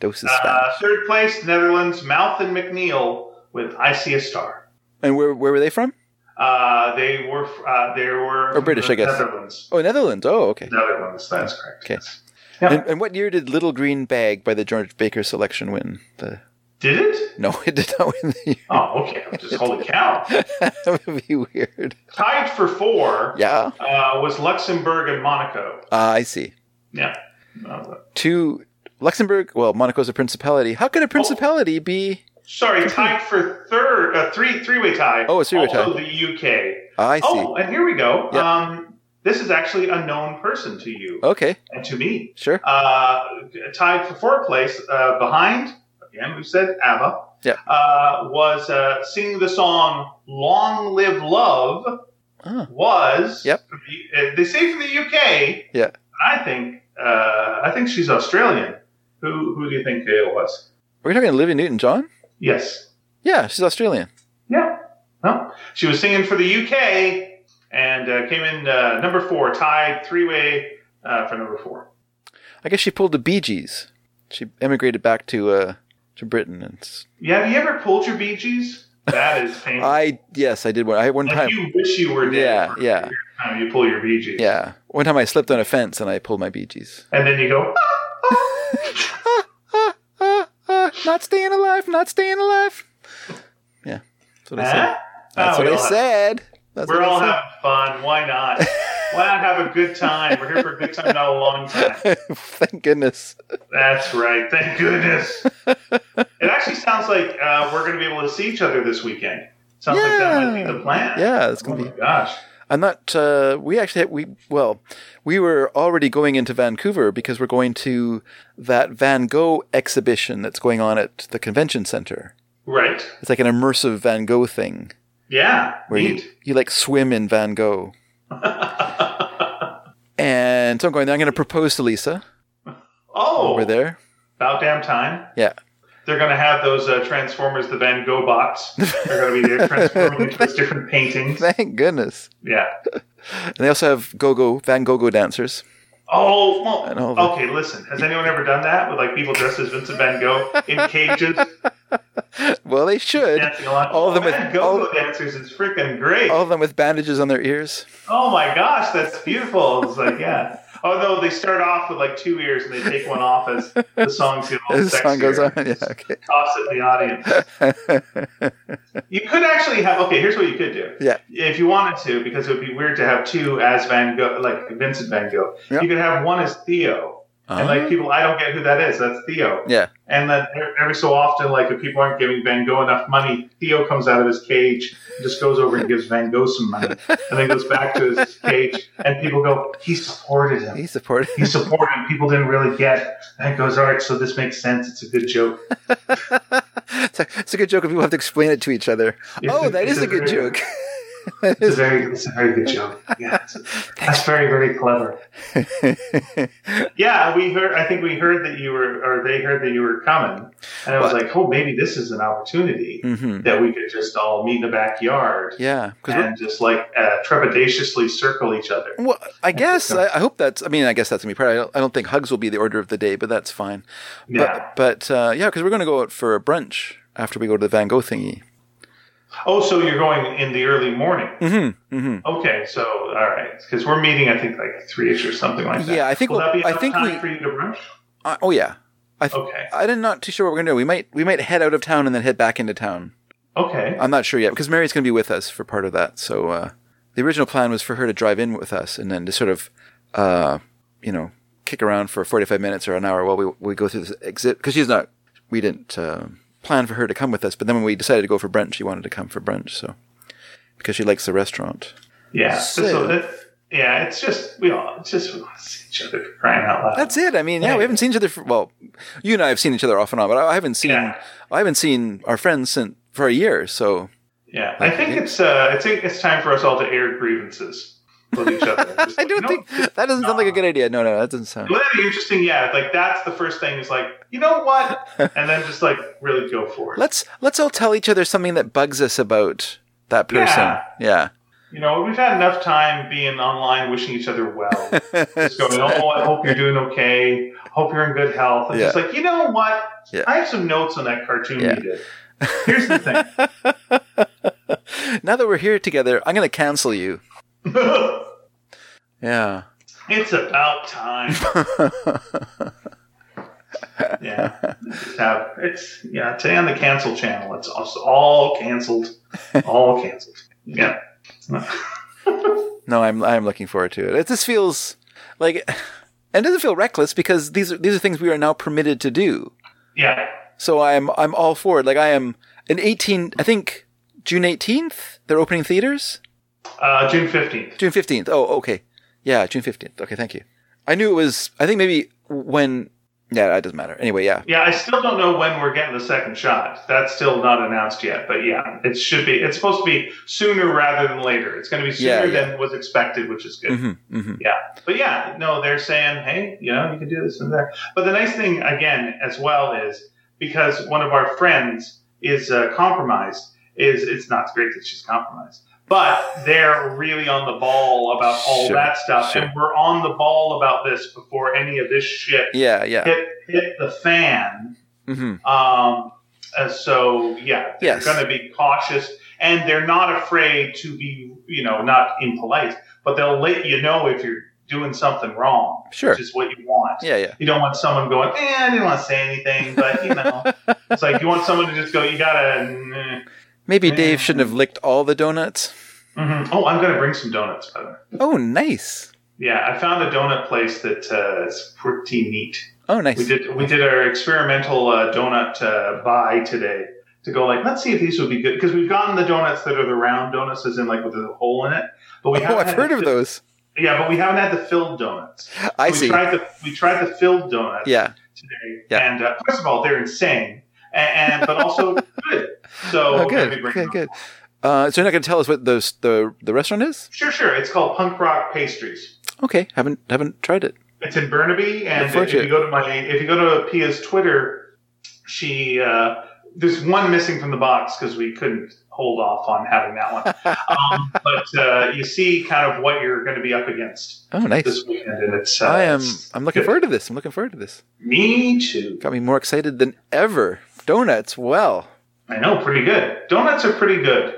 Dos is Spanish. uh, third place, Netherlands, Mouth and MacNeal with I See a Star. And where where were they from? Uh, they were uh, they were Or British, I guess. Netherlands. Oh, Netherlands. Oh, okay. Netherlands, that's correct. Okay. yes. Yeah. And, and what year did Little Green Bag by the George Baker selection win? The Did it? no, it did not win the year. Oh, okay. Just holy cow. that would be weird. Tied for four Yeah. uh, was Luxembourg and Monaco. Ah, I see. Yeah. Uh, Two Luxembourg. Well, Monaco's a principality. How could a principality be? Sorry, tied for third, uh, three three way tie. Oh, a three-way tie. also the UK. Ah, I see. Oh, and here we go. Yep. Um, this is actually a known person to you Okay, and to me. sure. Uh, tied for fourth place uh, behind, again, we said ABBA, Yeah. uh, was uh, singing the song Long Live Love, Oh. was, Yep. uh, they say from the UK, Yeah. I think, uh, I think she's Australian. Who, who do you think it was? We're talking Olivia Newton-John. Yes. Yeah, she's Australian. Yeah. No. She was singing for the UK and uh, came in uh, number four, tied three way uh, for number four. I guess she pulled the Bee Gees. She emigrated back to uh to Britain, and Yeah, have you ever pulled your Bee Gees? That is painful. I yes, I did one. I one like time. you wish you were dead. Yeah, yeah. Time you pull your Bee Gees. Yeah, one time I slipped on a fence and I pulled my Bee Gees. And then you go, ah, ah, not staying alive, not staying alive. Yeah, that's what I said. That's Oh, what I have- said. That's We're all I having fun. Why not? Why not have a good time? We're here for a good time, not a long time. Thank goodness. That's right. Thank goodness. it actually sounds like uh, we're going to be able to see each other this weekend. Sounds like that might be the plan. Yeah, it's Oh gonna my be. gosh. I'm not. Uh, we actually we well, we were already going into Vancouver because we're going to that Van Gogh exhibition that's going on at the convention center. Right. It's like an immersive Van Gogh thing Yeah. where you, Neat. you like swim in Van Gogh. And so I'm going. There. I'm going to propose to Lisa oh, over there. About damn time. Yeah. They're going to have those uh, Transformers, the Van Gogh bots. They're going to be there transforming into those different paintings. Thank goodness. Yeah. And they also have go-go Van Gogh dancers. Oh, well, okay, listen. Has anyone ever done that with like people dressed as Vincent Van Gogh in cages Well, they should. All of them oh, with- Gogh dancers is freaking great. All of them with bandages on their ears. Oh my gosh, that's beautiful. It's like, yeah. Although they start off with like two ears and they take one off as the songs get a little As the song goes on. Yeah. Okay. Toss it in the audience. You could actually have okay. Here's what you could do. Yeah. If you wanted to, because it would be weird to have two as Van Gogh, like Vincent Van Gogh. Yeah. You could have one as Theo, and like people, I don't get who that is. That's Theo. yeah. And then every so often, like if people aren't giving Van Gogh enough money, Theo comes out of his cage, and just goes over and gives Van Gogh some money, and then goes back to his cage, and people go, he supported him. He supported. He supported him. People didn't really get. Van Gogh's all right, so this makes sense. It's a good joke. it's, a, it's a good joke if people have to explain it to each other. It's oh, a- that is a a good joke. It's a very, it's a very good joke. Yeah, that's very, very clever. Yeah, we heard. I think we heard that you were, or they heard that you were coming, and I was What? like, oh, maybe this is an opportunity hmm that we could just all meet in the backyard Yeah, and just like uh, trepidatiously circle each other. well, I guess I, I hope that's. I mean, I guess that's gonna be part. I don't, I don't think hugs will be the order of the day, but that's fine. Yeah. But, but uh, yeah, because we're gonna go out for a brunch after we go to the Van Gogh thingy. Oh, so you're going in the early morning? Mm-hmm. Mm-hmm. Okay, so all right, because we're meeting, I think like three ish or something like that. Yeah, I think Will we'll- that be I think time we- for you to brunch? Uh, oh yeah. I th- Okay. I'm not too sure what we're gonna do. We might we might head out of town and then head back into town. Okay. I'm not sure yet because Mary's gonna be with us for part of that. So uh, the original plan was for her to drive in with us and then to sort of, uh, you know, kick around for 45 minutes or an hour while we, we go through this exit. Because she's not, we didn't uh, plan for her to come with us. But then when we decided to go for brunch, she wanted to come for brunch. So, because she likes the restaurant. Yeah. So- So, that, yeah, it's just we all it's just we want to see each other for crying out loud. That's it. I mean, yeah, we haven't seen each other for, well, you and I have seen each other off and on, but I haven't seen, Yeah. I haven't seen our friends since, for a year. So, Yeah, I think it's uh, I think it's time for us all to air grievances with each other. Just I like, don't you know, think, that doesn't sound like a good idea. No, no, that doesn't sound. Wouldn't that be interesting? Yeah, like that's the first thing. Is like, you know what? And then just like really go for it. Let's, let's all tell each other something that bugs us about that person. Yeah. yeah. You know, we've had enough time being online, wishing each other well. just going, oh, I hope you're doing okay. Hope you're in good health. And Yeah. just like, you know what? Yeah. I have some notes on that cartoon Yeah. you did. Here's the thing. now that we're here together, I'm going to cancel you. Yeah. it's about time. yeah, have it's yeah. Today on the cancel channel, it's all canceled, all canceled. Yeah. No, I'm I'm looking forward to it. It just feels like, and it doesn't feel reckless because these are these are things we are now permitted to do. Yeah. So I'm I'm all for it. Like I am in 18. I think June 18th they're opening theaters. Uh, June fifteenth. June 15th. Oh, okay. Yeah, June 15th. Okay, thank you. I knew it was. I think maybe when. Yeah, it doesn't matter. Anyway, yeah. Yeah, I still don't know when we're getting the second shot. That's still not announced yet. But yeah, it should be. It's supposed to be sooner rather than later. It's going to be sooner Yeah, yeah. than was expected, which is good. hmm hmm Yeah. But yeah, no, they're saying, hey, you know, you can do this and that. But the nice thing, again, as well, is because one of our friends is uh, compromised, is it's not great that she's compromised. But they're really on the ball about all Sure, that stuff. sure. And we're on the ball about this before any of this shit Yeah, yeah. hit, hit the fan. hmm Um, uh, so yeah, they're Yes. going to be cautious, and they're not afraid to be, you know, not impolite, but they'll let you know if you're doing something wrong, Sure. which is what you want. Yeah, yeah. You don't want someone going, "Eh, I didn't want to say anything," but you know, it's like you want someone to just go, "You gotta." Maybe Yeah. Dave shouldn't have licked all the donuts. mhm. Oh, I'm gonna bring some donuts. By the way. Oh, nice. Yeah, I found a donut place that uh, is pretty neat. Oh, nice. We did we did our experimental uh, donut uh, buy today to go like let's see if these would be good because we've gotten the donuts that are the round donuts as in like with a hole in it, but we Oh, I've heard of fi- those. Yeah, but we haven't had the filled donuts. I we see. Tried the we tried the filled donuts Yeah. today, Yeah. and uh, first of all they're insane, and, and but also good. So Oh, good. Good, good. Uh, so you're not going to tell us what those the the restaurant is? Sure, sure. It's called Punk Rock Pastries. Okay, haven't haven't tried it. It's in Burnaby, and Look if you go to my if you go to Pia's Twitter, she uh, there's one missing from the box because we couldn't hold off on having that one. um, but uh, you see kind of what you're going to be up against Oh, nice. this weekend, and it's uh, I am. I'm looking good. forward to this. I'm looking forward to this. Me too. Got me more excited than ever. Donuts. Well, I know, pretty good. Donuts are pretty good.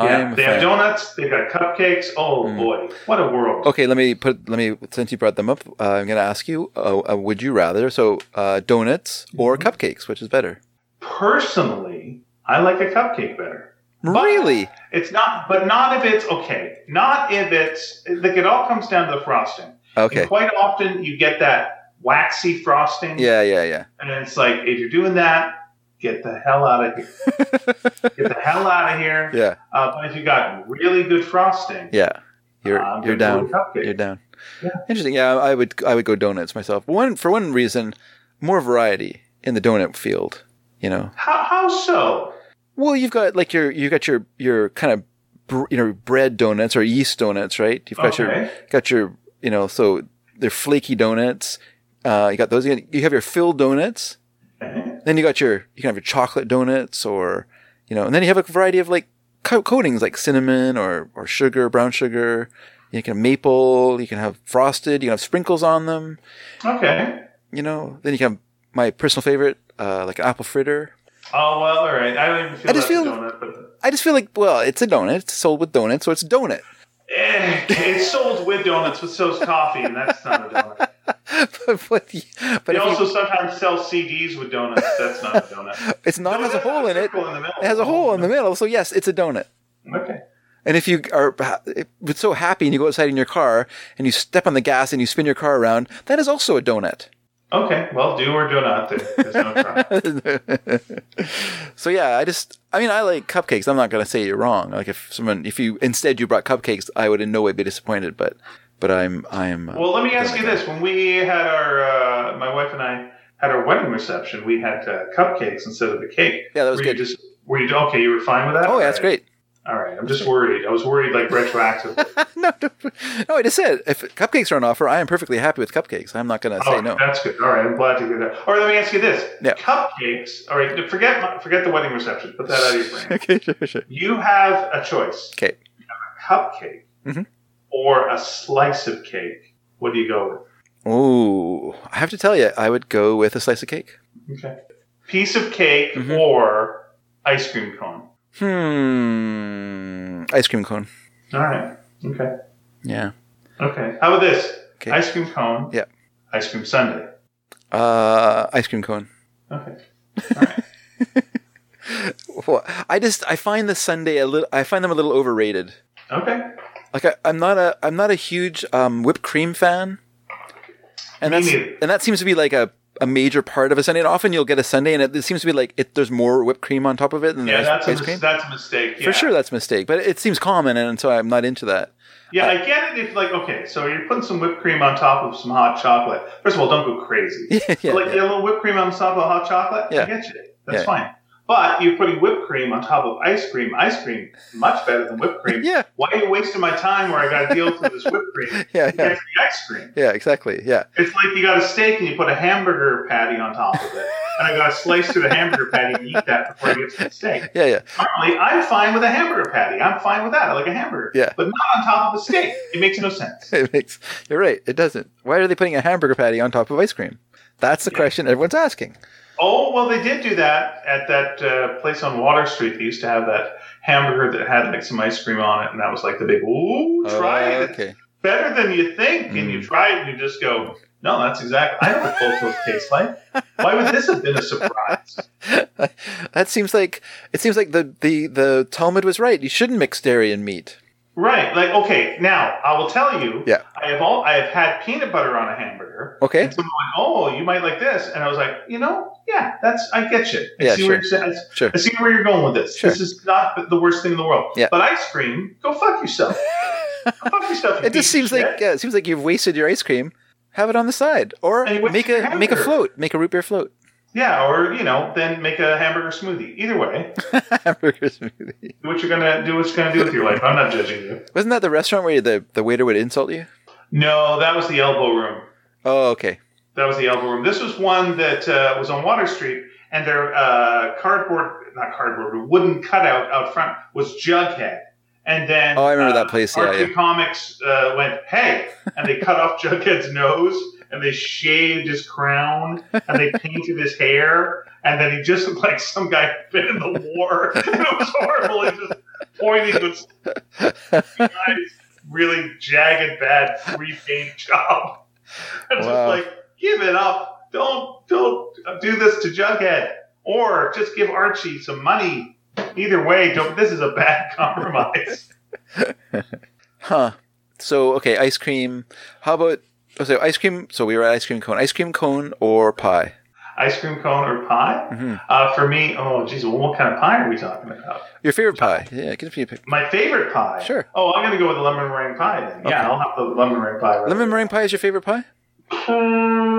Yeah, they have donuts. They got cupcakes. Oh Mm. boy, what a world! Okay, let me put. Let me since you brought them up, uh, I'm going to ask you. Uh, uh, would you rather so uh, donuts or Mm-hmm. cupcakes? Which is better? Personally, I like a cupcake better. But- Really? It's not, but not if it's okay. Not if it's like it all comes down to the frosting. Okay. And quite often you get that waxy frosting. Yeah, yeah, yeah. And it's like if you're doing that, get the hell out of here. get the hell out of here. Yeah, Uh, but if you got really good frosting, yeah. You're I'm you're down. go with cupcake. You're down. Yeah. Interesting. Yeah, I would I would go donuts myself. One for one reason, more variety in the donut field. You know. How, how so? Well, you've got like your you got your your kind of br- you know bread donuts or yeast donuts, right? You've got your got your you know so they're flaky donuts. Uh, you got those. You have your filled donuts. Then you got your you can have your chocolate donuts or you know, and then you have a variety of like co- coatings like cinnamon or or sugar, brown sugar. You can have maple. You can have frosted. You can have sprinkles on them. Okay. You know. Then you can have my personal favorite, uh, like apple fritter. Oh well, all right. I don't even feel I just feel- donut, but I just feel like well, it's a donut. It's sold with donuts, so it's a donut. eh, it's sold with donuts, but so's coffee, and that's not a donut. but but, They but if also you, sometimes sell CDs with donuts. That's not a donut. it's not it has a hole in it. In the middle. It has a hole in the oh, middle, so yes, it's a donut. Okay. And if you are it's so happy and you go outside in your car and you step on the gas and you spin your car around, that is also a donut. Okay, well, do or do not. There's no try. So yeah, I just I mean I like cupcakes. I'm not gonna say you're wrong. Like if someone if you instead you brought cupcakes, I would in no way be disappointed. But but I'm I'm uh, Well, let me ask you this: When we had our, uh, my wife and I had our wedding reception, we had uh, cupcakes instead of the cake. Yeah, that was were good. You just, were you okay? You were fine with that? Oh yeah, that's great. All right, I'm just worried. I was worried, like retroactively. no, no, no, I just said if cupcakes are on offer, I am perfectly happy with cupcakes. I'm not gonna say oh, no. that's good. All right, I'm glad to hear that. All right, let me ask you this: Yeah. Cupcakes. All right, forget forget the wedding reception. Put that out of your brain. okay, sure, sure. You have a choice: Okay. a cupcake Mhm. Or a slice of cake. What do you go with? Oh, I have to tell you, I would go with a slice of cake. Okay. Piece of cake Mhm. or ice cream cone. Hmm. Ice cream cone. All right. Okay. Yeah. Okay. How about this? Okay. Ice cream cone. Yeah. Ice cream sundae. Uh, ice cream cone. Okay. Well, I just I find the Sunday a little. I find them a little overrated. Okay. Like I, I'm not a I'm not a huge um, whipped cream fan, and Me that's neither. and that seems to be like a, a major part of a Sunday. And often you'll get a Sunday, and it, it seems to be like it, there's more whipped cream on top of it than Yeah, that's ice, a, cream. that's a mistake. Yeah. For sure, that's a mistake, but it seems common, and so I'm not into that. Yeah, I get it if like okay, so you're putting some whipped cream on top of some hot chocolate. First of all, don't go crazy. Yeah, yeah, like yeah. a little whipped cream on top of hot chocolate. Yeah. I get you. That's fine. But you're putting whipped cream on top of ice cream. Ice cream much better than whipped cream. Yeah. Why are you wasting my time where I got to deal with this whipped cream? Yeah, yeah, ice cream. yeah, exactly. Yeah, It's like you got a steak and you put a hamburger patty on top of it. and I got to slice through the hamburger patty and eat that before I get to the steak. yeah, yeah. Normally, I'm fine with a hamburger patty. I'm fine with that. I like a hamburger. Yeah. But not on top of a steak. It makes no sense. It makes you're right. It doesn't. Why are they putting a hamburger patty on top of ice cream? That's the Yeah. question everyone's asking. Oh, well, they did do that at that uh, place on Water Street. They used to have that hamburger that had like some ice cream on it, and that was like the big, ooh, try Oh, it. Okay. better than you think. And you Mm. try it, and you just go, no, that's exactly, I know what both those taste like. Why would this have been a surprise? that seems like it seems like the, the, the Talmud was right. You shouldn't mix dairy and meat. Right. Like, okay, now I will tell you. Yeah. I have all I have had peanut butter on a hamburger. Okay. And someone went, "Oh, you might like this," and I was like, "You know, yeah, that's I get you. I Yeah, see where you're, I, Sure. I see where you're going with this. Sure. This is not the worst thing in the world. Yeah. But ice cream, go fuck yourself. fuck yourself. you It just seems of like yeah, it seems like you've wasted your ice cream. Have it on the side, or And you wasted make a make a float, make a root beer float, yeah, or you know, then make a hamburger smoothie. Either way, hamburger smoothie. do what you're gonna do. What you're gonna do with your life. I'm not judging you. Wasn't that the restaurant where the the waiter would insult you? No, that was the elbow room. Oh, okay. That was the elbow room. This was one that uh, was on Water Street, and their uh, cardboard, not cardboard, but wooden cutout out front was Jughead. And then Oh, I remember uh, that place, yeah, Archie yeah. Comics uh, went, hey, and they cut off Jughead's nose, and they shaved his crown, and they painted his hair, and then he just looked like some guy who'd been in the war. it was horrible. He just pointing with nice, really jagged, bad three paint job. And Wow. just like, give it up. Don't don't do this to Jughead. Or just give Archie some money. Either way, don't this is a bad compromise. Huh. So okay, ice cream. How about oh, so ice cream? So we were at ice cream cone. Ice cream cone or pie? Ice cream cone or pie? Mhm. Uh, for me, oh geez, well, what kind of pie are we talking about? Your favorite pie? Yeah, give me a pick. My favorite pie. Sure. Oh, I'm gonna go with the lemon meringue pie then. Yeah, I'll have the lemon meringue pie. Right Lemon meringue pie is your favorite pie?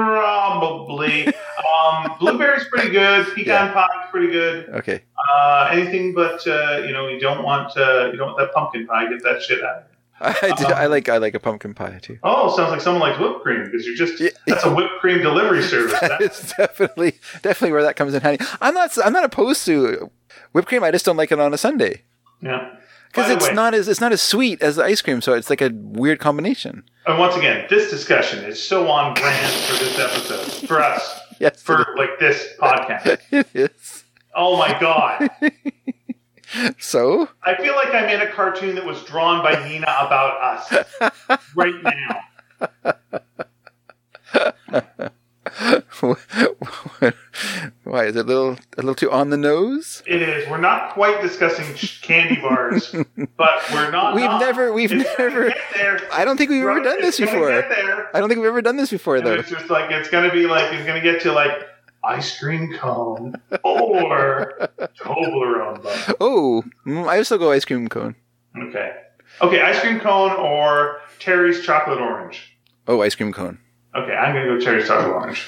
Probably. um, blueberry's pretty good. Pecan pie's pretty good. Okay. Uh, anything but uh, you know, you don't want uh, you don't want that pumpkin pie. Get that shit out. I, do, I um, like I like a pumpkin pie too. Oh, sounds like someone likes whipped cream because you're just Yeah. that's a whipped cream delivery service. That- It's definitely definitely where that comes in handy. I'm not I'm not opposed to whipped cream. I just don't like it on a Sunday yeah. because it's way, not as it's not as sweet as the ice cream. So it's like a weird combination. And once again, this discussion is so on brand for this episode, for us, Yes, for like this podcast. it is. Oh my god. So I feel like I'm in a cartoon that was drawn by Nina about us right now. Why is it a little a little too on the nose? It is. We're not quite discussing candy bars, but we're not. We've not. never- we've It's never- there. I don't think we've ever done this before. I don't think we've ever done this before, And though. it's just like it's gonna be like it's gonna get to like ice cream cone or Toblerone bar. Oh, mm, I still go ice cream cone. Okay. Okay, ice cream cone or Terry's chocolate orange. Oh, ice cream cone. Okay, I'm gonna go Terry's chocolate orange.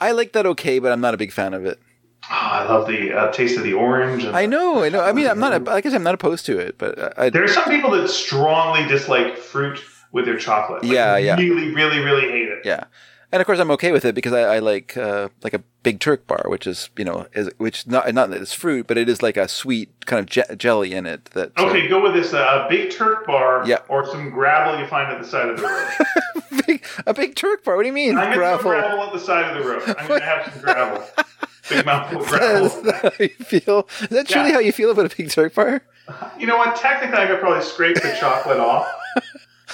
I like that okay, but I'm not a big fan of it. Ah, I love the uh, taste of the orange. I know, I know. I mean, I'm not. I guess I'm not opposed to it, but I, There are some people that strongly dislike fruit with their chocolate. Like, Yeah, yeah. Really, really, really hate it. yeah. And of course, I'm okay with it because I, I like uh, like a Big Turk bar, which is you know is which not not that it's fruit, but it is like a sweet kind of je- jelly in it. That so- Okay, go with this: uh, a big Turk bar, Yeah. or some gravel you find at the side of the road. big, a Big Turk bar. What do you mean I'm gravel? gravel at the side of the road. I'm gonna have some gravel, big mouthful of Is gravel. that how you feel? Is that truly Yeah. how you feel about a Big Turk bar? You know what? Technically, I could probably scrape the chocolate off,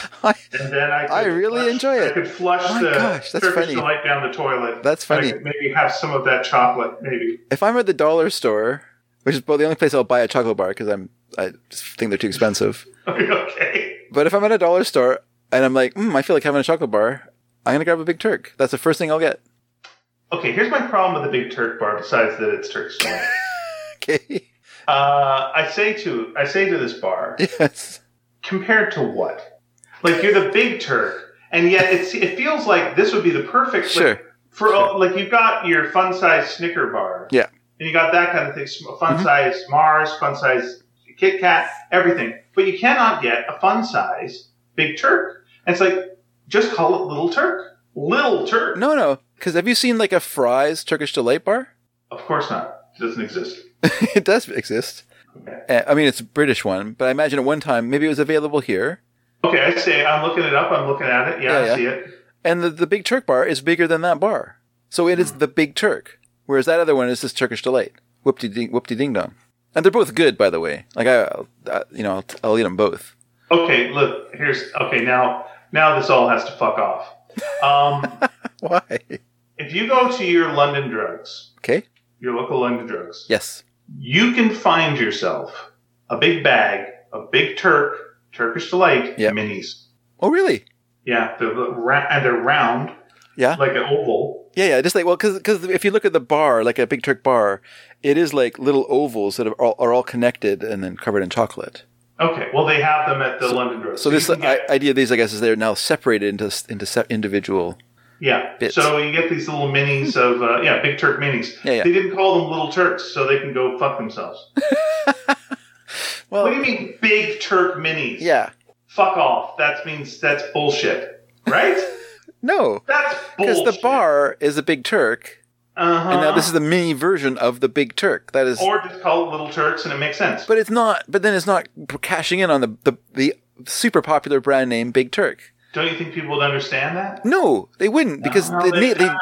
I, and then I. I really flush- enjoy it. I could flush Oh the gosh, that's Turkish funny. delight down the toilet. That's funny. could maybe have some of that chocolate, maybe. if I'm at the dollar store, which is about the only place I'll buy a chocolate bar because I'm I just think they're too expensive. okay. But if I'm at a dollar store and I'm like, mm, I feel like having a chocolate bar, I'm gonna grab a Big Turk. That's the first thing I'll get. Okay. Here's my problem with the big Turk bar. Besides that, it's Turkish delight. Okay. Uh, I say to I say to this bar, Yes. compared to what? Like you're the big Turk, and yet it's it feels like this would be the perfect like, Sure. for all, like you've got your fun size Snicker bar, Yeah. and you got that kind of thing, fun Mhm. size Mars, fun size Kit Kat, everything, but you cannot get a fun size Big Turk. And it's like just call it Little Turk, Little Turk. No, no. Because have you seen like a Fry's Turkish delight bar? Of course not. It doesn't exist. it does exist. Okay. Uh, I mean, it's a British one, but I imagine at one time maybe it was available here. Okay, I say I'm looking it up. I'm looking at it. Yeah, Yeah, I yeah. see it. And the, the Big Turk bar is bigger than that bar. So it is the Big Turk. Whereas that other one is just Turkish Delight. Whoopty ding, whoopty ding dong. And they're both good, by the way. Like, I, I you know, I'll, I'll eat them both. Okay, look. Here's okay. Now, now this all has to fuck off. Um, Why? if you go to your London Drugs, Okay. your local London Drugs, Yes. you can find yourself a big bag of Big Turk Turkish Delight Yep. minis. Oh, really? Yeah, they're and they're round, Yeah. like an oval. Yeah, yeah. Just like, well, because if you look at the bar, like a Big Turk bar, it is like little ovals that are all, are all connected and then covered in chocolate. Okay, well they have them at the London Drugs. So you this I, idea of these, I guess, is they're now separated into into se- individual. yeah. bits. So you get these little minis of uh, yeah, Big Turk minis. Yeah, yeah. They didn't call them Little Turks, so they can go fuck themselves. Well, what do you mean Big Turk minis? yeah. fuck off. That means that's bullshit, right? No, That's because the bar is a Big Turk, uh-huh. and now this is the mini version of the Big Turk. That is, or just call it Little Turks, and it makes sense. but it's not. But then it's not cashing in on the the, the super popular brand name Big Turk. Don't you think people would understand that? No, they wouldn't because No, they, they, they, have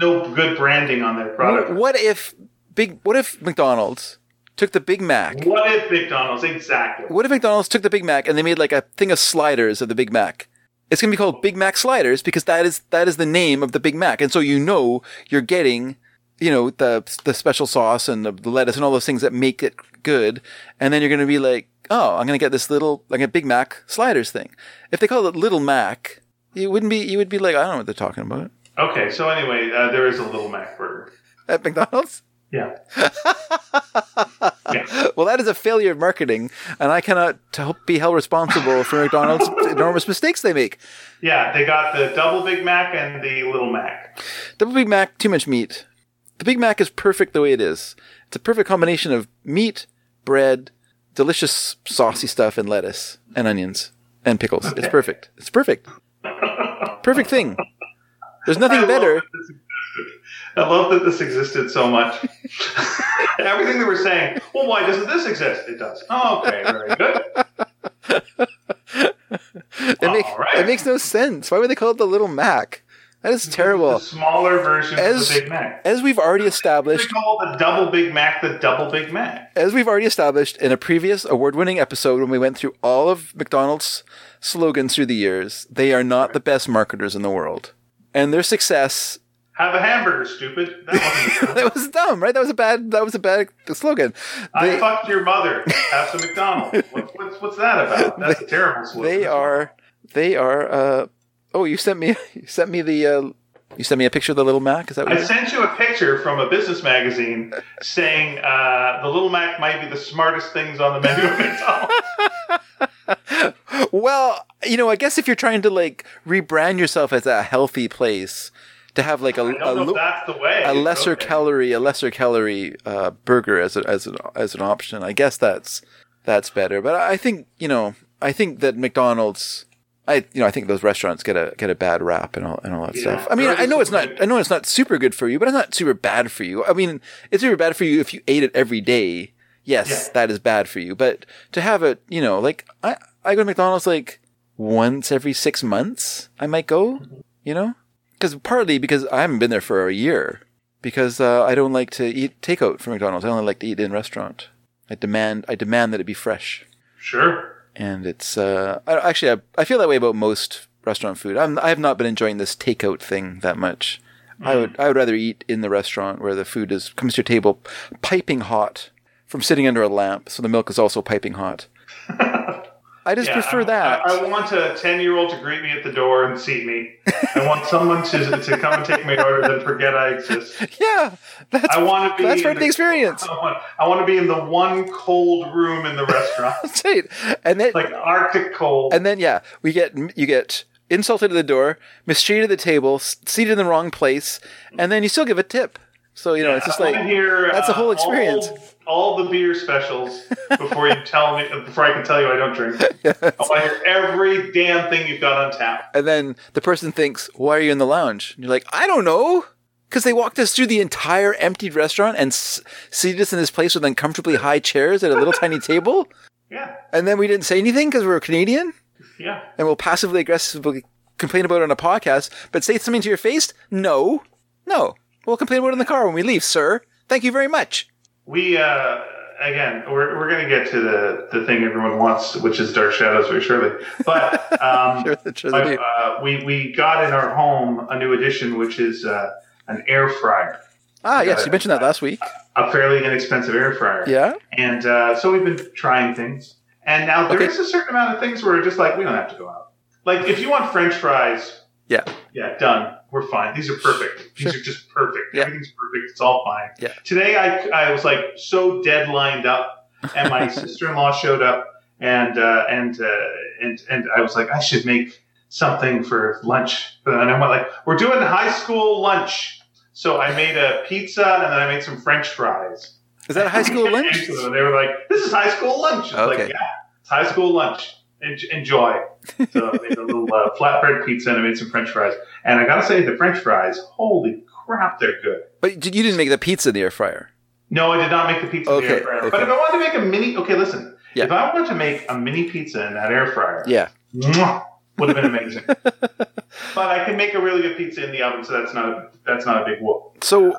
no good branding on their product. What if big? What if McDonald's took the Big Mac? What if McDonald's exactly? What if McDonald's took the Big Mac and they made like a thing of sliders of the Big Mac? It's gonna be called Big Mac sliders because that is that is the name of the Big Mac, and so you know you're getting, you know, the the special sauce and the, the lettuce and all those things that make it good, and then you're gonna be like, oh, I'm gonna get this little like a Big Mac sliders thing. If they call it Little Mac, you wouldn't be you would be like, I don't know what they're talking about Okay, so anyway, uh, there is a Little Mac burger. at McDonald's. Yeah. yeah. Well, that is a failure of marketing, and I cannot t- be held responsible for McDonald's enormous mistakes they make. Yeah, they got the double Big Mac and the Little Mac. Double Big Mac, too much meat. The Big Mac is perfect the way it is. It's a perfect combination of meat, bread, delicious saucy stuff, and lettuce, and onions, and pickles. It's perfect. It's perfect. Perfect thing. There's nothing better. this. I love that this existed so much. Everything that we're saying, well, why doesn't this exist? It does. Oh, okay, very good. It, make- right. it makes no sense. Why would they call it the Little Mac? That is terrible. The smaller version As- of the Big Mac. As we've already established. They call the double Big Mac the double Big Mac. as we've already established in a previous award-winning episode when we went through all of McDonald's slogans through the years, they are not the best marketers in the world. And their success Have a hamburger, stupid. That wasn't that was dumb, right? That was a bad. That was a bad slogan. I fucked your mother. Have some McDonald's. What, what's, what's that about? That's a terrible slogan. they are. They are. Uh, oh, you sent me. You sent me the. Uh, you sent me a picture of the little Mac. Is that what? I you sent you a picture from a business magazine saying uh, the Little Mac might be the smartest things on the menu of McDonald's. Well, you know, I guess if you're trying to like rebrand yourself as a healthy place, to have like a, a, lo- way. a lesser Okay. calorie, a lesser calorie uh, burger as a, as an as an option. I guess that's that's better. But I think you know, I think that McDonald's. I you know I think those restaurants get a get a bad rap and all and all that Yeah. stuff. I mean I know it's not I know it's not super good for you, but it's not super bad for you. I mean it's super bad for you if you ate it every day. Yes, Yeah. that is bad for you. But to have it, you know, like I I go to McDonald's like once every six months. I might go, you know, because partly because I haven't been there for a year because uh, I don't like to eat takeout from McDonald's. I only like to eat in restaurant. I demand I demand that it be fresh Sure. and it's uh, I, actually I, I feel that way about most restaurant food. I'm, I have not been enjoying this takeout thing that much. I would I would rather eat in the restaurant where the food is comes to your table piping hot from sitting under a lamp, so the milk is also piping hot. I just Yeah, prefer I, that. I, I want a 10 year old to greet me at the door and seat me. I want someone to, to come and take my order, then forget I exist. yeah, that's I want to be. that's part of the experience. I want, I want to be in the one cold room in the restaurant, That's right. And then like Arctic cold. And then yeah, we get you get insulted at the door, mistreated at the table, seated in the wrong place, and then you still give a tip. So you know it's just like wanna that's a uh, whole experience. All, all the beer specials before you tell me before I can tell you I don't drink. I want to hear every damn thing you've got on tap. and then the person thinks, "Why are you in the lounge?" And you're like, "I don't know." Because they walked us through the entire emptied restaurant and s- seated us in this place with uncomfortably high chairs at a little tiny table, Yeah, and then we didn't say anything because we are Canadian, yeah. and we'll passively aggressively complain about it on a podcast, but say something to your face? No, no. We'll complain about it in the car when we leave, sir. Thank you very much. We uh, again, we're, we're going to get to the, the thing everyone wants, which is Dark Shadows, very shortly. But um, Sure, I- uh, we we got in our home a new addition, which is uh, an air fryer, Ah, yes, you mentioned that last week. a fairly inexpensive air fryer. Yeah. And uh, so we've been trying things, and now there Okay. is a certain amount of things where we're just like we don't have to go out. Like if you want French fries, Yeah. yeah, done. We're fine. These are perfect. These Sure. are just perfect. Yeah. Everything's perfect. It's all fine. Yeah. Today I, I was like so dead lined up, and my sister in law showed up, and uh, and uh, and and I was like I should make something for lunch, and I went like we're doing high school lunch. So I made a pizza, and then I made some French fries. Is that a high school lunch? And they were like, "This is high school lunch." I was Okay. like, "Yeah, it's high school lunch. En- enjoy." So I made a little uh, flatbread pizza and I made some French fries. And I gotta say, the French fries, holy crap, they're good. But you didn't make the pizza in the air fryer. No, I did not make the pizza in the Okay, air fryer. okay. But if I wanted to make a mini, okay, listen. Yeah. If I wanted to make a mini pizza in that air fryer, Yeah. mwah, would have been amazing. but I can make a really good pizza in the oven, so that's not a, that's not a big whoop. So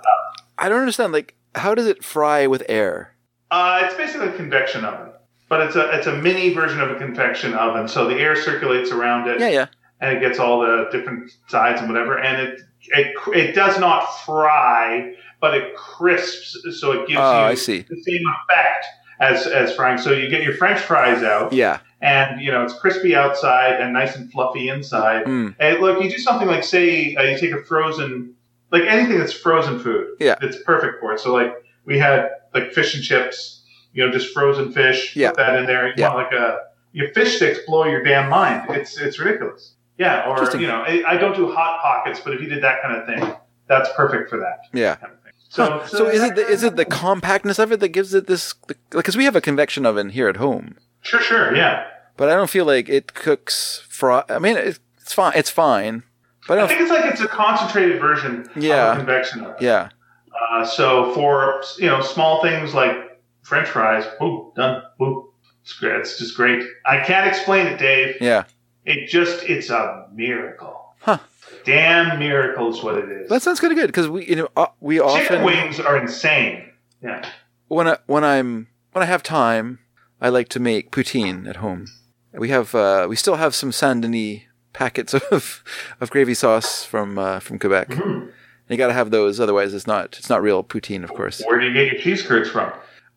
I don't understand. Like, how does it fry with air? Uh, it's basically a convection oven, but it's a it's a mini version of a convection oven. So the air circulates around it, Yeah, yeah. and it gets all the different sides and whatever. And it it it does not fry, but it crisps, so it gives Oh, you the same effect as as frying. So you get your French fries out, Yeah. and you know it's crispy outside and nice and fluffy inside. Mm. And look, you do something like say uh, you take a frozen, like anything that's frozen food. Yeah. it's perfect for it. So like we had like fish and chips, you know, just frozen fish. Yeah. Put that in there. You Yeah. want like a your fish sticks blow your damn mind. It's it's ridiculous. Yeah, or you know, I, I don't do hot pockets, but if you did that kind of thing, that's perfect for that Yeah. kind of. So, Huh. So, is it the, is it the compactness of it that gives it this? Because we have a convection oven here at home, Sure, sure, yeah. but I don't feel like it cooks fry. I mean, it's it's fine. It's fine, but I I think it's like it's a concentrated version Yeah. of a convection oven. yeah. Uh, so for you know small things like French fries, woo, done, woo. It's. It's just great. I can't explain it, Dave. Yeah. It just it's a miracle. Huh. Damn miracle is what it is. That sounds kind of good because we you know uh, we Chicken often wings are insane. Yeah. when I when I'm when I have time, I like to make poutine at home. We have uh, we still have some Saint Denis packets of of gravy sauce from uh, from Quebec, Mhm. You got to have those, otherwise it's not it's not real poutine, of course. Where do you get your cheese curds from?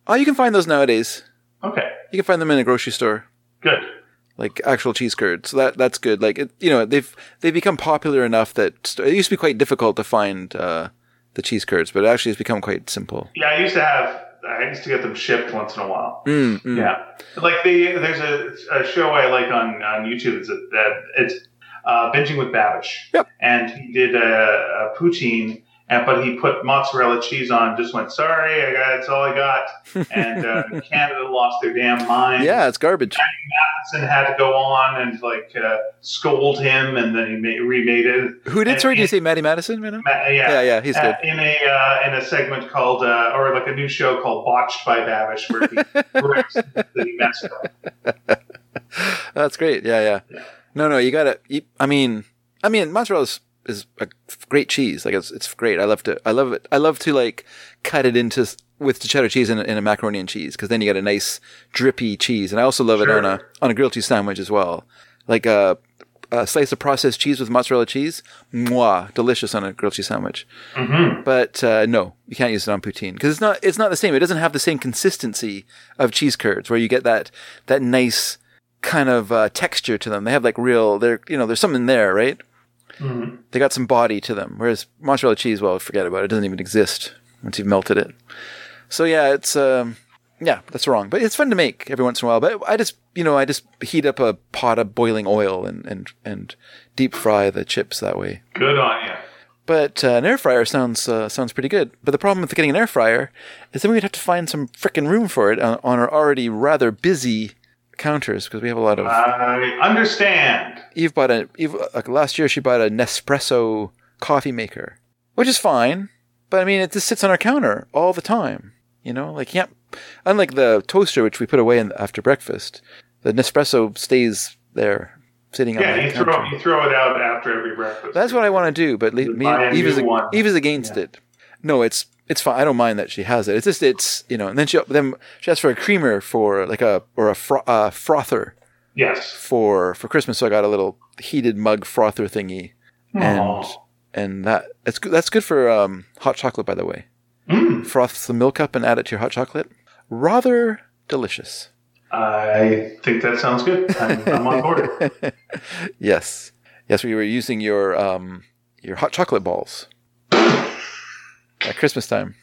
Oh, you can find those nowadays. Okay, You can find them in a grocery store, good. like actual cheese curds. So that that's good. Like it, you know, they've they've become popular enough that st- it used to be quite difficult to find uh, the cheese curds, but it actually has become quite simple. Yeah, I used to have. I used to get them shipped once in a while. Mm, mm. Yeah, like the there's a, a show I like on on YouTube. It's a, uh, it's uh, binging with Babish. Yep. And he did a, a poutine, and but he put mozzarella cheese on. Just went, sorry, I got that's all I got. And uh, Canada lost their damn mind. Yeah, it's garbage. and had to go on and like uh, scold him, and then he made, remade it. Who did? And- Sorry, did you say Maddie Madison? Madam? Ma- yeah, Yeah, yeah, he's uh, good. in a uh, in a segment called uh, or like a new show called Botched by Babish, where he corrects that he messed up. That's great. Yeah, yeah. Yeah. No, no, you gotta. You, I mean, I mean, mozzarella is, a great cheese. Like it's it's great. I love to. I love it. I love to like cut it into with the cheddar cheese in a, in a macaroni and cheese because then you get a nice drippy cheese. And I also love it on a on a grilled cheese sandwich as well. Like a, a slice of processed cheese with mozzarella cheese. Mwah, delicious on a grilled cheese sandwich. hmm But uh, no, you can't use it on poutine because it's not it's not the same. It doesn't have the same consistency of cheese curds where you get that that nice kind of uh, texture to them. They have like real they're you know there's something there, right? Hmm They got some body to them. Whereas mozzarella cheese, well, forget about it. It doesn't even exist once you've melted it. So yeah, it's um, yeah, that's wrong. But it's fun to make every once in a while. But I just you know I just heat up a pot of boiling oil and and and deep fry the chips that way. Good on you. But uh, an air fryer sounds uh, sounds pretty good. But the problem with getting an air fryer is then we'd have to find some frickin' room for it on, on our already rather busy counters because we have a lot of. I understand. Eve bought a Eve uh, like last year she bought a Nespresso coffee maker, which is fine. But I mean, it just sits on our counter all the time. You know, like yeah, unlike the toaster which we put away in, after breakfast, the Nespresso stays there sitting on Yeah, the you counter. throw you throw it out after every breakfast. That's what I want to do, but le- me, Eve, is. Eve is against Yeah. it. No, it's it's fine. I don't mind that she has it. It's just it's you know, and then she then she asked for a creamer for like a or a fro- uh, frother Yes. for for Christmas. So I got a little heated mug frother thingy, and and that it's good. That's good for um, hot chocolate, by the way. Mm. Froth some milk up and add it to your hot chocolate. Rather delicious. I think that sounds good. I'm, I'm on board. Yes, yes. We were using your um your hot chocolate balls at Christmas time.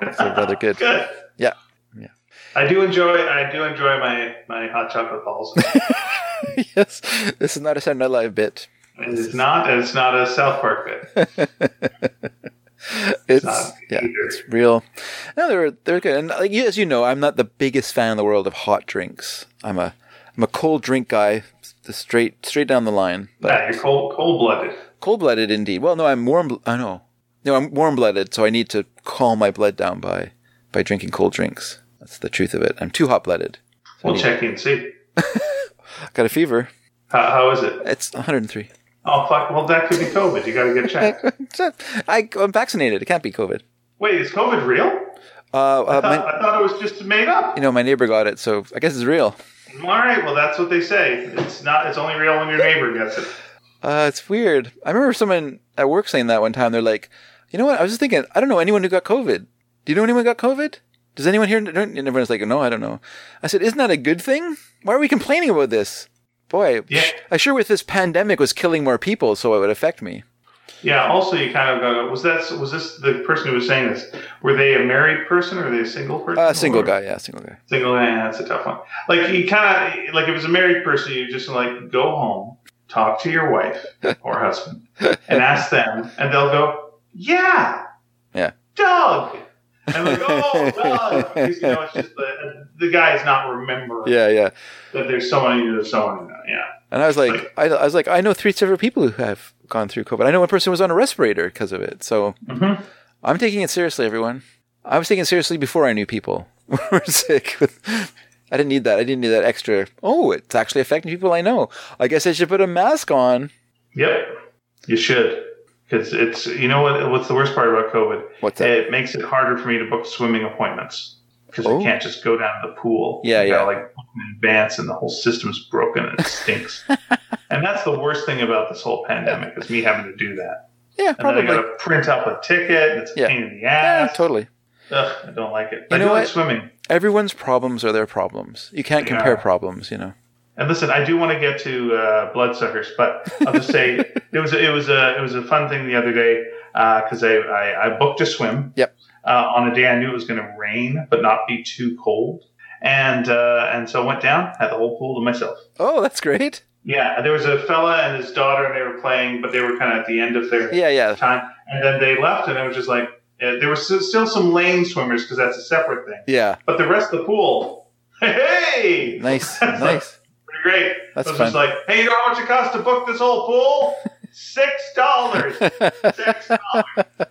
So rather good. Good. Yeah. Yeah. I do enjoy. I do enjoy my my hot chocolate balls. yes, this is not a Saturday Night Live bit. It's not. It's not a South Park bit. It's not yeah, either. it's real. No, they're they're good. And like, as you know, I'm not the biggest fan in the world of hot drinks. I'm a I'm a cold drink guy, straight straight down the line. But Yeah, you're cold cold blooded. cold blooded indeed. Well, no, I'm warm. I know. No, I'm warm blooded, so I need to calm my blood down by by drinking cold drinks. That's the truth of it. I'm too hot blooded. We'll check in and see. Got a fever. How, how is it? It's 103. Oh fuck! Well, that could be COVID. You got to get checked. I, I'm vaccinated. It can't be COVID. Wait, is COVID real? Uh, uh, I thought, my, I thought it was just made up. you know, my neighbor got it, so I guess it's real. All right. Well, that's what they say. It's not. It's only real when your neighbor gets it. Uh, it's weird. I remember someone at work saying that one time. They're like, you know what? I was just thinking, I don't know anyone who got COVID. Do you know anyone who got COVID? Does anyone here? And everyone's like, no, I don't know. I said, isn't that a good thing? Why are we complaining about this? Boy, Yeah. I sure with this pandemic was killing more people, so it would affect me. Yeah. Also, you kind of go. Was that? Was this the person who was saying this? Were they a married person or were they a single person? Uh, single Or- guy, yeah, single guy. Single. Yeah, that's a tough one. Like you kind of like if it was a married person, you just like go home, talk to your wife or husband, and ask them, and they'll go, "Yeah, Yeah. Doug." And like, oh, Doug. Because, you know, it's just the, the guy is not remembering Yeah, yeah. that there's someone, there's someone, yeah. And I was like, Like- I, I was like, I know three separate people who have gone through COVID. I know one person was on a respirator because of it. So Mm-hmm. I'm taking it seriously, everyone. I was taking it seriously before I knew people were sick. With, I didn't need that. I didn't need that extra. Oh, it's actually affecting people I know. I guess I should put a mask on. Yep, you should. Because it's, you know what? What's the worst part about COVID? What's that? It makes it harder for me to book swimming appointments because Oh. we can't just go down to the pool. Yeah, You gotta, yeah. like book in advance, and the whole system's broken and it stinks. and that's the worst thing about this whole pandemic is me having to do that. Yeah, And probably. then I got to print up a ticket. And it's a Yeah. pain in the ass. Yeah, totally. Ugh, I don't like it. You I know do like what? swimming. Everyone's problems are their problems. You can't compare Yeah. problems, you know. And listen, I do want to get to uh, bloodsuckers, but I'll just say it was it was a it was a fun thing the other day because I, I I booked a swim. Yep. Uh, on a day I knew it was going to rain, but not be too cold, and uh, and so I went down, had the whole pool to myself. Oh, that's great. Yeah, there was a fella and his daughter, and they were playing, but they were kind of at the end of their Yeah, yeah. time, and then they left, and it was just like uh, there were still some lane swimmers because that's a separate thing, Yeah. but the rest of the pool, hey, Nice. Nice. Great. That's I was fun. just like, hey, you know how much it costs to book this whole pool? Six dollars. Six dollars.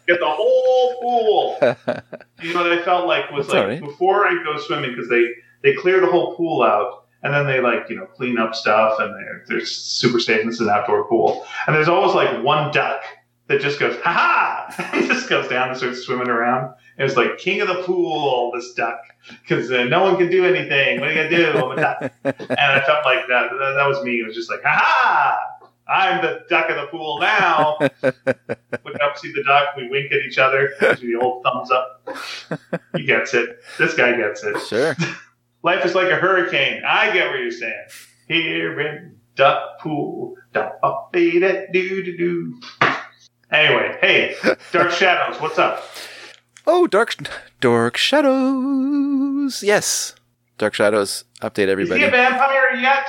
Get the whole pool. You know what I felt like was That's like right. before I go swimming because they they clear the whole pool out and then they like you know clean up stuff and they're they're super safe. This is an outdoor pool and there's always like one duck that just goes ha ha and just goes down and starts swimming around. It was like king of the pool, this duck, because uh, no one can do anything. What are you gonna do? I'm a duck and I felt like that, that. That was me. It was just like, ha ha! I'm the duck of the pool now. Look up, see the duck. We wink at each other. Me the old thumbs up. He gets it. This guy gets it. Sure. Life is like a hurricane. I get what you're saying. Here in duck pool, duck up, do do do. Anyway, hey, Dark Shadows, what's up? Oh, Dark Dark Shadows. Yes. Dark Shadows. Update everybody. Is he a vampire yet?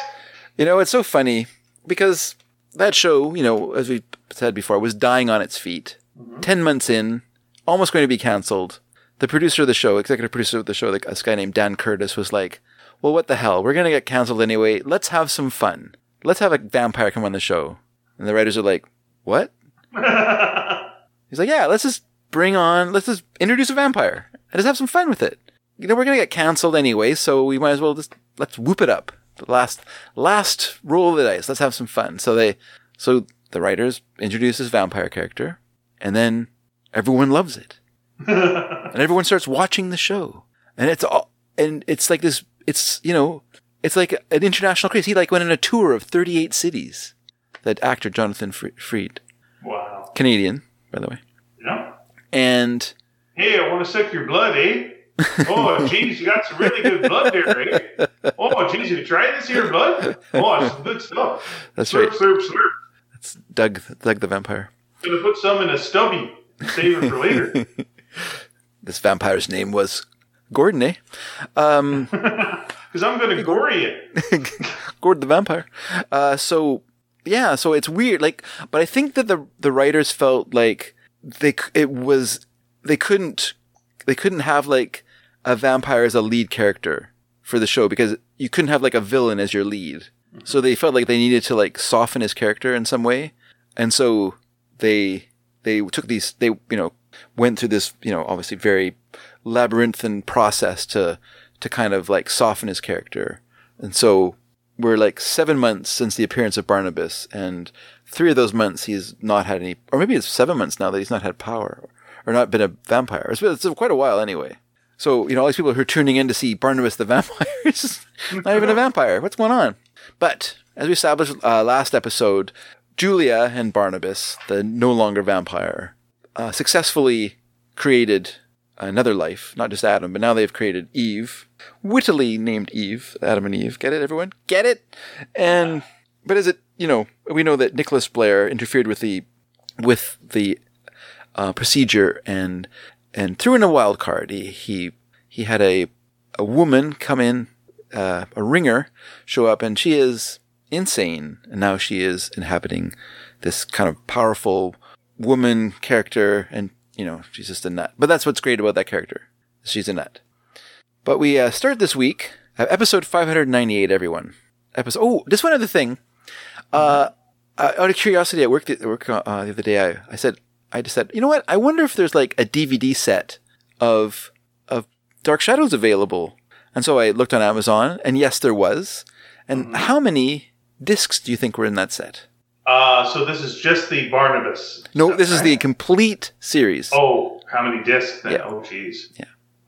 You know, it's so funny because that show, you know, as we said before, was dying on its feet. Mm-hmm. Ten months in, almost going to be cancelled. The producer of the show, executive producer of the show, like this guy named Dan Curtis, was like, "Well, what the hell? We're going to get cancelled anyway. Let's have some fun. Let's have a vampire come on the show." And the writers are like, "What?" He's like, "Yeah, let's just bring on, let's just introduce a vampire and just have some fun with it. You know, we're going to get cancelled anyway, so we might as well just let's whoop it up." The last last roll of the dice. Let's have some fun. So they so the writers introduce this vampire character, and then everyone loves it, and everyone starts watching the show, and it's all and it's like this. It's you know it's like an international craze. He like went on a tour of 38 cities. That actor Jonathan Fre- Frid, wow. Canadian by the way. And Hey, I want to suck your blood, eh? Oh, geez, you got some really good blood there, eh? Oh, geez, you try this here blood? Oh, it's some good stuff. That's slurp, right. slurp, slurp. That's Doug Doug the vampire. Gonna put some in a stubby. Save it for later. This vampire's name was Gordon, eh? Um, Because I'm gonna gory it. Gordon the vampire. Uh, so yeah, so it's weird. Like, but I think that the the writers felt like they it was they couldn't they couldn't have like a vampire as a lead character for the show because you couldn't have like a villain as your lead. So they felt like they needed to like soften his character in some way, and so they they took these they you know went through this you know obviously very labyrinthine process to to kind of like soften his character. And so we're like seven months since the appearance of Barnabas, and three of those months he's not had any, or maybe it's seven months now that he's not had power or not been a vampire. It's been, quite a while anyway. So, you know, all these people who are tuning in to see Barnabas the vampire is not even a vampire. What's going on? But as we established uh, last episode, Julia and Barnabas, the no longer vampire, uh, successfully created another life, not just Adam, but now they've created Eve, wittily named Eve, Adam and Eve. Get it, everyone? Get it? And but is it you know we know that Nicholas Blair interfered with the with the uh, procedure and and threw in a wild card. He he he had a a woman come in, uh, a ringer, show up, and she is insane, and now she is inhabiting this kind of powerful woman character, and you know she's just a nut. But that's what's great about that character. She's a nut. But we uh, start this week, uh, episode 598. Everyone, episode. Oh, just one other thing. Uh, uh, out of curiosity, at work, the, work uh, the other day, I, I said, I just said, you know what? I wonder if there's like a DVD set of of Dark Shadows available. And so I looked on Amazon, and yes, there was. And how many discs do you think were in that set? Uh, so this is just the Barnabas. No, this is right? the complete series. Oh, how many discs? Then? Yeah. Oh, geez. Yeah.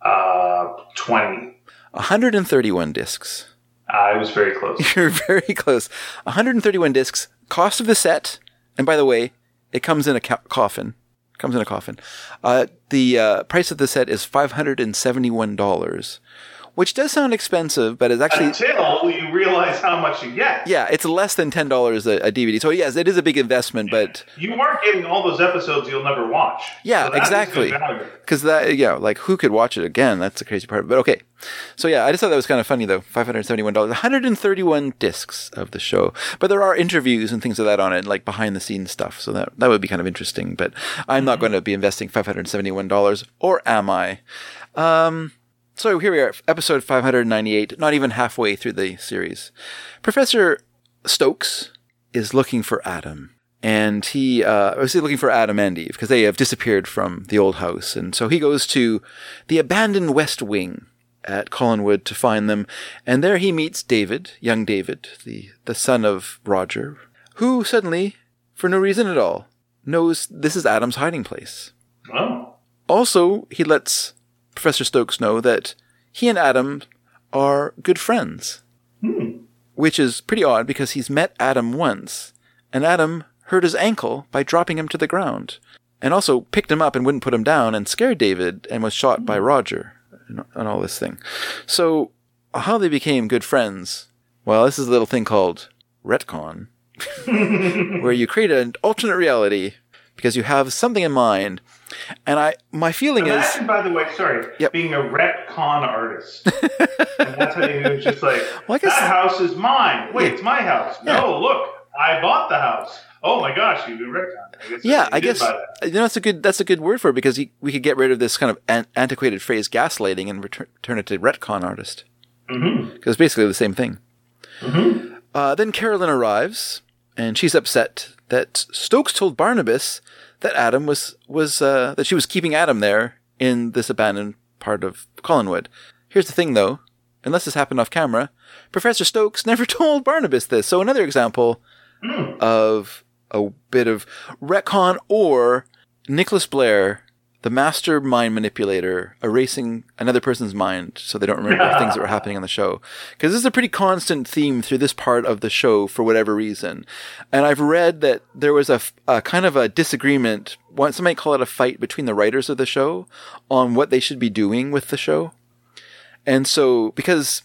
Uh, twenty. 131 discs. I was very close. You're very close. 131 discs. Cost of the set, and by the way, It comes in a ca- coffin. Comes in a coffin. Uh, the uh, price of the set is five hundred and seventy-one dollars, which does sound expensive, but it's actually Until you realize how much you get. yeah, it's less than ten dollars a, DVD. So yes, it is a big investment, but You aren't getting all those episodes you'll never watch. Yeah, So exactly. because that yeah, like who could watch it again? That's the crazy part. But okay, so yeah, I just thought that was kind of funny though. Five hundred seventy-one dollars, one hundred and thirty-one discs of the show, but there are interviews and things of that on it, like behind the scenes stuff. So that that would be kind of interesting. But I'm not going to be investing five hundred seventy-one dollars, or am I? Um, so here we are, episode 598, not even halfway through the series. Professor Stokes is looking for Adam. And he, uh, was looking for Adam and Eve because they have disappeared from the old house. And so he goes to the abandoned West Wing at Collinwood to find them. And there he meets David, young David, the, the son of Roger, who suddenly, for no reason at all, knows this is Adam's hiding place. Oh. Also, he lets Professor Stokes know that he and Adam are good friends. Hmm. Which is pretty odd because he's met Adam once, and Adam hurt his ankle by dropping him to the ground, and also picked him up and wouldn't put him down and scared David and was shot by hmm. Roger and, and all this thing. So, how they became good friends? Well, this is a little thing called retcon, where you create an alternate reality because you have something in mind. And I, my feeling is, by the way, sorry, Yep. being a retcon artist. and that's how you was just like, Well, guess- that house is mine. Wait, Yeah. it's my house. No, look, I bought the house. Oh my gosh, you do retcon. I guess yeah, I guess you know that's a good that's a good word for it because he, we could get rid of this kind of an, antiquated phrase gaslighting and return, turn it to retcon artist Mhm. it's basically the same thing. Uh, then Carolyn arrives and she's upset that Stokes told Barnabas that Adam was was uh, that she was keeping Adam there in this abandoned part of Collinwood. Here's the thing, though. Unless this happened off camera, Professor Stokes never told Barnabas this. So another example of a bit of retcon or Nicholas Blair, the master mind manipulator, erasing another person's mind so they don't remember things that were happening on the show. Because this is a pretty constant theme through this part of the show for whatever reason. And I've read that there was a, a kind of a disagreement, one, some might call it a fight between the writers of the show on what they should be doing with the show. And so, because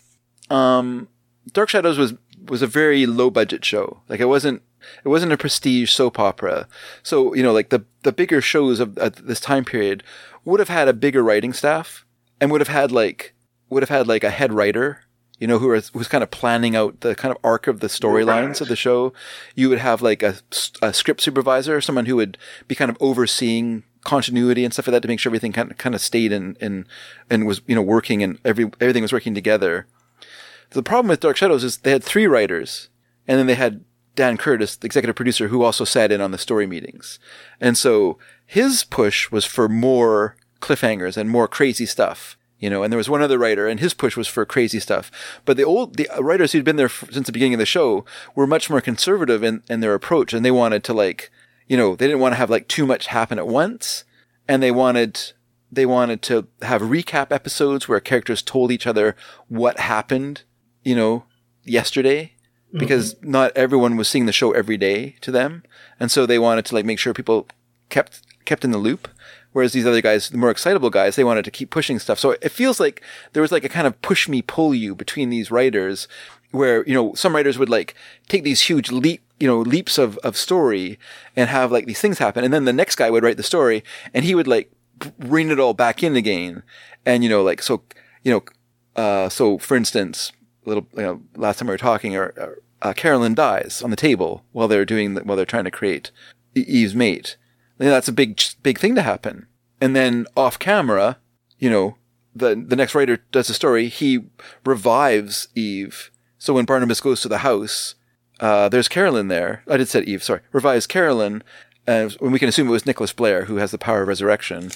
um, Dark Shadows was was a very low budget show. Like it wasn't it wasn't a prestige soap opera. So you know, like the the bigger shows of this time period would have had a bigger writing staff and would have had like would have had like a head writer. You know, who was, who was kind of planning out the kind of arc of the storylines Right. of the show. You would have like a, a script supervisor, someone who would be kind of overseeing continuity and stuff like that to make sure everything kind of, kind of stayed in, in, and was, you know, working and every, everything was working together. The problem with Dark Shadows is they had three writers, and then they had Dan Curtis, the executive producer, who also sat in on the story meetings. And so his push was for more cliffhangers and more crazy stuff. You know, and there was one other writer, and his push was for crazy stuff. But the old the writers who'd been there f- since the beginning of the show were much more conservative in, in their approach, and they wanted to like, you know, they didn't want to have like too much happen at once, and they wanted they wanted to have recap episodes where characters told each other what happened, you know, yesterday because not everyone was seeing the show every day to them. And so they wanted to like make sure people kept kept in the loop. Whereas these other guys, the more excitable guys, they wanted to keep pushing stuff. So it feels like there was like a kind of push me pull you between these writers where, you know, some writers would like take these huge leap, you know, leaps of, of story and have like these things happen. And then the next guy would write the story and he would like rein it all back in again. And, you know, like, so, you know, uh, so for instance, little, you know, last time we were talking, or, or uh, Carolyn dies on the table while they're doing, the, while they're trying to create Eve's mate. That's a big, big thing to happen. And then off camera, you know, the the next writer does the story. He revives Eve. So when Barnabas goes to the house, uh, there's Carolyn there. I did say Eve. Sorry, revives Carolyn. And we can assume it was Nicholas Blair who has the power of resurrection.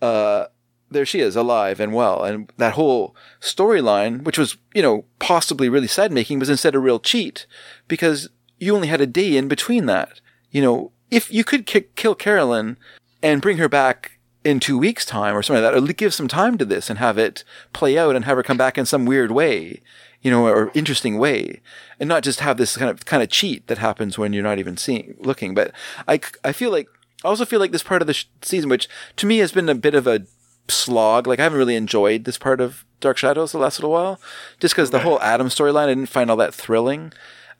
Uh, there she is, alive and well. And that whole storyline, which was, you know, possibly really sad making, was instead a real cheat because you only had a day in between that. You know, if you could ki- kill Carolyn and bring her back in two weeks' time or something like that, or give some time to this and have it play out and have her come back in some weird way, you know, or interesting way, and not just have this kind of kind of cheat that happens when you're not even seeing looking. But I I feel like I also feel like this part of the sh- season, which to me has been a bit of a slog. Like I haven't really enjoyed this part of Dark Shadows the last little while, just because the whole Adam storyline I didn't find all that thrilling.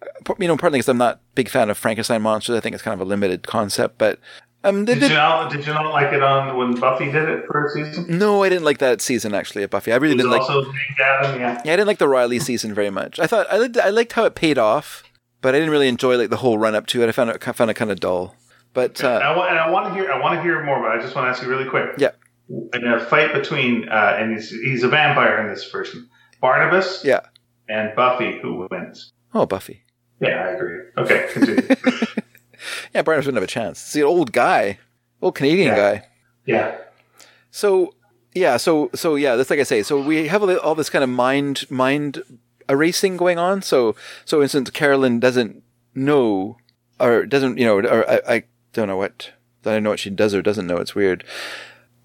Uh, You know, partly because I'm not a big fan of Frankenstein monsters. I think it's kind of a limited concept, but um, Did did- you not? Did you not like it on when Buffy did it for a season? no, I didn't like that season actually of Buffy. I really didn't like. also Adam. Yeah. Yeah, I didn't like the Riley season very much. I thought I liked, I liked how it paid off, but I didn't really enjoy like the whole run up to it. I found it I found it kind of dull. But And uh, I want, and I want to hear. I want to hear more, but I just want to ask you really quick. yeah, In a fight between, uh, and he's he's a vampire in this version, Barnabas yeah. and Buffy, who wins? Oh, Buffy. Yeah, I agree. Okay, continue. Yeah, Barnabas wouldn't have a chance. It's the old guy, old Canadian Yeah. guy. yeah. So yeah, so so yeah, that's like I say. So we have all this kind of mind mind erasing going on. So so, instance, Carolyn doesn't know or doesn't you know or I, I don't know what I don't know what she does or doesn't know. It's weird.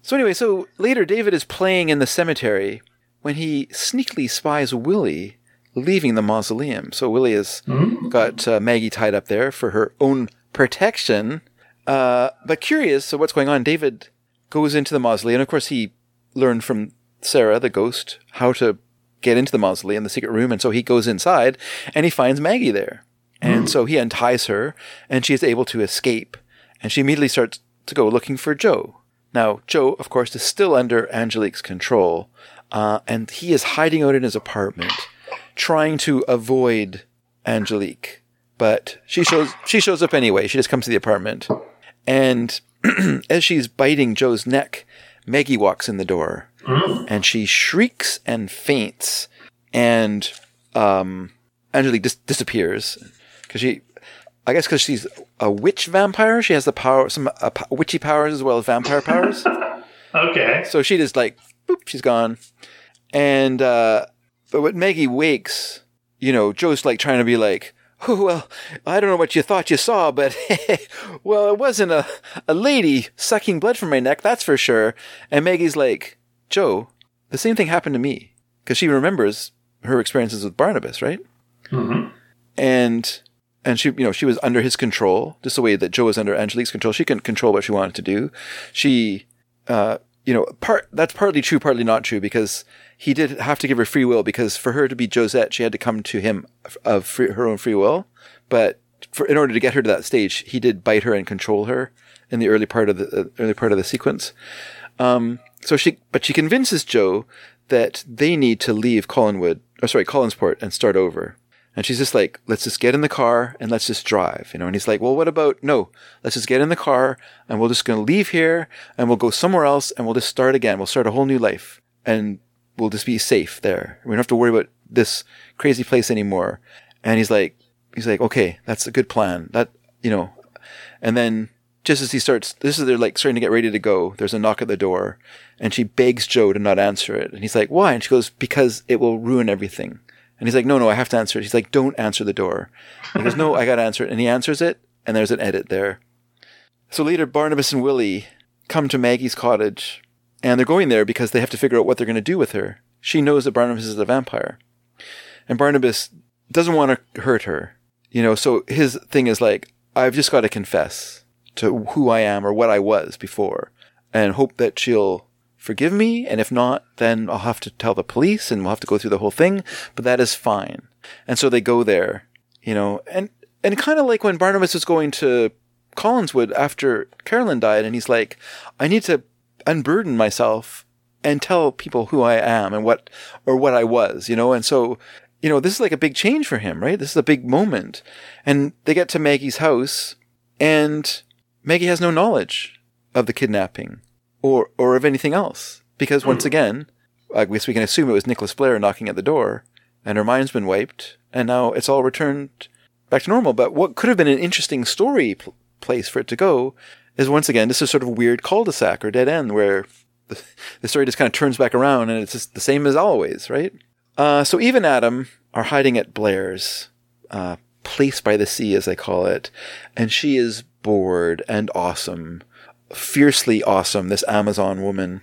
So anyway, so later David is playing in the cemetery when he sneakily spies Willie leaving the mausoleum. So Willie has got uh, Maggie tied up there for her own protection. Uh, but curious, so what's going on? David goes into the mausoleum. And of course, he learned from Sarah, the ghost, how to get into the mausoleum, the secret room. And so he goes inside and he finds Maggie there. And so he unties her and she is able to escape. And she immediately starts to go looking for Joe. Now, Joe, of course, is still under Angelique's control. Uh, and he is hiding out in his apartment, trying to avoid Angelique. But she shows she shows up anyway. She just comes to the apartment. And as she's biting Joe's neck, Maggie walks in the door and she shrieks and faints. And um, Angelique dis- disappears because she, I guess, because she's a witch vampire. She has the power, some uh, witchy powers as well as vampire powers. Okay. So she just like, boop, she's gone. And, uh, but when Maggie wakes, you know, Joe's like trying to be like, oh, well, I don't know what you thought you saw, but well, it wasn't a, a lady sucking blood from my neck, that's for sure. And Maggie's like, Joe, the same thing happened to me. Cause she remembers her experiences with Barnabas, right? Mm-hmm. And, and she, you know, she was under his control, just the way that Joe was under Angelique's control. She couldn't control what she wanted to do. She, uh, you know, part that's partly true, partly not true, because he did have to give her free will. Because for her to be Josette, she had to come to him of free, her own free will. But for in order to get her to that stage, he did bite her and control her in the early part of the uh, early part of the sequence. Um, so she, but she convinces Joe that they need to leave Collinwood, or sorry, Collinsport, and start over. And she's just like, let's just get in the car and let's just drive, you know. And he's like, well, what about no? Let's just get in the car and we're just going to leave here and we'll go somewhere else and we'll just start again. We'll start a whole new life and we'll just be safe there. We don't have to worry about this crazy place anymore. And he's like, he's like, okay, that's a good plan. That you know. And then just as he starts, this is they're like starting to get ready to go. There's a knock at the door, and she begs Joe to not answer it. And he's like, why? And she goes, because it will ruin everything. And he's like, no, no, I have to answer it. He's like, don't answer the door. And he goes, no, I got to answer it. And he answers it, and there's an edit there. So later, Barnabas and Willie come to Maggie's cottage, and they're going there because they have to figure out what they're going to do with her. She knows that Barnabas is a vampire. And Barnabas doesn't want to hurt her. You know, so his thing is like, I've just got to confess to who I am or what I was before and hope that she'll forgive me. And if not, then I'll have to tell the police and we'll have to go through the whole thing. But that is fine. And so they go there, you know, and, and kind of like when Barnabas was going to Collinswood after Carolyn died and he's like, I need to unburden myself and tell people who I am and what, or what I was, you know? And so, you know, this is like a big change for him, right? This is a big moment. And they get to Maggie's house and Maggie has no knowledge of the kidnapping or, or of anything else. Because once again, I guess we can assume it was Nicholas Blair knocking at the door and her mind's been wiped and now it's all returned back to normal. But what could have been an interesting story pl- place for it to go is once again, this is sort of a weird cul-de-sac or dead end where the, the story just kind of turns back around and it's just the same as always, right? Uh, so Eve and Adam are hiding at Blair's, uh, place by the sea, as they call it, and she is bored and awesome, fiercely awesome, this Amazon woman.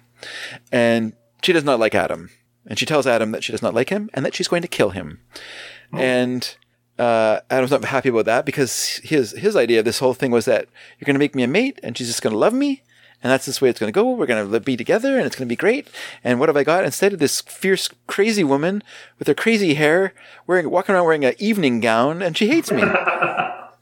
And she does not like Adam. And she tells Adam that she does not like him and that she's going to kill him. And uh, Adam's not happy about that because his his idea of this whole thing was that you're going to make me a mate and she's just going to love me. And that's this way it's going to go. We're going to be together and it's going to be great. And what have I got? Instead of this fierce, crazy woman with her crazy hair, wearing, walking around wearing an evening gown and she hates me.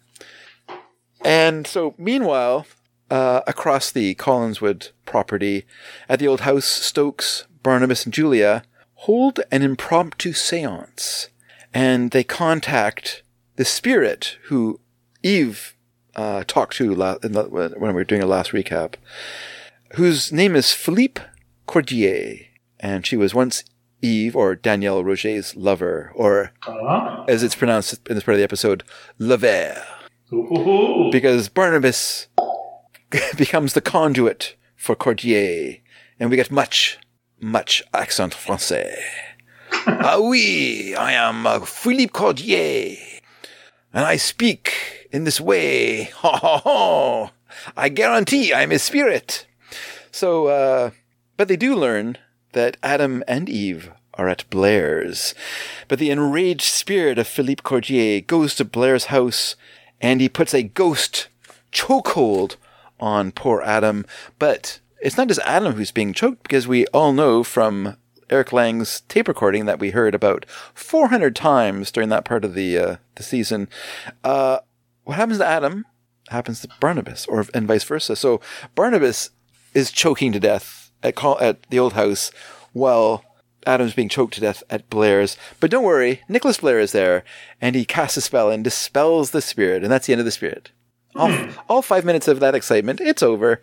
and so meanwhile, uh, across the Collinswood property, at the old house, Stokes, Barnabas, and Julia hold an impromptu seance. And they contact the spirit who Eve uh, talked to la- the, when we were doing a last recap, whose name is Philippe Cordier. And she was once Eve or Danielle Roget's lover, or Ah. as it's pronounced in this part of the episode, Lever because Barnabas becomes the conduit for Cordier, and we get much, much accent français. ah oui, I am uh, Philippe Cordier, and I speak in this way. Ha ha ha! I guarantee I'm a spirit. So, uh, but they do learn that Adam and Eve are at Blair's. But the enraged spirit of Philippe Cordier goes to Blair's house and he puts a ghost chokehold on poor Adam. But it's not just Adam who's being choked because we all know from Eric Lang's tape recording that we heard about 400 times during that part of the uh, the season. Uh, what happens to Adam happens to Barnabas, or and vice versa. So Barnabas is choking to death at call, at the old house, while Adam's being choked to death at Blair's. But don't worry, Nicholas Blair is there, and he casts a spell and dispels the spirit, and that's the end of the spirit. All, all five minutes of that excitement, it's over.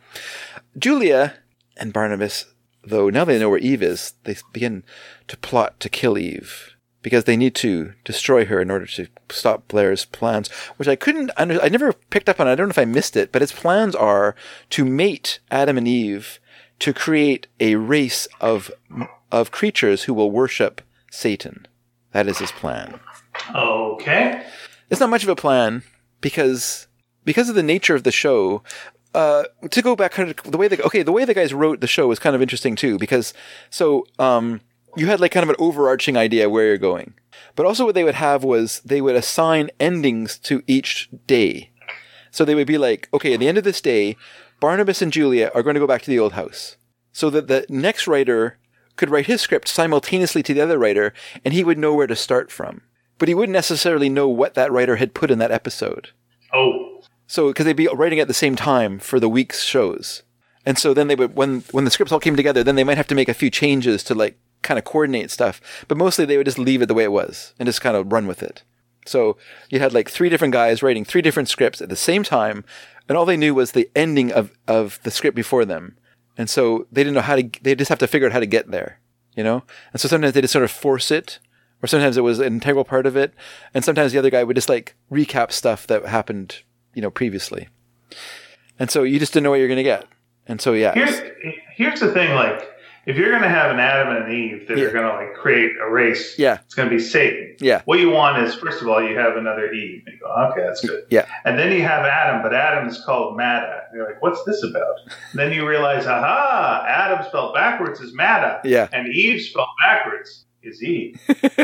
Julia and Barnabas, though now they know where Eve is, they begin to plot to kill Eve because they need to destroy her in order to stop Blair's plans, which I couldn't under, I never picked up on. I don't know if I missed it, but his plans are to mate Adam and Eve to create a race of of creatures who will worship Satan. That is his plan. Okay. It's not much of a plan because because of the nature of the show. Uh, to go back, kind of the way the okay, the way the guys wrote the show was kind of interesting too because so um, you had like kind of an overarching idea where you're going, but also what they would have was they would assign endings to each day. So they would be like, okay, at the end of this day, Barnabas and Julia are going to go back to the old house, so that the next writer could write his script simultaneously to the other writer, and he would know where to start from. But he wouldn't necessarily know what that writer had put in that episode. Oh. So, because they'd be writing at the same time for the week's shows. And so then they would, when, when the scripts all came together, then they might have to make a few changes to like kind of coordinate stuff. But mostly they would just leave it the way it was and just kind of run with it. So you had like three different guys writing three different scripts at the same time. And all they knew was the ending of, of the script before them. And so they didn't know how to, they just have to figure out how to get there, you know? And so sometimes they just sort of force it, or sometimes it was an integral part of it. And sometimes the other guy would just like recap stuff that happened, you know, previously. And so you just didn't know what you're going to get. And so, yeah. Here's here's the thing, like if you're gonna have an Adam and an Eve that Yeah. are gonna like create a race, Yeah. it's gonna be Satan. Yeah. What you want is first of all you have another Eve. And you go, okay, that's good. Yeah. And then you have Adam, but Adam is called Mada. And you're like, what's this about? And then you realize, aha, Adam spelled backwards is Mada. Yeah. And Eve spelled backwards is Eve.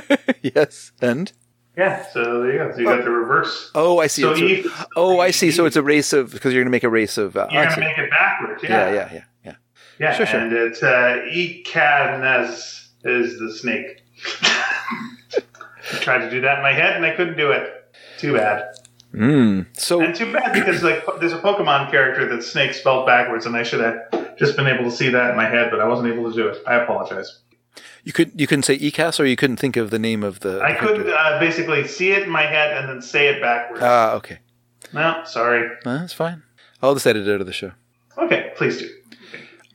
yes. And? Yeah, so there you go. So you got the reverse. Oh, I see. So a- oh, I see. So it's a race of, because you're going to make a race of, uh, you're going to make it backwards. yeah, Yeah, yeah, yeah, yeah. Yeah, Sure, sure. and it's uh, Ekans is the snake. I tried to do that in my head and I couldn't do it. Too bad. Mm. So, And too bad because like there's a Pokemon character that's snake spelled backwards, and I should have just been able to see that in my head, but I wasn't able to do it. I apologize. You could, you couldn't say ECAS or you couldn't think of the name of the. I couldn't uh, basically see it in my head and then say it backwards. Ah, okay. no, sorry. Uh, that's fine. I'll just edit it out of the show. Okay, please do.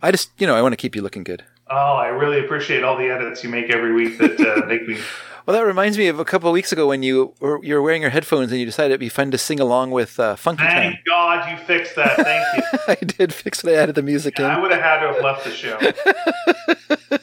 I just, you know, I want to keep you looking good. Oh, I really appreciate all the edits you make every week that uh, make me. Well, that reminds me of a couple of weeks ago when you were you were wearing your headphones and you decided it'd be fun to sing along with uh, Funky. Thank God you fixed that. Thank you. I did fix it. I added the music I in. I would have had to have left the show.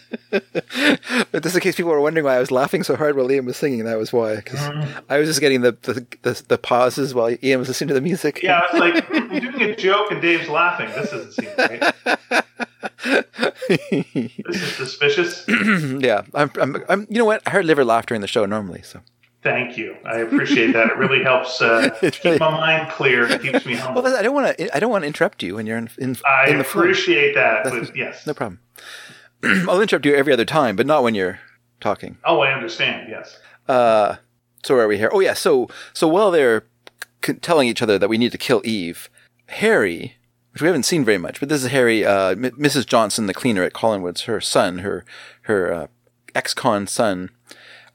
But just in case people were wondering why I was laughing so hard while Ian was singing, that was why. Because Mm-hmm. I was just getting the, the the the pauses while Ian was listening to the music. Yeah, I was like, I'm doing a joke and Dave's laughing. This doesn't seem right. this is suspicious. yeah, I'm, I'm, I'm. You know what? I hardly liver laugh during the show normally, so. Thank you. I appreciate that. It really helps uh, keep my mind clear. It keeps me humble. Well, I don't want to. I don't want to interrupt you when you're in. in I in the appreciate that. But yes, no problem. I'll interrupt you every other time, but not when you're talking. Oh, I understand. Yes. Uh, so where are we here? Oh yeah. So so while they're c- telling each other that we need to kill Eve, Harry, which we haven't seen very much, but this is Harry, uh, M- Mrs. Johnson, the cleaner at Collinwood's, her son, her her uh, ex-con son,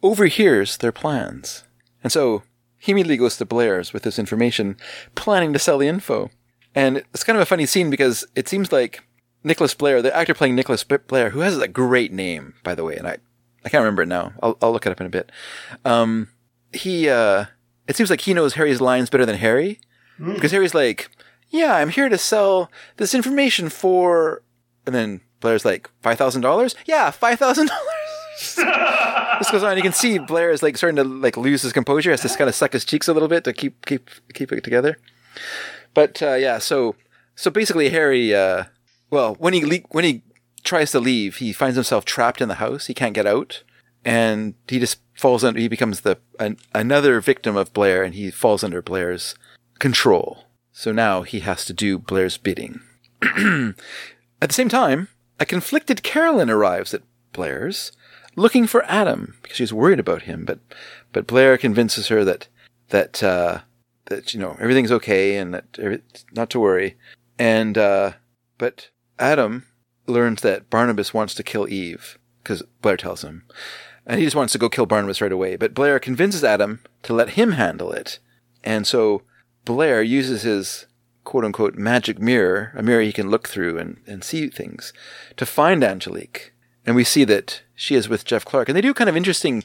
overhears their plans, and so he immediately goes to Blair's with this information, planning to sell the info. And it's kind of a funny scene because it seems like Nicholas Blair, the actor playing Nicholas Blair, who has a great name, by the way, and I, I can't remember it now. I'll, I'll look it up in a bit. Um, he, uh, it seems like he knows Harry's lines better than Harry, Mm. because Harry's like, "Yeah, I'm here to sell this information for," and then Blair's like, 5000 dollars? Yeah, five thousand dollars." this goes on. You can see Blair is like starting to like lose his composure. Has to kind of suck his cheeks a little bit to keep keep keep it together. But uh, yeah, so so basically, Harry. Uh, well, when he le- when he tries to leave, he finds himself trapped in the house. He can't get out, and he just falls under. He becomes the an, another victim of Blair, and he falls under Blair's control. So now he has to do Blair's bidding. At the same time, a conflicted Carolyn arrives at Blair's, looking for Adam because she's worried about him. But but Blair convinces her that that uh, that you know everything's okay and that every, not to worry. And uh, but Adam learns that Barnabas wants to kill Eve because Blair tells him, and he just wants to go kill Barnabas right away. But Blair convinces Adam to let him handle it, and so Blair uses his quote unquote magic mirror, a mirror he can look through and, and see things, to find Angelique. And we see that she is with Jeff Clark. And they do kind of interesting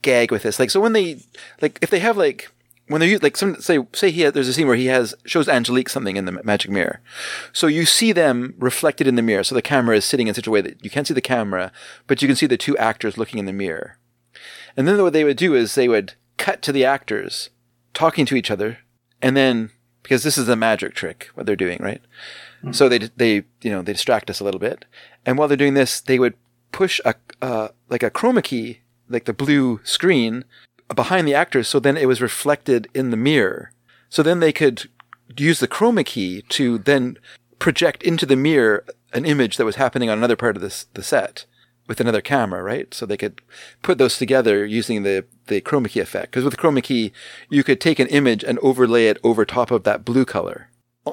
gag with this. Like, so when they, like, if they have like, when they like, some, say, say he there's a scene where he has, shows Angelique something in the magic mirror. So you see them reflected in the mirror. So the camera is sitting in such a way that you can't see the camera, but you can see the two actors looking in the mirror. And then what they would do is they would cut to the actors talking to each other and then because this is a magic trick what they're doing right? So they they you know they distract us a little bit. And while they're doing this they would push a uh, like a chroma key like the blue screen behind the actors so then it was reflected in the mirror. So then they could use the chroma key to then project into the mirror an image that was happening on another part of this the set with another camera, right? So they could put those together using the, the chroma key effect. Because with the chroma key, you could take an image and overlay it over top of that blue color,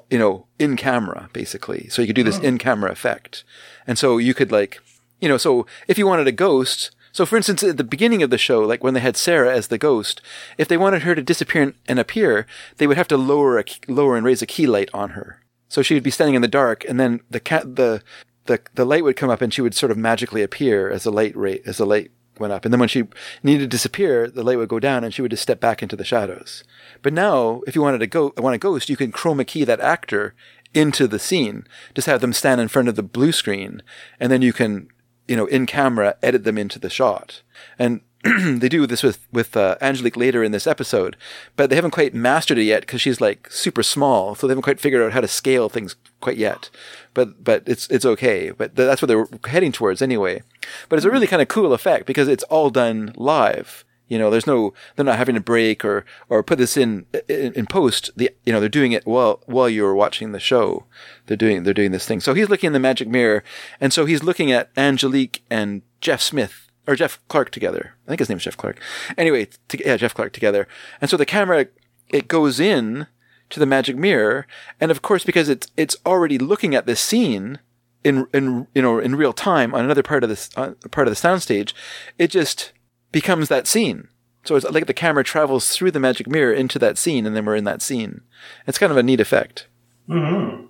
you know, in camera, basically. So you could do this hmm. in camera effect. And so you could like, you know, so if you wanted a ghost, so for instance, at the beginning of the show, like when they had Sarah as the ghost, if they wanted her to disappear and, and appear, they would have to lower a, lower and raise a key light on her. So she would be standing in the dark and then the cat, the, the the light would come up and she would sort of magically appear as the light rate as the light went up. And then when she needed to disappear, the light would go down and she would just step back into the shadows. But now, if you wanted to go want a ghost, you can chroma key that actor into the scene. Just have them stand in front of the blue screen, and then you can, you know, in camera edit them into the shot. And they do this with with uh, Angelique later in this episode, but they haven't quite mastered it yet because she's like super small, so they haven't quite figured out how to scale things quite yet. But but it's it's okay. But th- that's what they're heading towards anyway. But it's a really kind of cool effect because it's all done live. You know, there's no they're not having to break or or put this in in, in post. The you know they're doing it while while you're watching the show. They're doing they're doing this thing. So he's looking in the magic mirror, and so he's looking at Angelique and Jeff Smith or Jeff Clark together. I think his name's Jeff Clark. Anyway, to, yeah, Jeff Clark together. And so the camera, it goes in to the magic mirror. And of course, because it's, it's already looking at this scene in, in, you know, in real time on another part of this, uh, part of the soundstage, it just becomes that scene. So it's like the camera travels through the magic mirror into that scene and then we're in that scene. It's kind of a neat effect. Mm-hmm.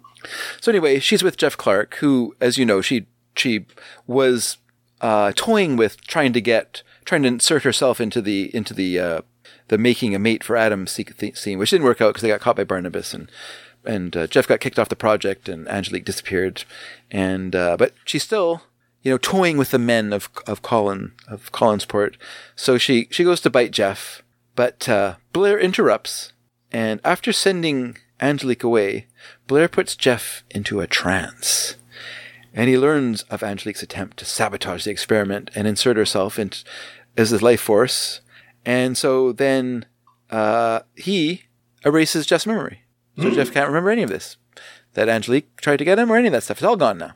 So anyway, she's with Jeff Clark, who, as you know, she, she was uh, toying with trying to get trying to insert herself into the into the uh, the making a mate for Adam scene, which didn't work out because they got caught by Barnabas and and uh, Jeff got kicked off the project and Angelique disappeared, and uh, but she's still you know toying with the men of of Colin of Collinsport, so she she goes to bite Jeff, but uh, Blair interrupts, and after sending Angelique away, Blair puts Jeff into a trance. And he learns of Angelique's attempt to sabotage the experiment and insert herself into, as his life force. And so then uh, he erases Jeff's memory. So Jeff can't remember any of this. That Angelique tried to get him or any of that stuff. It's all gone now.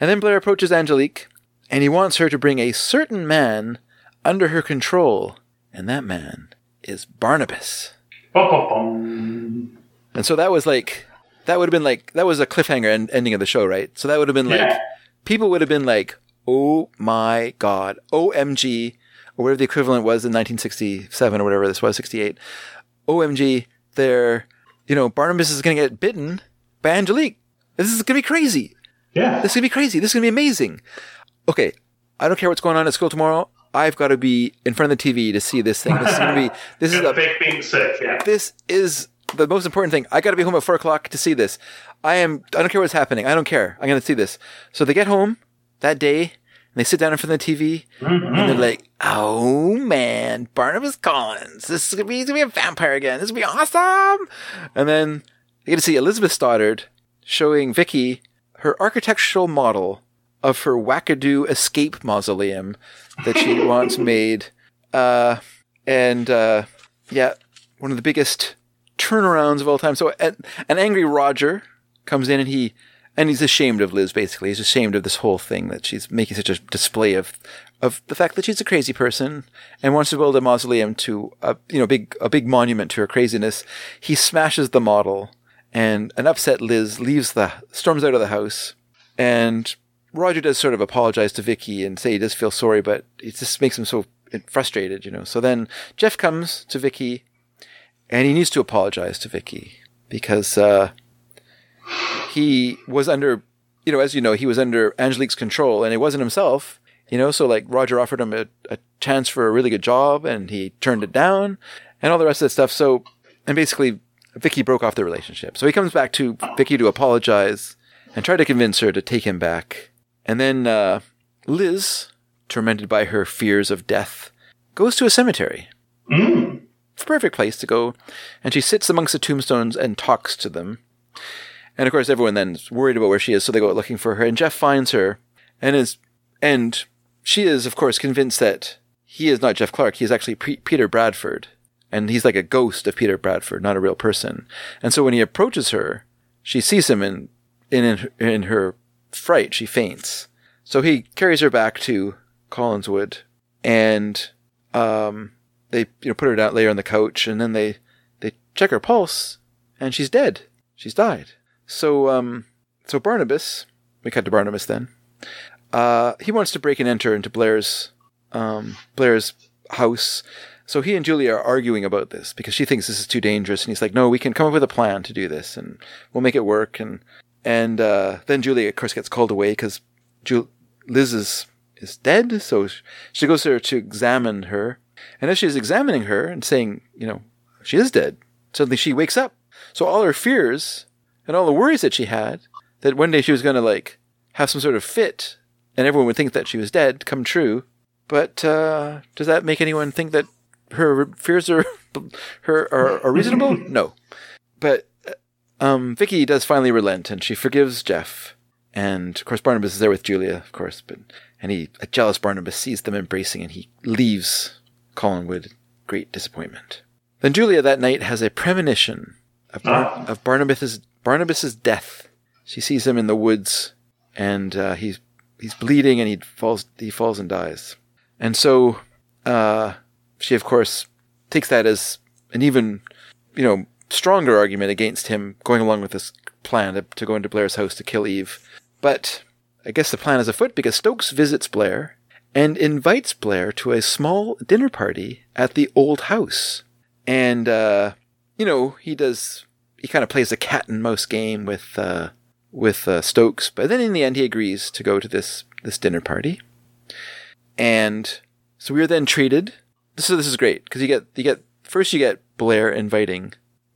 And then Blair approaches Angelique and he wants her to bring a certain man under her control. And that man is Barnabas. Bum-bum-bum. And so that was like, that would have been like, that was a cliffhanger end, ending of the show, right? So that would have been like, Yeah. people would have been like, oh my God, OMG, or whatever the equivalent was in 1967 or whatever this was, 68. OMG, they're, you know, Barnabas is going to get bitten by Angelique. This is going to be crazy. Yeah. This is going to be crazy. This is going to be amazing. Okay. I don't care what's going on at school tomorrow. I've got to be in front of the TV to see this thing. This is going to be, this is a fake being sick. Yeah. this is the most important thing. I got to be home at four o'clock to see this. I am. I don't care what's happening. I don't care. I'm going to see this. So they get home that day and they sit down in front of the TV and they're like, "Oh man, Barnabas Collins. This is gonna be, he's gonna be a vampire again. This is gonna be awesome." And then they get to see Elizabeth Stoddard showing Vicky her architectural model of her wackadoo escape mausoleum that she wants made. Uh, and uh, yeah, one of the biggest turnarounds of all time. So an, an angry Roger comes in and he and he's ashamed of Liz. Basically, he's ashamed of this whole thing that she's making such a display of of the fact that she's a crazy person and wants to build a mausoleum to a you know big a big monument to her craziness. He smashes the model, and an upset Liz leaves the storms out of the house, and Roger does sort of apologize to Vicky and say he does feel sorry, but it just makes him so frustrated, you know. So then Jeff comes to Vicky and he needs to apologize to Vicky because uh, he was under, you know, as you know, he was under Angelique's control, and it wasn't himself, you know. So like Roger offered him a, a chance for a really good job, and he turned it down, and all the rest of that stuff. So, and basically, Vicky broke off the relationship. So he comes back to Vicky to apologize and try to convince her to take him back, and then uh, Liz, tormented by her fears of death, goes to a cemetery perfect place to go. And she sits amongst the tombstones and talks to them. And of course, everyone then is worried about where she is, so they go out looking for her. And Jeff finds her, and is, and she is, of course, convinced that he is not Jeff Clark. He is actually P- Peter Bradford, and he's like a ghost of Peter Bradford, not a real person. And so when he approaches her, she sees him, and in in her fright, she faints. So he carries her back to Collinwood, and um, they you know put her down, lay her on the couch, and then they they check her pulse, and she's dead. She's died. So um, so Barnabas, we cut to Barnabas then. Uh, he wants to break and enter into Blair's um, Blair's house. So he and Julia are arguing about this because she thinks this is too dangerous, and he's like, "No, we can come up with a plan to do this, and we'll make it work." And and uh, then Julia, of course, gets called away because Ju- Liz is is dead. So she goes there to examine her, and as she's examining her and saying, you know, she is dead, suddenly she wakes up. So all her fears and all the worries that she had that one day she was going to like have some sort of fit and everyone would think that she was dead come true. But uh, does that make anyone think that her fears are her are, are reasonable? No. But uh, um, Vicky does finally relent and she forgives Jeff. And of course Barnabas is there with Julia, of course, but and he a jealous Barnabas sees them embracing and he leaves Collinwood great disappointment. Then Julia that night has a premonition of, Bar- of Barnabas's Barnabas's death. She sees him in the woods, and uh, he's he's bleeding, and he falls he falls and dies. And so uh, she, of course, takes that as an even you know stronger argument against him going along with this plan to, to go into Blair's house to kill Eve. But I guess the plan is afoot because Stokes visits Blair and invites Blair to a small dinner party at the old house. And, uh, you know, he does, he kind of plays a cat and mouse game with, uh, with, uh, Stokes. But then in the end, he agrees to go to this, this dinner party. And so we are then treated. So this is great because you get, you get, first you get Blair inviting,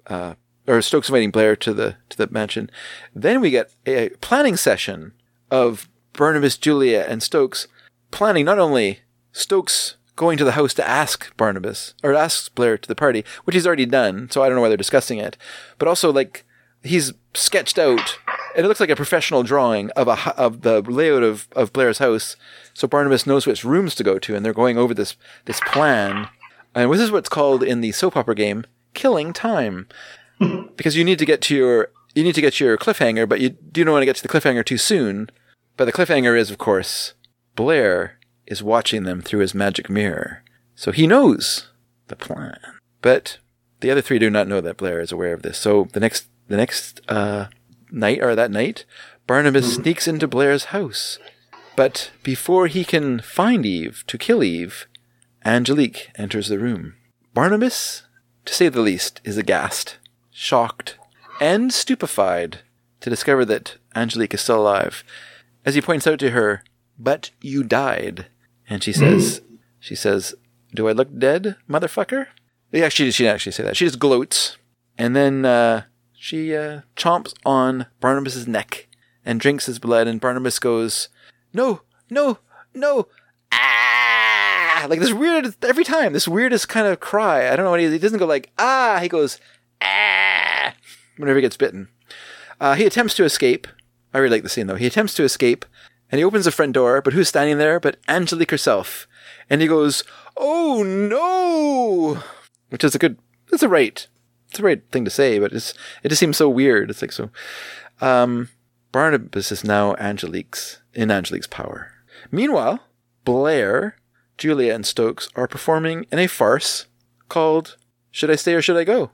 uh, or Stokes inviting Blair to the, to the mansion. Then we get a planning session of Barnabas, Julia, and Stokes planning not only Stokes going to the house to ask Barnabas or ask Blair to the party, which he's already done, so I don't know why they're discussing it, but also like he's sketched out and it looks like a professional drawing of a of the layout of, of Blair's house. So Barnabas knows which rooms to go to, and they're going over this this plan. And this is what's called in the soap opera game killing time, because you need to get to your you need to get to your cliffhanger, but you do not want to get to the cliffhanger too soon. But the cliffhanger is, of course, Blair is watching them through his magic mirror, so he knows the plan. But the other three do not know that Blair is aware of this. So the next the next uh, night or that night, Barnabas sneaks into Blair's house. But before he can find Eve to kill Eve, Angelique enters the room. Barnabas, to say the least, is aghast, shocked, and stupefied to discover that Angelique is still alive. As he points out to her, "But you died," and she says, "She says, do I look dead, motherfucker?" Yeah, she she didn't actually say that. She just gloats, and then uh, she uh, chomps on Barnabas's neck and drinks his blood. And Barnabas goes, "No, no, no!" Ah, like this weird every time. This weirdest kind of cry. I don't know what he. He doesn't go like ah. He goes ah whenever he gets bitten. Uh, he attempts to escape. I really like the scene though. He attempts to escape, and he opens the front door. But who's standing there? But Angelique herself. And he goes, "Oh no!" Which is a good. It's a right. It's a right thing to say, but it's it just seems so weird. It's like so. Um, Barnabas is now Angelique's in Angelique's power. Meanwhile, Blair, Julia, and Stokes are performing in a farce called "Should I Stay or Should I Go,"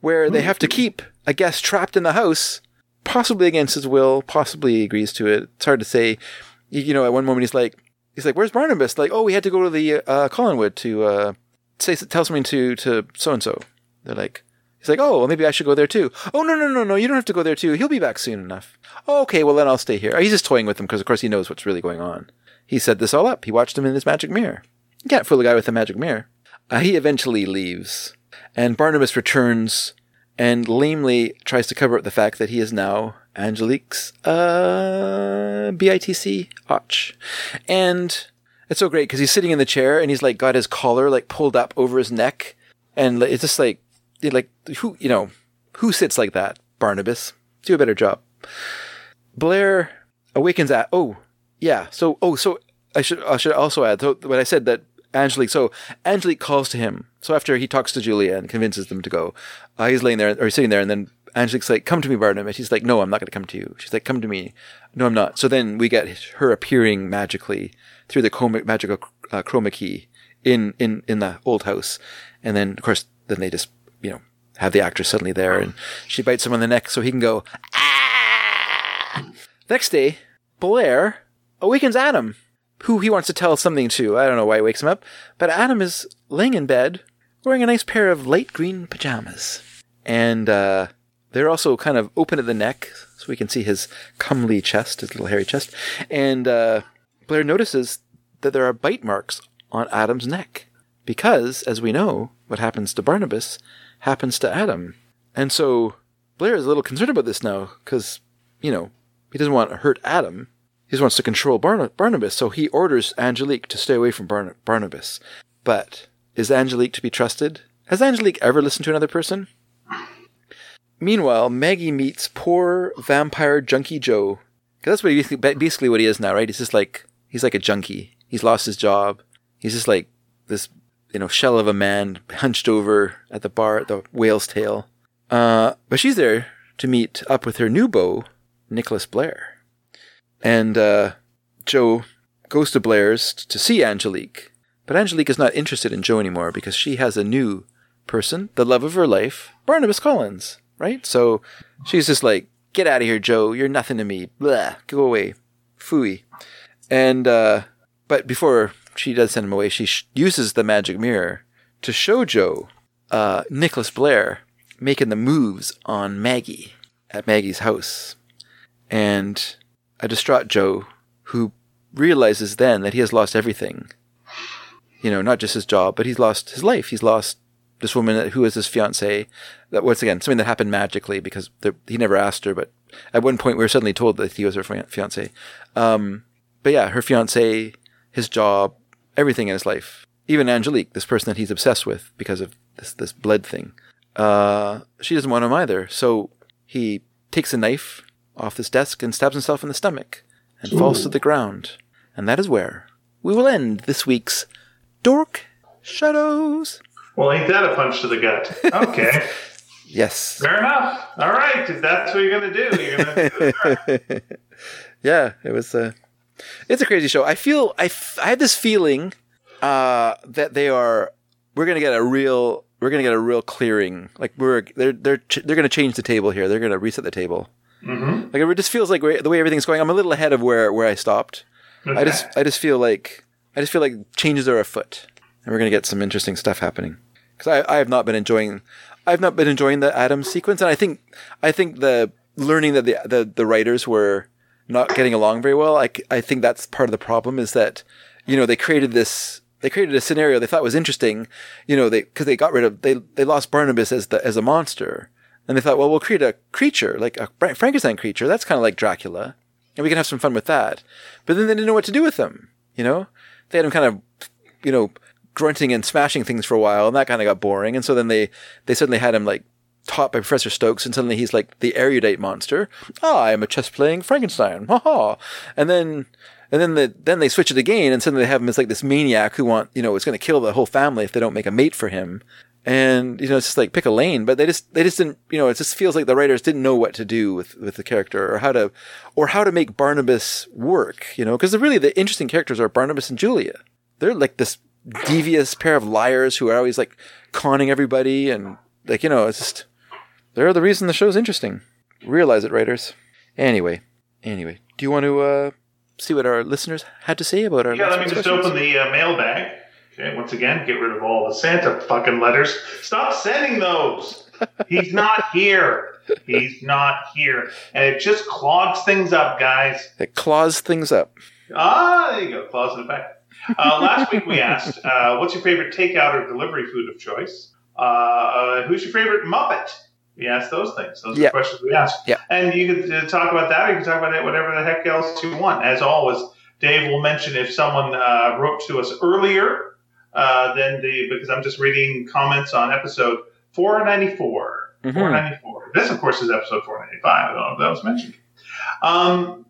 where they have to keep a guest trapped in the house, possibly against his will, possibly agrees to it. It's hard to say. You, know, at one moment he's like, he's like, "Where's Barnabas?" Like, "Oh, we had to go to the uh, Collinwood to uh, say tell something to to so and so." They're like, he's like, "Oh, well, maybe I should go there too." "Oh, no, no, no, no, you don't have to go there too. He'll be back soon enough." "Oh, okay, well then I'll stay here." He's just toying with them because, of course, he knows what's really going on. He set this all up. He watched him in his magic mirror. You can't fool a guy with a magic mirror. Uh, he eventually leaves, and Barnabas returns and lamely tries to cover up the fact that he is now Angelique's uh, BITC Och. And it's so great because he's sitting in the chair and he's like got his collar like pulled up over his neck, and it's just like, like who you know who sits like that? Barnabas, do a better job. Blair awakens at oh yeah so oh so I should I should also add so when I said that Angelique so Angelique calls to him. So after he talks to Julia and convinces them to go uh, he's laying there or he's sitting there and then Angelique's like come to me Barnum," and he's like no I'm not going to come to you. She's like come to me. No I'm not. So then we get her appearing magically through the magical uh, chroma key in in in the old house. And then of course then they just you know have the actress suddenly there and she bites him on the neck so he can go ah! Next day Blair awakens Adam, who he wants to tell something to. I don't know why he wakes him up, but Adam is laying in bed wearing a nice pair of light green pajamas. And uh, they're also kind of open at the neck, so we can see his comely chest, his little hairy chest. And uh, Blair notices that there are bite marks on Adam's neck. Because, as we know, what happens to Barnabas happens to Adam. And so Blair is a little concerned about this now, because, you know, he doesn't want to hurt Adam. He wants to control Barna- Barnabas, so he orders Angelique to stay away from Barn- Barnabas. But is Angelique to be trusted? Has Angelique ever listened to another person? Meanwhile, Maggie meets poor vampire junkie Joe. 'Cause that's what he, basically- basically what he is now, right? He's just like he's like a junkie. He's lost his job. He's just like this, you know, shell of a man hunched over at the bar at the whale's tail. Uh, but she's there to meet up with her new beau, Nicholas Blair. And uh, Joe goes to Blair's to see Angelique. But Angelique is not interested in Joe anymore because she has a new person, the love of her life, Barnabas Collins, right? So she's just like, get out of here, Joe. You're nothing to me. Blah. Go away. Fooey. And, uh, but before she does send him away, she sh- uses the magic mirror to show Joe, uh, Nicholas Blair making the moves on Maggie at Maggie's house. And a distraught Joe who realizes then that he has lost everything. You know, not just his job, but he's lost his life. He's lost this woman who is his fiance. That once again something that happened magically because he never asked her, but at one point we were suddenly told that he was her fian- fiance. Um, but yeah, her fiance, his job, everything in his life, even Angelique, this person that he's obsessed with because of this this blood thing. Uh, she doesn't want him either, so he takes a knife off this desk and stabs himself in the stomach and falls to the ground. And that is where we will end this week's Dork Shadows. Well, ain't that a punch to the gut? Okay. Yes. Fair enough. All right. If that's what you're going to do, you're going to do it. Yeah, it was a. It's a crazy show. I feel I, f- I have this feeling uh, that they are. We're gonna get a real. We're gonna get a real clearing. Like we're they're they're ch- they're gonna change the table here. They're gonna reset the table. Mhm. Like it just feels like the way everything's going. I'm a little ahead of where where I stopped. I just I just feel like I just feel like changes are afoot, and we're gonna get some interesting stuff happening. Because I I have not been enjoying I've not been enjoying the Adams sequence, and I think I think the learning that the the, the writers were not getting along very well. i think that's part of the problem is that you know they created this they created a scenario they thought was interesting. You know they because they got rid of they they lost Barnabas as the as a monster, and they thought well we'll create a creature like a Frankenstein creature that's kind of like Dracula, and we can have some fun with that. But then they didn't know what to do with him. You know they had him kind of you know grunting and smashing things for a while, and that kind of got boring. And so then they they suddenly had him like taught by Professor Stokes, and suddenly he's like the erudite monster. Ah, I am a chess playing Frankenstein. Ha ha. And then and then the, then they switch it again, and suddenly they have him as like this maniac who want you know is going to kill the whole family if they don't make a mate for him. And you know it's just like pick a lane, but they just they just didn't you know it just feels like the writers didn't know what to do with with the character or how to or how to make Barnabas work. You know because really the interesting characters are Barnabas and Julia. They're like this devious pair of liars who are always like conning everybody and like you know it's just they're the reason the show's interesting realize it writers anyway anyway do you want to uh see what our listeners had to say about our Yeah, let me just questions? open the uh, mailbag. Okay, once again, get rid of all the Santa fucking letters. Stop sending those. He's not here. He's not here. And it just clogs things up, guys. it claws things up Ah, there you go. Claws in the back. Uh, last week we asked, uh, what's your favorite takeout or delivery food of choice? Uh, uh, who's your favorite Muppet? We asked those things. Those are questions we asked. Yeah. And you can uh, talk about that, or you can talk about it, whatever the heck else you want. As always, Dave will mention if someone uh, wrote to us earlier uh, than the, because I'm just reading comments on episode 494. Mhm. 494. This, of course, is episode 495. I don't know if that was mentioned. Um,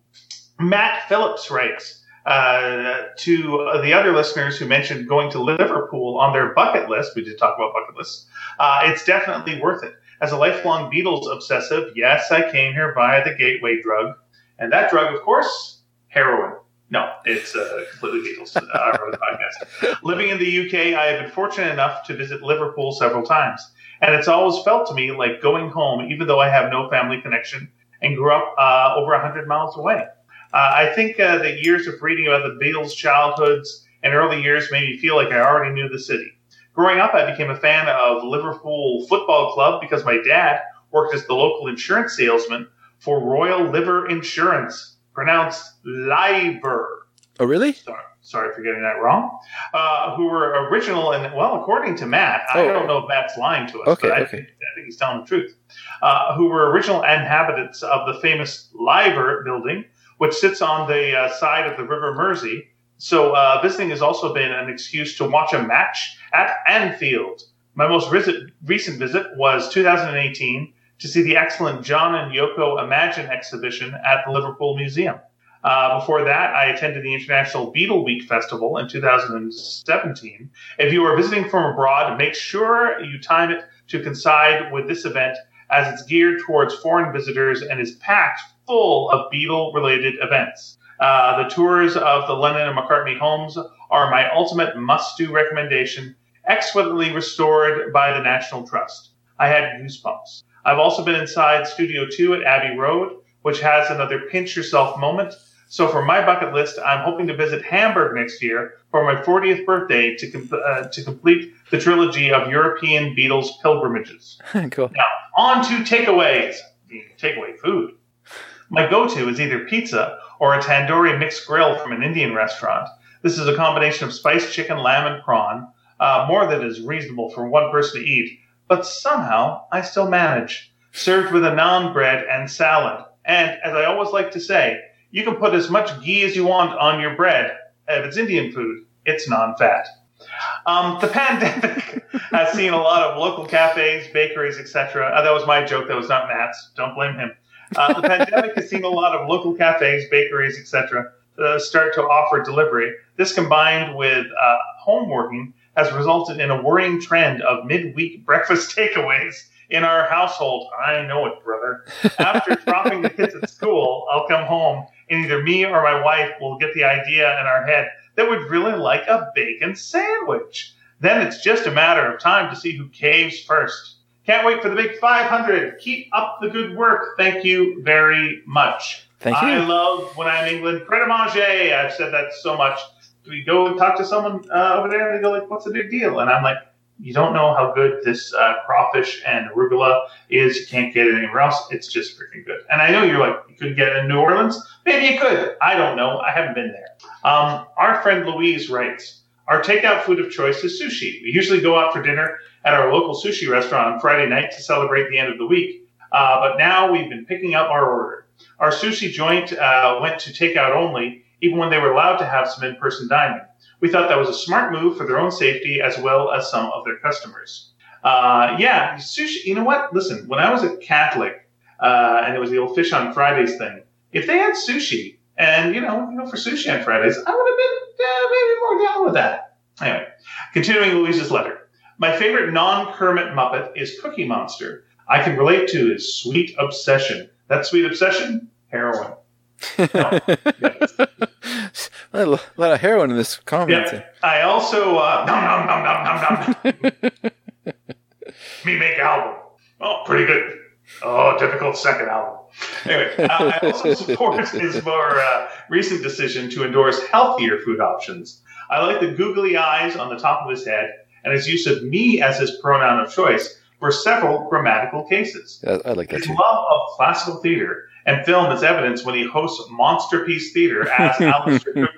Matt Phillips writes uh, to the other listeners who mentioned going to Liverpool on their bucket list. We did talk about bucket lists. Uh, it's definitely worth it. As a lifelong Beatles obsessive, yes, I came here via the gateway drug. And that drug, of course, heroin. No, it's uh, completely Beatles. Uh, podcast. Living in the UK, I have been fortunate enough to visit Liverpool several times. And it's always felt to me like going home, even though I have no family connection and grew up uh, over 100 miles away. Uh, I think uh, the years of reading about the Beatles' childhoods and early years made me feel like I already knew the city. Growing up, I became a fan of Liverpool Football Club because my dad worked as the local insurance salesman for Royal Liver Insurance, pronounced Liver. oh really Sorry, sorry for getting that wrong. Uh, who were original and well, according to Matt, I Oh. don't know if Matt's lying to us, Okay, but I, okay. think, I think he's telling the truth. Uh, who were original inhabitants of the famous Liver building, which sits on the uh, side of the River Mersey. So uh, visiting has also been an excuse to watch a match at Anfield. My most recent visit was 2018 to see the excellent John and Yoko Imagine exhibition at the Liverpool Museum. Uh, before that, I attended the International Beatle Week Festival in 2017. If you are visiting from abroad, make sure you time it to coincide with this event as it's geared towards foreign visitors and is packed full of Beatle related events. Uh, the tours of the Lennon and McCartney homes are my ultimate must do recommendation, exquisitely restored by the National Trust. I had goosebumps. I've also been inside Studio 2 at Abbey Road, which has another pinch yourself moment. So for my bucket list, I'm hoping to visit Hamburg next year for my 40th birthday to, com- uh, to complete the trilogy of European Beatles pilgrimages. cool Now, On to takeaways. Takeaway food. My go-to is either pizza or a tandoori mixed grill from an Indian restaurant. This is a combination of spiced chicken, lamb, and prawn, uh, more than is reasonable for one person to eat, but somehow I still manage. Served with a naan bread and salad. And as I always like to say, you can put as much ghee as you want on your bread. If it's Indian food, it's non-fat. Um, the pandemic has seen a lot of local cafes, bakeries, etc. Uh, that was my joke. That was not Matt's. Don't blame him. Uh, the pandemic has seen a lot of local cafes, bakeries, etc., uh, start to offer delivery. This combined with uh, home working has resulted in a worrying trend of midweek breakfast takeaways in our household. I know it, brother. After dropping the kids at school, I'll come home and either me or my wife will get the idea in our head that we'd really like a bacon sandwich. Then it's just a matter of time to see who caves first. Can't wait for the big 500. Keep up the good work. Thank you very much. Thank you. I love when I'm in England. Pret a manger. I've said that so much. We go and talk to someone uh, over there and they go like, "What's the big deal?" And I'm like, "You don't know how good this uh, crawfish and arugula is. You can't get it anywhere else. It's just freaking good." And I know you're like, "You couldn't get it in New Orleans. Maybe you could. I don't know. I haven't been there." Um, our friend Louise writes, "Our takeout food of choice is sushi. We usually go out for dinner at our local sushi restaurant on Friday night to celebrate the end of the week. Uh, but now we've been picking up our order. Our sushi joint uh, went to takeout only, even when they were allowed to have some in person dining. We thought that was a smart move for their own safety as well as some of their customers. Uh, yeah, sushi. You know what? Listen, when I was a Catholic, uh, and it was the old fish on Fridays thing, if they had sushi, and you know, you know, for sushi on Fridays, I would have been uh, maybe more down with that. Anyway, continuing Louise's letter. My favorite non-Kermit Muppet is Cookie Monster. I can relate to his sweet obsession. That sweet obsession? Heroin. No. A lot of heroin in this comment. Yeah. I also uh, nom nom nom nom nom nom. Me make album. Oh, pretty good. Oh, difficult second album. Anyway, uh, I also support his more uh, recent decision to endorse healthier food options. I like the googly eyes on the top of his head and his use of me as his pronoun of choice for several grammatical cases. Yeah, I like that His too. love of classical theater and film is evidence when he hosts Monster Piece Theater as Alistair.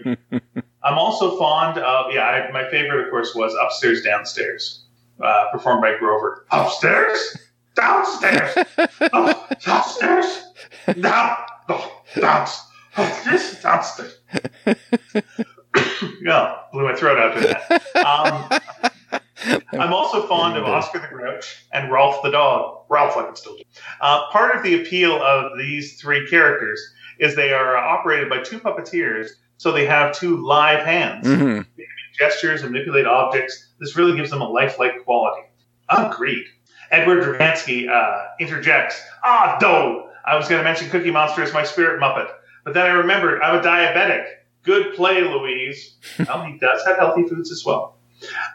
I'm also fond of, yeah, I, my favorite, of course, was Upstairs, Downstairs, uh, performed by Grover. Upstairs? Downstairs? Oh, upstairs? Down? Oh, downstairs? Upstairs? Downstairs? yeah, blew my throat out doing that. Um, I'm also fond of Oscar the Grouch and Rolf the dog. Ralph, I can still do. Uh, part of the appeal of these three characters is they are operated by two puppeteers, so they have two live hands. hmm Gestures and manipulate objects. This really gives them a lifelike quality. Agreed. Edward Dravansky uh, interjects, Ah, dough! I was going to mention Cookie Monster as my spirit Muppet, but then I remembered I'm a diabetic. Good play, Louise. well, he does have healthy foods as well.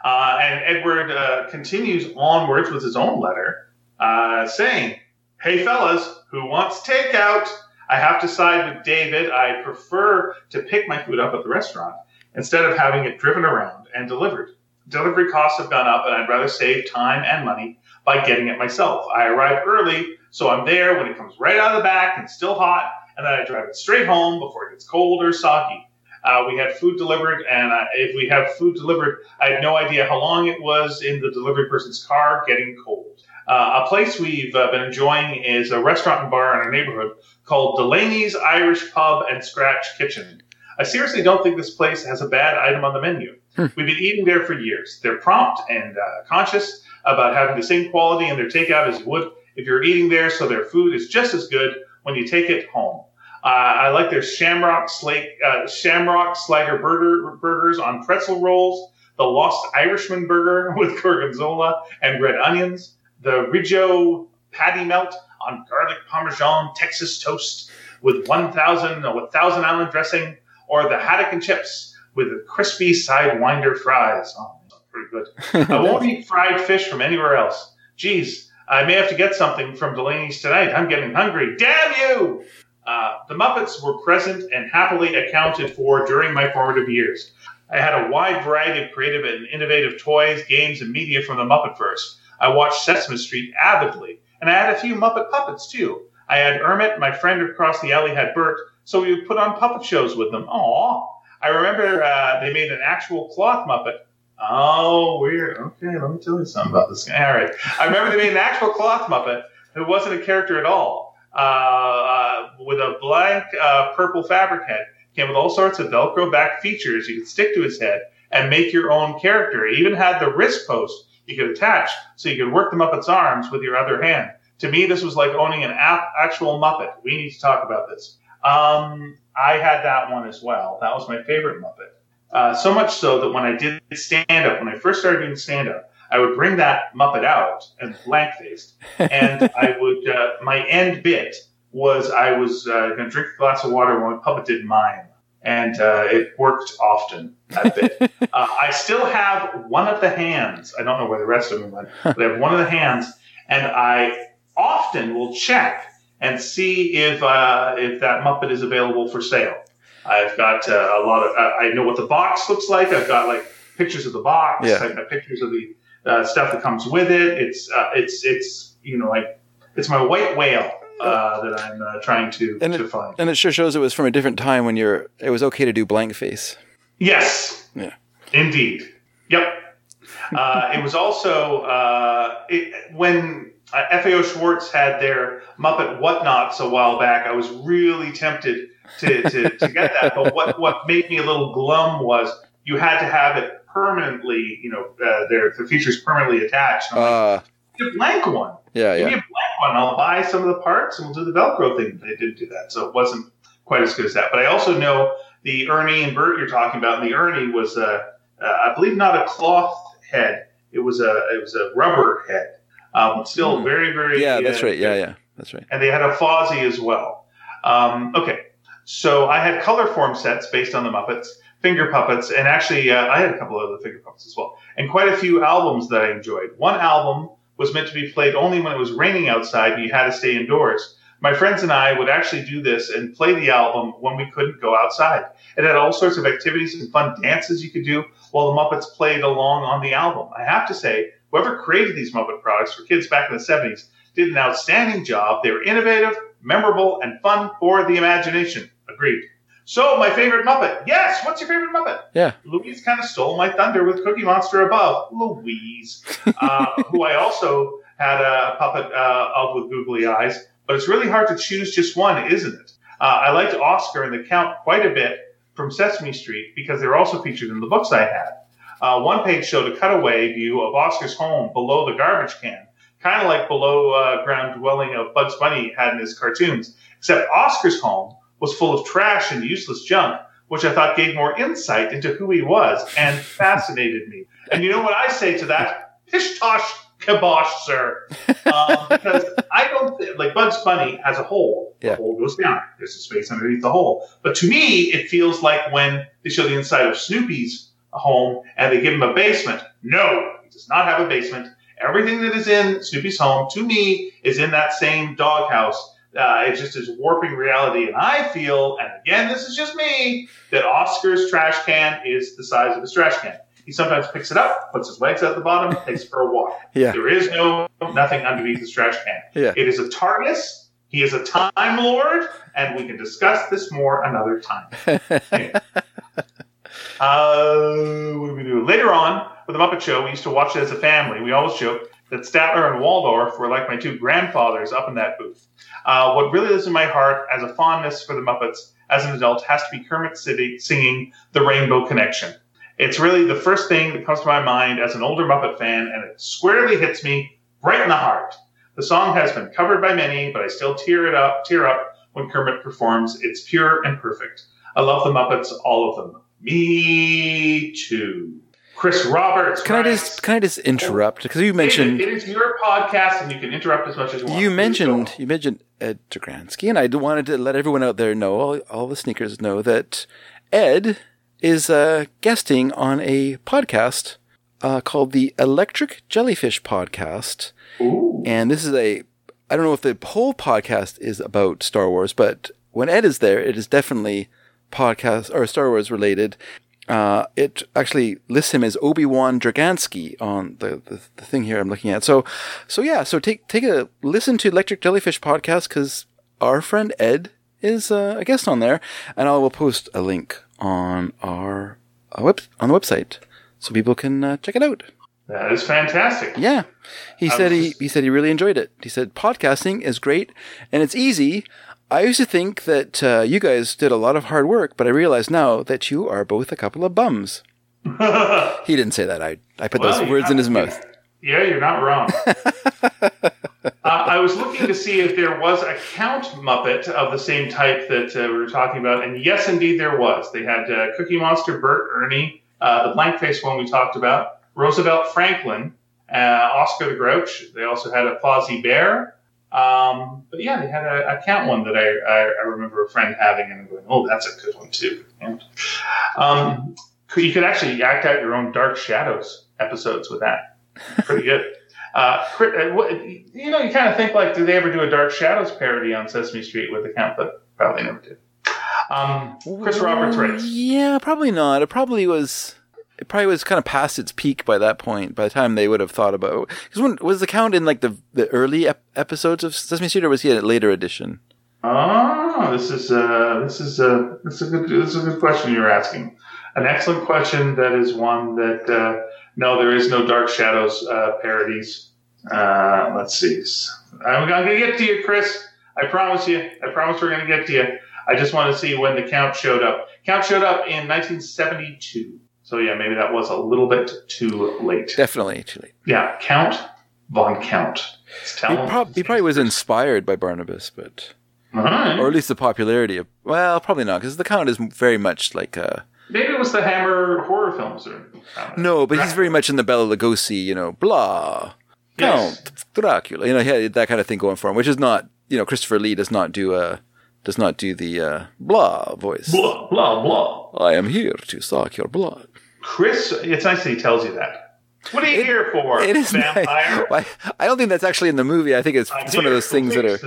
Uh, and Edward uh, continues onwards with his own letter, uh, saying, Hey, fellas, who wants takeout? I have to side with David. I prefer to pick my food up at the restaurant instead of having it driven around and delivered. Delivery costs have gone up, and I'd rather save time and money by getting it myself. I arrive early, so I'm there when it comes right out of the back and still hot, and then I drive it straight home before it gets cold or soggy. Uh, we had food delivered, and uh, if we have food delivered, I had no idea how long it was in the delivery person's car getting cold. Uh, a place we've uh, been enjoying is a restaurant and bar in our neighborhood called Delaney's Irish Pub and Scratch Kitchen. I seriously don't think this place has a bad item on the menu. We've been eating there for years. They're prompt and uh, conscious about having the same quality in their takeout as you would if you're eating there, so their food is just as good when you take it home. Uh, I like their Shamrock Slate, uh, Shamrock Slider burger burgers on pretzel rolls, the Lost Irishman burger with gorgonzola and red onions, the Riggio patty melt on garlic parmesan Texas toast with 1,000 uh, with Thousand Island dressing, or the haddock and chips with the crispy sidewinder fries. Oh, pretty good. I won't eat fried fish from anywhere else. Geez, I may have to get something from Delaney's tonight. I'm getting hungry. Damn you! Uh, the Muppets were present and happily accounted for during my formative years. I had a wide variety of creative and innovative toys, games, and media from the Muppetverse. I watched Sesame Street avidly, and I had a few Muppet puppets too. I had Ermit, my friend across the alley had Bert, so we would put on puppet shows with them. Aww. I remember uh, they made an actual cloth Muppet. Oh, weird. Okay, let me tell you something about this guy. All right. I remember they made an actual cloth Muppet who wasn't a character at all, uh, with a blank uh, purple fabric head. Came with all sorts of Velcro back features you could stick to his head and make your own character. It even had the wrist post you could attach so you could work the Muppet's arms with your other hand To me, this was like owning an actual Muppet. We need to talk about this. Um, I had that one as well. That was my favorite Muppet. Uh, so much so that when I did stand up, when I first started doing stand up, I would bring that Muppet out and blank faced, and I would. Uh, my end bit was I was uh, going to drink a glass of water when my puppet did mime, and uh, it worked often. That bit. uh, I still have one of the hands. I don't know where the rest of them went, but I have one of the hands, and I often will check and see if uh, if that Muppet is available for sale. I've got uh, a lot of. I know what the box looks like. I've got like pictures of the box. Yeah. I've got pictures of the uh, stuff that comes with it. It's uh, it's it's you know like it's my white whale uh, that I'm uh, trying to And to find. And it sure shows it was from a different time when you're. It was okay to do blank face. Yes. Yeah. Indeed. Yep. Uh, it was also uh, it, when uh, FAO Schwarz had their Muppet Whatnots a while back. I was really tempted to, to, to get that, but what what made me a little glum was you had to have it permanently. You know, uh, their the features permanently attached. I'm like, Uh, "Give a blank one. yeah, Give me yeah. a blank one. I'll buy some of the parts and we'll do the Velcro thing. They didn't do that, so it wasn't quite as good as that. But I also know the Ernie and Bert you're talking about. And the Ernie was, uh, uh, I believe, not a cloth head. It was a it was a rubber head. Um, still Hmm. very very Yeah, that's uh, right. Yeah, yeah. That's right. and they had a Fozzie as well. Um, okay, so I had color form sets based on the Muppets, finger puppets, and actually uh, I had a couple of other finger puppets as well, and quite a few albums that I enjoyed. One album was meant to be played only when it was raining outside and you had to stay indoors. My friends and I would actually do this and play the album when we couldn't go outside. It had all sorts of activities and fun dances you could do while the Muppets played along on the album. I have to say, whoever created these Muppet products for kids back in the 70s did an outstanding job. They were innovative, memorable, and fun for the imagination. Agreed. So, my favorite Muppet. Yes, what's your favorite Muppet? Yeah. Louise kind of stole my thunder with Cookie Monster above. Louise, uh, who I also had a puppet uh, of with googly eyes. But it's really hard to choose just one, isn't it? Uh, I liked Oscar and the Count quite a bit from Sesame Street because they were also featured in the books I had. Uh, one page showed a cutaway view of Oscar's home below the garbage can, kind of like below uh, ground dwelling of Bugs Bunny had in his cartoons, except Oscar's home was full of trash and useless junk, which I thought gave more insight into who he was and fascinated me. And you know what I say to that? Pish tosh kibosh, sir. Um, because I don't think, like Bugs Bunny has a hole. Yeah. The hole goes down. There's a space underneath the hole. But to me, it feels like when they show the inside of Snoopy's home and they give him a basement. No, he does not have a basement. Everything that is in Snoopy's home, to me, is in that same doghouse. Uh, it just is warping reality. And I feel, and again, this is just me, that Oscar's trash can is the size of his trash can. He sometimes picks it up, puts his legs at the bottom, takes it for a walk. Yeah. There is no nothing underneath his trash can. Yeah. It is a TARDIS. He is a Time Lord, and we can discuss this more another time. Uh, what do we do? Later on, with the Muppet Show, we used to watch it as a family. We always joke that Statler and Waldorf were like my two grandfathers up in that booth. Uh, what really lives in my heart as a fondness for the Muppets as an adult has to be Kermit City singing The Rainbow Connection. It's really the first thing that comes to my mind as an older Muppet fan, and it squarely hits me right in the heart. The song has been covered by many, but I still tear it up, tear up when Kermit performs. It's pure and perfect. I love the Muppets, all of them. Me too. Chris Roberts. Can I just can I just interrupt because you mentioned it is your podcast, and you can interrupt as much as you want. you mentioned you mentioned Ed Dragransky, and I wanted to let everyone out there know, all, all the sneakers know that Ed is uh, guesting on a podcast uh, called the Electric Jellyfish Podcast, Ooh. and this is a I don't know if the whole podcast is about Star Wars, but when Ed is there, it is definitely podcast or Star Wars related. Uh, it actually lists him as Obi Wan Dragansky on the, the the thing here I'm looking at. So, so yeah, so take take a listen to Electric Jellyfish podcast because our friend Ed is uh, a guest on there, and I will post a link on our uh, web on the website so people can uh, check it out. That is fantastic. Yeah. He I said he, just- he said he really enjoyed it. He said podcasting is great and it's easy. I used to think that uh, you guys did a lot of hard work, but I realize now that you are both a couple of bums. He didn't say that. I I put Well, those words in his mouth. Yeah, you're not wrong. I was looking to see if there was a Count Muppet of the same type that uh, we were talking about, and yes, indeed, there was. They had uh, Cookie Monster, Bert, Ernie, uh, the blank face one we talked about, Roosevelt Franklin, uh, Oscar the Grouch. They also had a Fozzie Bear. Um, but yeah, they had a, a Count one that I, I, I, remember a friend having and going, oh, that's a good one too. Um, you could actually act out your own Dark Shadows episodes with that. Pretty good. Uh, uh you know, you kind of think like, did they ever do a Dark Shadows parody on Sesame Street with the Count? But probably never did. Um, Chris Roberts writes. Yeah, probably not. It probably was it probably was kind of past its peak by that point. By the time they would have thought about, because when was the count in like the the early ep- episodes of Sesame Street, or was he in a later edition? Oh, this is uh, this is uh, this is a good this is a good question you're asking. An excellent question. That is one that uh, no, there is no Dark Shadows uh, parodies. Uh, let's see. I'm gonna get to you, Chris. I promise you. I promise we're gonna get to you. I just want to see when the count showed up. Count showed up in 1972. So yeah, maybe that was a little bit too late. Definitely too late. Yeah, Count von Count. He, prob- he, probably was inspired by Barnabas, but right. or at least the popularity of. Well, probably not, because the Count is very much like a. Maybe it was the Hammer horror films, or no, but he's very much in the Bela Lugosi, you know, blah, yes. Count Dracula, you know, he had that kind of thing going for him, which is not, you know, Christopher Lee does not do a does not do the uh, blah voice. Blah blah blah. I am here to suck your blood. Chris, it's nice that he tells you that. What are you it, here for, it is vampire? Nice. I don't think that's actually in the movie. I think it's, it's one of those things that are.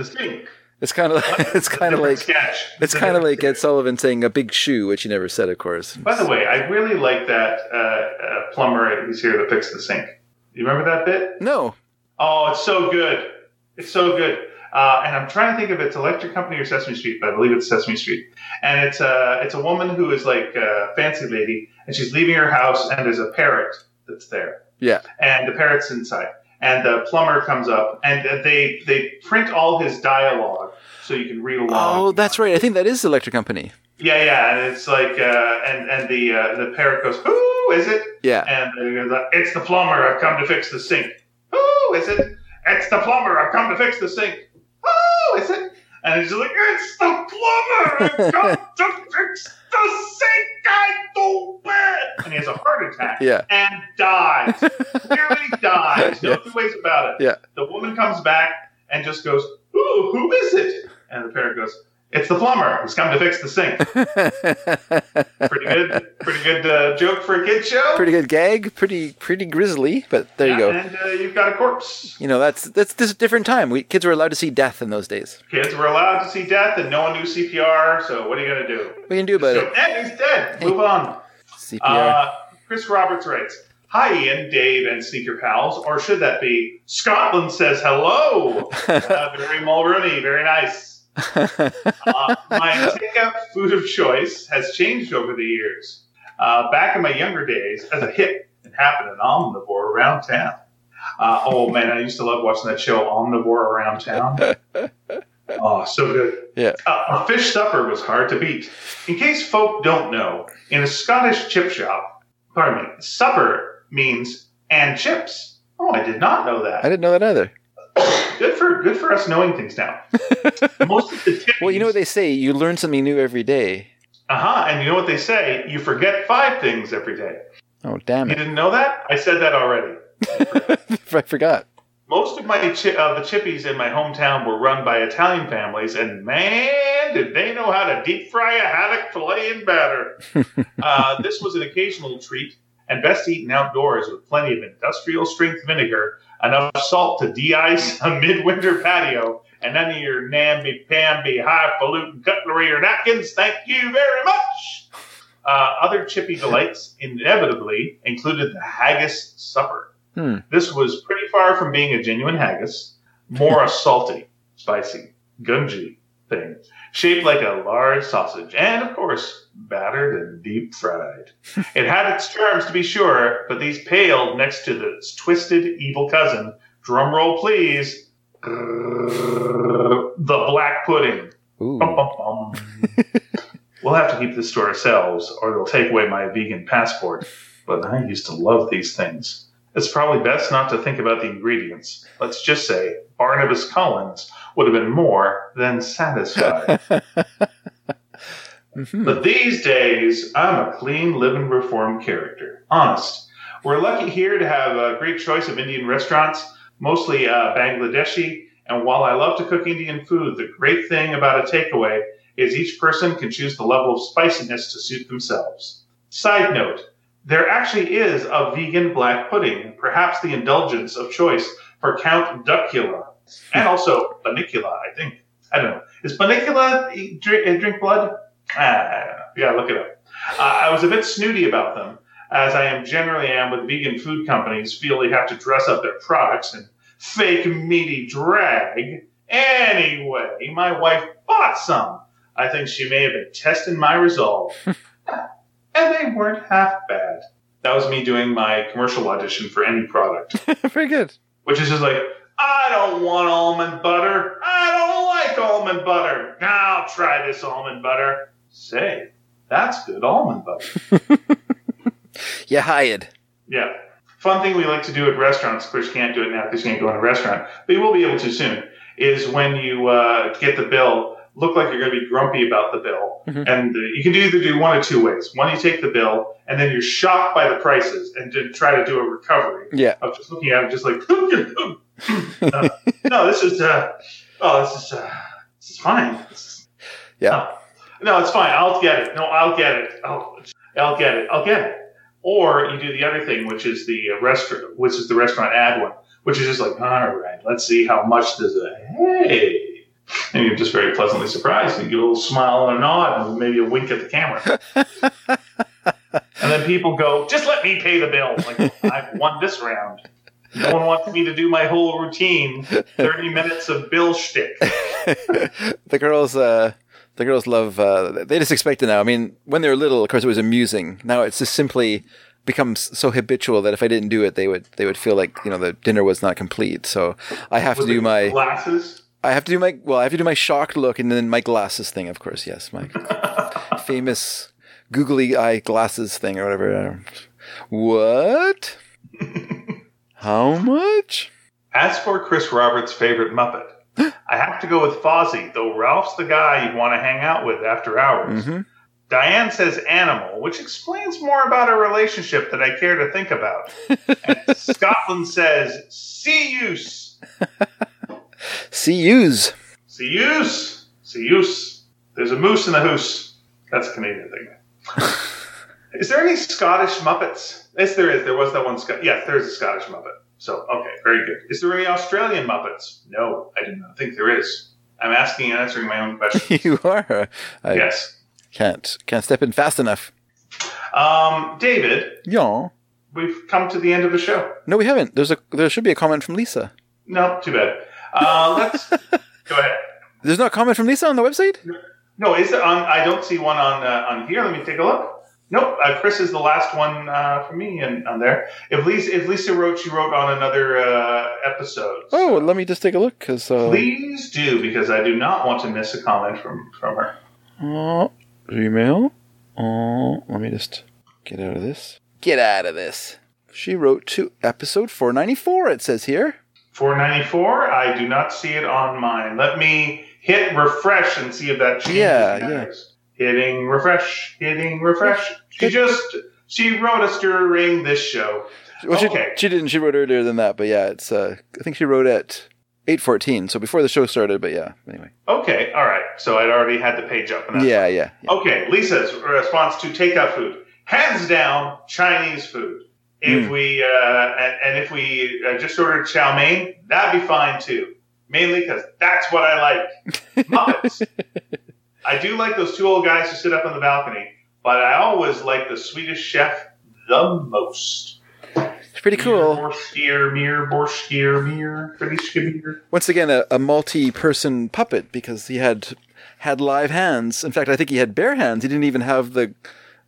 It's kind of like, it's kind of like sketch. it's kind of like Ed Sullivan saying a big shoe, which he never said, of course. By the way, I really like that uh, uh, plumber He's here to fix the sink. You remember that bit? No. Oh, it's so good. It's so good. Uh, and I'm trying to think if it's Electric Company or Sesame Street, but I believe it's Sesame Street. And it's a uh, it's a woman who is like a fancy lady, and she's leaving her house, and there's a parrot that's there. Yeah. And the parrot's inside, and the plumber comes up, and they they print all his dialogue so you can read along. Oh, that's right. I think that is Electric Company. Yeah, yeah, and it's like, uh, and and the uh, the parrot goes, "Who is it?" Yeah, and goes, "It's the plumber. I've come to fix the sink." Who is it? It's the plumber. I've come to fix the sink? And he's like, it's the plumber! I've got to fix the sink, I do bad! And he has a heart attack. Yeah. And dies. Nearly dies. No two ways about it. Yeah. The woman comes back and just goes, ooh, who is it? And the parent goes, it's the plumber who's come to fix the sink. pretty good, pretty good uh, joke for a kid show. Pretty good gag. Pretty pretty grisly, but there yeah, you go. And uh, you've got a corpse. You know that's that's this a different time. We kids were allowed to see death in those days. Kids were allowed to see death, and no one knew CPR. So what are you gonna do? What can you do about so, it? And he's dead. Move on. CPR. Uh, Chris Roberts writes. Hi, Ian, Dave, and Sneaker Pals. Or should that be Scotland says hello? uh, very Mulrooney, very nice uh, my takeout food of choice has changed over the years. Uh, back in my younger days, as a hip and happened an omnivore around town. Uh, oh man, I used to love watching that show, Omnivore Around Town. Oh, so good. Yeah. Uh, a fish supper was hard to beat. In case folk don't know, in a Scottish chip shop, pardon me, supper means and chips. Oh, I did not know that. I didn't know that either good for good for us knowing things now. Most of the well, you know what they say: you learn something new every day. Uh huh. And you know what they say: you forget five things every day. Oh, damn it! You didn't know that? I said that already. I forgot. Most of my chi- uh, the chippies in my hometown were run by Italian families, and man, did they know how to deep fry a haddock fillet in batter. uh, this was an occasional treat, and best eaten outdoors with plenty of industrial strength vinegar enough salt to de-ice a midwinter patio, and none of your namby-pamby, highfalutin cutlery or napkins. Thank you very much. Uh, other chippy delights inevitably included the haggis supper. Hmm. This was pretty far from being a genuine haggis, more a salty, spicy, gungy thing, shaped like a large sausage, and of course, battered and deep fried. it had its charms, to be sure, but these paled next to its twisted, evil cousin. Drumroll, please. The black pudding. Bum, bum, bum. we'll have to keep this to ourselves, or they'll take away my vegan passport. But I used to love these things. It's probably best not to think about the ingredients. Let's just say Barnabas Collins would have been more than satisfied. Mhm. But these days, I'm a clean, living, reformed character. Honest. We're lucky here to have a great choice of Indian restaurants, mostly uh, Bangladeshi. And while I love to cook Indian food, the great thing about a takeaway is each person can choose the level of spiciness to suit themselves. Side note, there actually is a vegan black pudding, perhaps the indulgence of choice for Count Duckula, and also Bunnicula, I think. I don't know. Is Bunnicula drink, drink blood? Ah, yeah, look it up. Uh, I was a bit snooty about them, as I am generally am with vegan food companies, feel they have to dress up their products and fake meaty drag. Anyway, my wife bought some. I think she may have been testing my resolve. and they weren't half bad. That was me doing my commercial audition for any product, Very good. which is just like, I don't want almond butter. I don't like almond butter. Now I'll try this almond butter. Say, that's good almond butter. You hired. Yeah. Fun thing we like to do at restaurants, of course, you can't do it now because you can't go in a restaurant, but you will be able to soon, is when you uh, get the bill, look like you're going to be grumpy about the bill. Mhm. And uh, you can do either do one of two ways. One, you take the bill, and then you're shocked by the prices and then try to do a recovery Yeah. of just looking at it, just like, uh, no, this is, uh, oh, this is, uh, this is fine. This is, Yeah. no, no, it's fine. I'll get it. No, I'll get it. I'll, I'll get it. I'll get it. Or you do the other thing, which is the uh, restaurant, which is the restaurant ad one, which is just like, all right, let's see how much does it. Hey, and you're just very pleasantly surprised. You get a little smile and a nod, and maybe a wink at the camera. and then people go, just let me pay the bill. Like I've won this round. No one wants me to do my whole routine, thirty minutes of bill shtick. the girls, uh, the girls love. Uh, they just expect it now. I mean, when they were little, of course, it was amusing. Now it's just simply becomes so habitual that if I didn't do it, they would they would feel like you know the dinner was not complete. So I have With to do my glasses. I have to do my well I have to do my shocked look and then my glasses thing. Of course, yes, my famous googly eye glasses thing or whatever. What? How much? As for Chris Roberts' favorite Muppet, I have to go with Fozzie, though Ralph's the guy you'd want to hang out with after hours. hmm Diane says animal, which explains more about a relationship that I care to think about. And Scotland says see use. See yous. See use. See use. There's a moose in the hoose. That's a Canadian thing. is there any Scottish Muppets? Yes, there is. There was that one. Scot- yes, there is a Scottish Muppet. So, okay, very good. Is there any Australian Muppets? No, I do not think there is. I'm asking and answering my own question. you are. I yes. can't can't step in fast enough. Um, David, Yeah. we've come to the end of the show. No, we haven't. There's a there should be a comment from Lisa. No, too bad. Uh, let's go ahead. There's no comment from Lisa on the website. No, is it on? I don't see one on uh, on here. Let me take a look. Nope, uh, Chris is the last one uh, for me and on there. If Lisa, if Lisa wrote, she wrote on another uh, episode. Oh, let me just take a look because uh, Please do because I do not want to miss a comment from from her. oh, Gmail. Oh, let me just get out of this. Get out of this. She wrote to episode 494. It says here. 494. I do not see it on mine. Let me hit refresh and see if that changes. Yeah, matters. Hitting refresh, hitting refresh. She just she wrote us during this show. Well, she, Okay. she didn't. She wrote earlier than that, but yeah, it's. Uh, I think she wrote at 8:14, so before the show started. But yeah, anyway. Okay, all right. So I'd already had the page up. And Yeah, yeah, yeah. Okay, Lisa's response to takeout food. Hands down, Chinese food. If Mm. we uh, and, and if we uh, just ordered chow mein, that'd be fine too. Mainly because that's what I like. Muppets. I do like those two old guys who sit up on the balcony, but I always like the Swedish chef the most. It's pretty cool. Borskier, mir, borskier, mir, mir. Once again, a, a multi-person puppet because he had had live hands. In fact, I think he had bare hands. He didn't even have the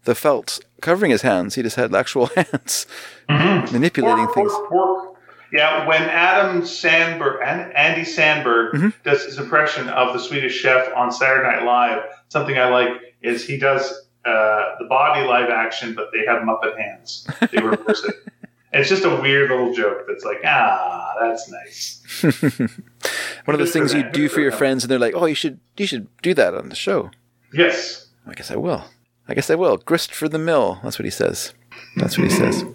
the felt covering his hands. He just had actual hands mm-hmm. manipulating Pork, things. pork, pork. Yeah, when Adam Sandberg and Andy Samberg Mhm. does his impression of the Swedish Chef on Saturday Night Live, something I like is he does uh, the body live action, but they have Muppet hands. They reverse it, it's just a weird little joke that's like, ah, that's nice. One of those things you do for for your friends, and they're like, "Oh, you should you should do that on the show." Yes. I guess I will. I guess I will. Grist for the mill. That's what he says. That's what he says.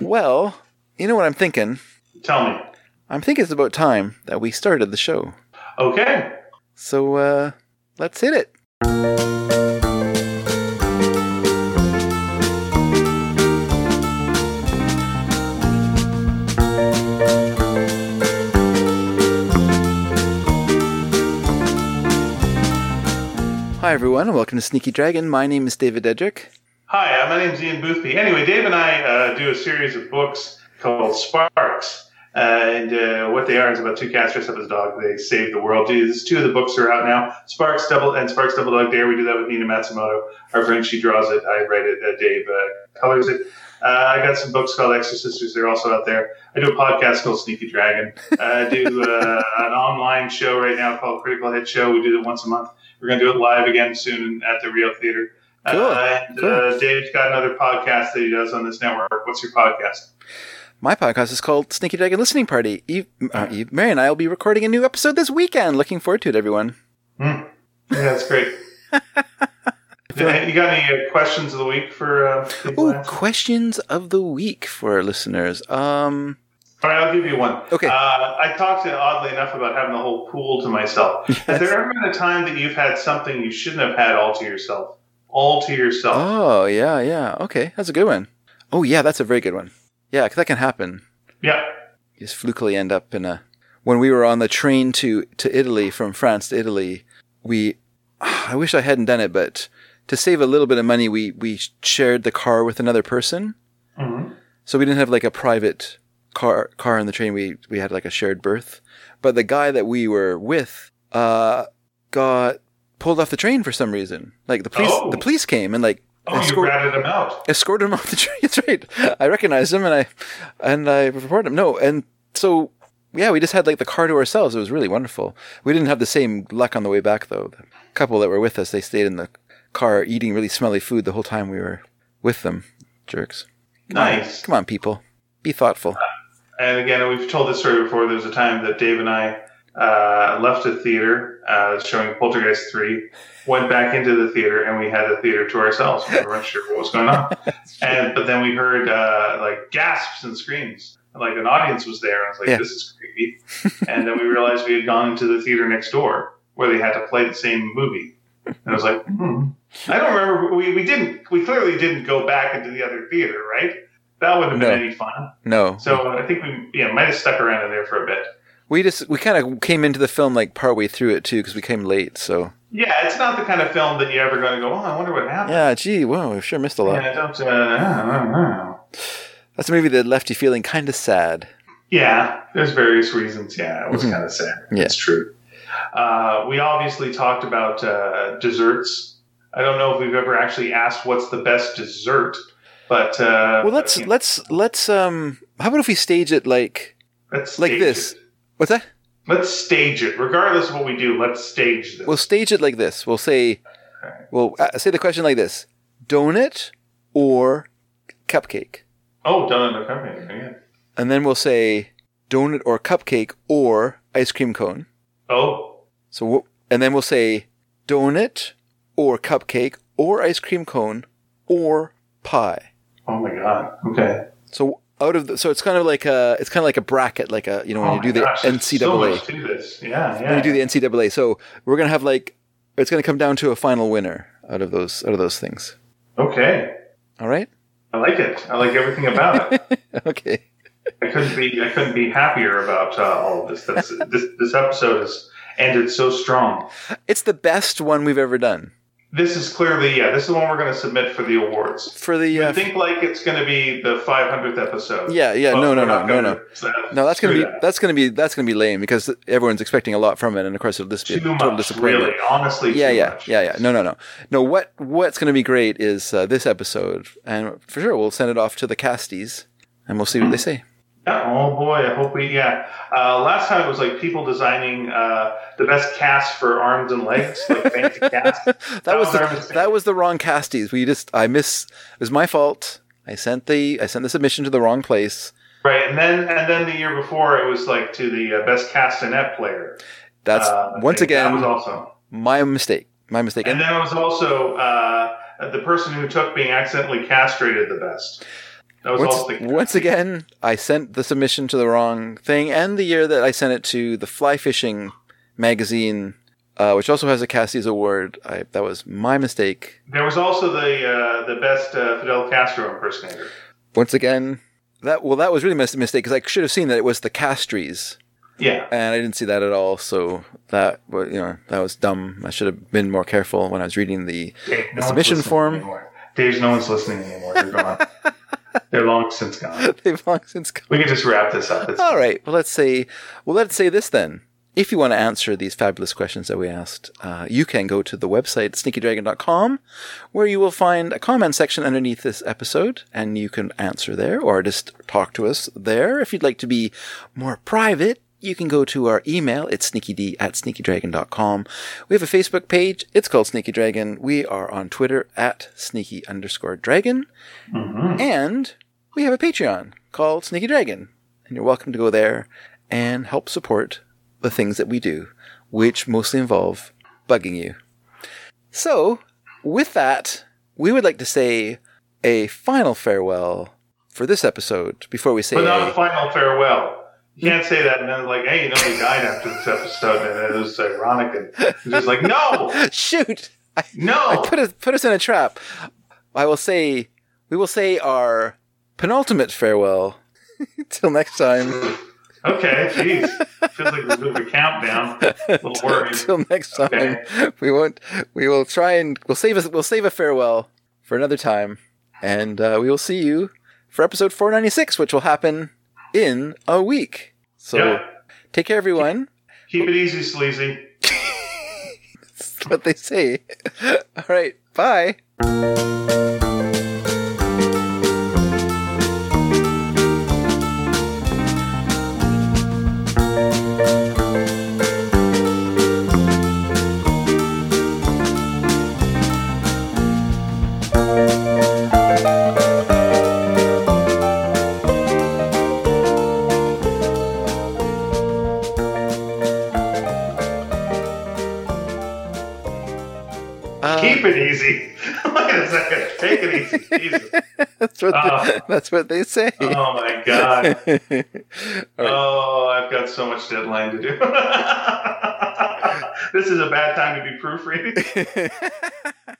Well, you know what I'm thinking? Tell me. I'm thinking it's about time that we started the show. Okay. So uh, let's hit it. Hi, everyone, and welcome to Sneaky Dragon. My name is David Dedrick. Hi, uh, my name's Ian Boothby. Anyway, Dave and I uh, do a series of books called Sparks. Uh, and uh, what they are is about two cats dressed up as dog. They save the world. Geez, two of the books are out now. Sparks Double and Sparks Double Dog Dare. We do that with Nina Matsumoto. Our friend, she draws it. I write it. Uh, Dave uh, colors it. Uh, I got some books called Exorcisters. They're also out there. I do a podcast called Sneaky Dragon. I do uh, an online show right now called Critical Hit Show. We do it once a month. We're going to do it live again soon at the Rio Theater. Cool. Uh, and Cool. uh, Dave's got another podcast that he does on this network. What's your podcast? My podcast is called Sneaky Dragon Listening Party. Eve, uh, Eve, Mary and I will be recording a new episode this weekend. Looking forward to it, everyone. Hmm. Yeah, that's great. You got any uh, questions of the week for uh, questions of the week for our listeners. Um, All right, I'll give you one. Okay. Uh, I talked to oddly enough about having the whole pool to myself. Has there ever been a time that you've had something you shouldn't have had all to yourself? All to yourself. oh, yeah, yeah. Okay, that's a good one. Oh, yeah, that's a very good one. Yeah, 'cause that can happen. Yeah. You just flukily end up in a. When we were on the train to, to Italy, from France to Italy, we. I wish I hadn't done it, but to save a little bit of money, we, we shared the car with another person. hmm So we didn't have like a private car car in the train. We we had like a shared berth. But the guy that we were with uh got pulled off the train for some reason. Like the police Oh. the police came and like Oh, you ratted him out. escorted him off the train. That's right. I recognized him and I and I reported him. No, and so yeah, we just had like the car to ourselves. It was really wonderful. We didn't have the same luck on the way back though. The couple that were with us, they stayed in the car eating really smelly food the whole time we were with them. Jerks. Nice. Come on, people. Be thoughtful. And again, we've told this story before. There was a time that Dave and I uh, left a theater uh, showing Poltergeist 3, went back into the theater, and we had the theater to ourselves. We weren't sure what was going on. And But then we heard uh, like gasps and screams. Like an audience was there. And I was like, Yeah. this is creepy. and then we realized we had gone into the theater next door where they had to play the same movie. And I was like, hmm. I don't remember. We, we didn't, we clearly didn't go back into the other theater, right? That wouldn't have been any fun. No. So I think we yeah might have stuck around in there for a bit. We just we kind of came into the film like partway through it too because we came late. So Yeah, it's not the kind of film that you're ever going to go. Oh, I wonder what happened. yeah, gee, whoa, we sure missed a lot. Yeah, I don't. Uh, I don't know. That's a movie that left you feeling kind of sad. Yeah, there's various reasons. Yeah, it was Mhm. kind of sad. Yeah. It's true. Uh, we obviously talked about uh, desserts. I don't know if we've ever actually asked what's the best dessert, but uh, Well, let's you know, let's let's um. How about if we stage it like let's like this. It. What's that? Let's stage it, regardless of what we do. Let's stage this. We'll stage it like this. We'll say, we'll uh, say the question like this: donut or cupcake, oh, donut or cupcake. Yeah. and then we'll say donut or cupcake or ice cream cone. Oh, So we'll- and then we'll say donut or cupcake or ice cream cone or pie. oh my God. Okay. So out of the, so it's kind of like a it's kind of like a bracket, like a you know when oh you do the gosh, So NCAA. this. Yeah, yeah. when you do the NCAA. So we're gonna have like it's gonna come down to a final winner out of those out of those things. okay. All right. I like it. I like everything about it. okay. I couldn't be. I couldn't be happier about uh, all of this. This. This episode has ended so strong. It's the best one we've ever done This is clearly, yeah. This is the one we're going to submit for the awards. for the. You Uh, think like it's going to be the 500th episode? yeah, yeah, no, no, no, no, no. No, that's gonna be that. that's gonna be that's gonna be lame because everyone's expecting a lot from it, and of course it'll just be a too total much. disappointment. Really, honestly, Yeah, yeah, much. yeah, yeah. No, no, no, no. What what's going to be great is uh, this episode, and for sure we'll send it off to the casties, and we'll see what they say. Yeah, oh boy, I hope we. Yeah, uh, last time it was like people designing uh, the best cast for arms and legs, like fancy cast. that was was the that was the wrong casties. We just I miss it was my fault. I sent the I sent the submission to the wrong place. Right, and then and then the year before it was like to the uh, best castanet player. That's Uh, once again that was also, my mistake. My mistake. and then it was also uh, the person who took being accidentally castrated the best. That was once, the, once again, I sent the submission to the wrong thing, and the year that I sent it to the Fly Fishing magazine, uh, which also has a Cassie's award, I, that was my mistake. There was also the uh, the best uh, Fidel Castro impersonator. Once again, that well, that was really my mistake because I should have seen that it was the Castries, Yeah, and I didn't see that at all. So that you know that was dumb. I should have been more careful when I was reading the Dave, no one's submission form. Anymore. Dave's no one's listening anymore. They're gone. They're long since gone. They've long since gone. We can just wrap this up. It's, All right. Well, let's say, well, let's say this then. If you want to answer these fabulous questions that we asked, uh, you can go to the website sneakydragon.com, where you will find a comment section underneath this episode, and you can answer there or just talk to us there. If you'd like to be more private, you can go to our email. It's sneakyd at sneakydragon.com. We have a Facebook page. It's called Sneaky Dragon. We are on Twitter at sneaky underscore dragon. Mm-hmm. And we have a Patreon called Sneaky Dragon. And you're welcome to go there and help support the things that we do, which mostly involve bugging you. So, with that, we would like to say a final farewell for this episode before we say but not a, final farewell. You can't say that and then like, hey, you know, he died after this episode, and it was ironic, and just like, no, shoot. I, I no. put us put us in a trap. I will say we will say our penultimate farewell till next time. Okay, jeez, feels like we're doing a countdown. A little worried. Till next time, Okay. we won't. We will try and we'll save us. We'll save a farewell for another time, and uh, we will see you for episode four ninety six, which will happen in a week. So Yeah. take care, everyone. Keep it easy, sleazy. That's what they say. All right, bye. Wait a second. Take it easy. Jesus. that's what Uh, that's what they say. Oh my god. Right. Oh, I've got so much deadline to do. this is a bad time to be proofreading.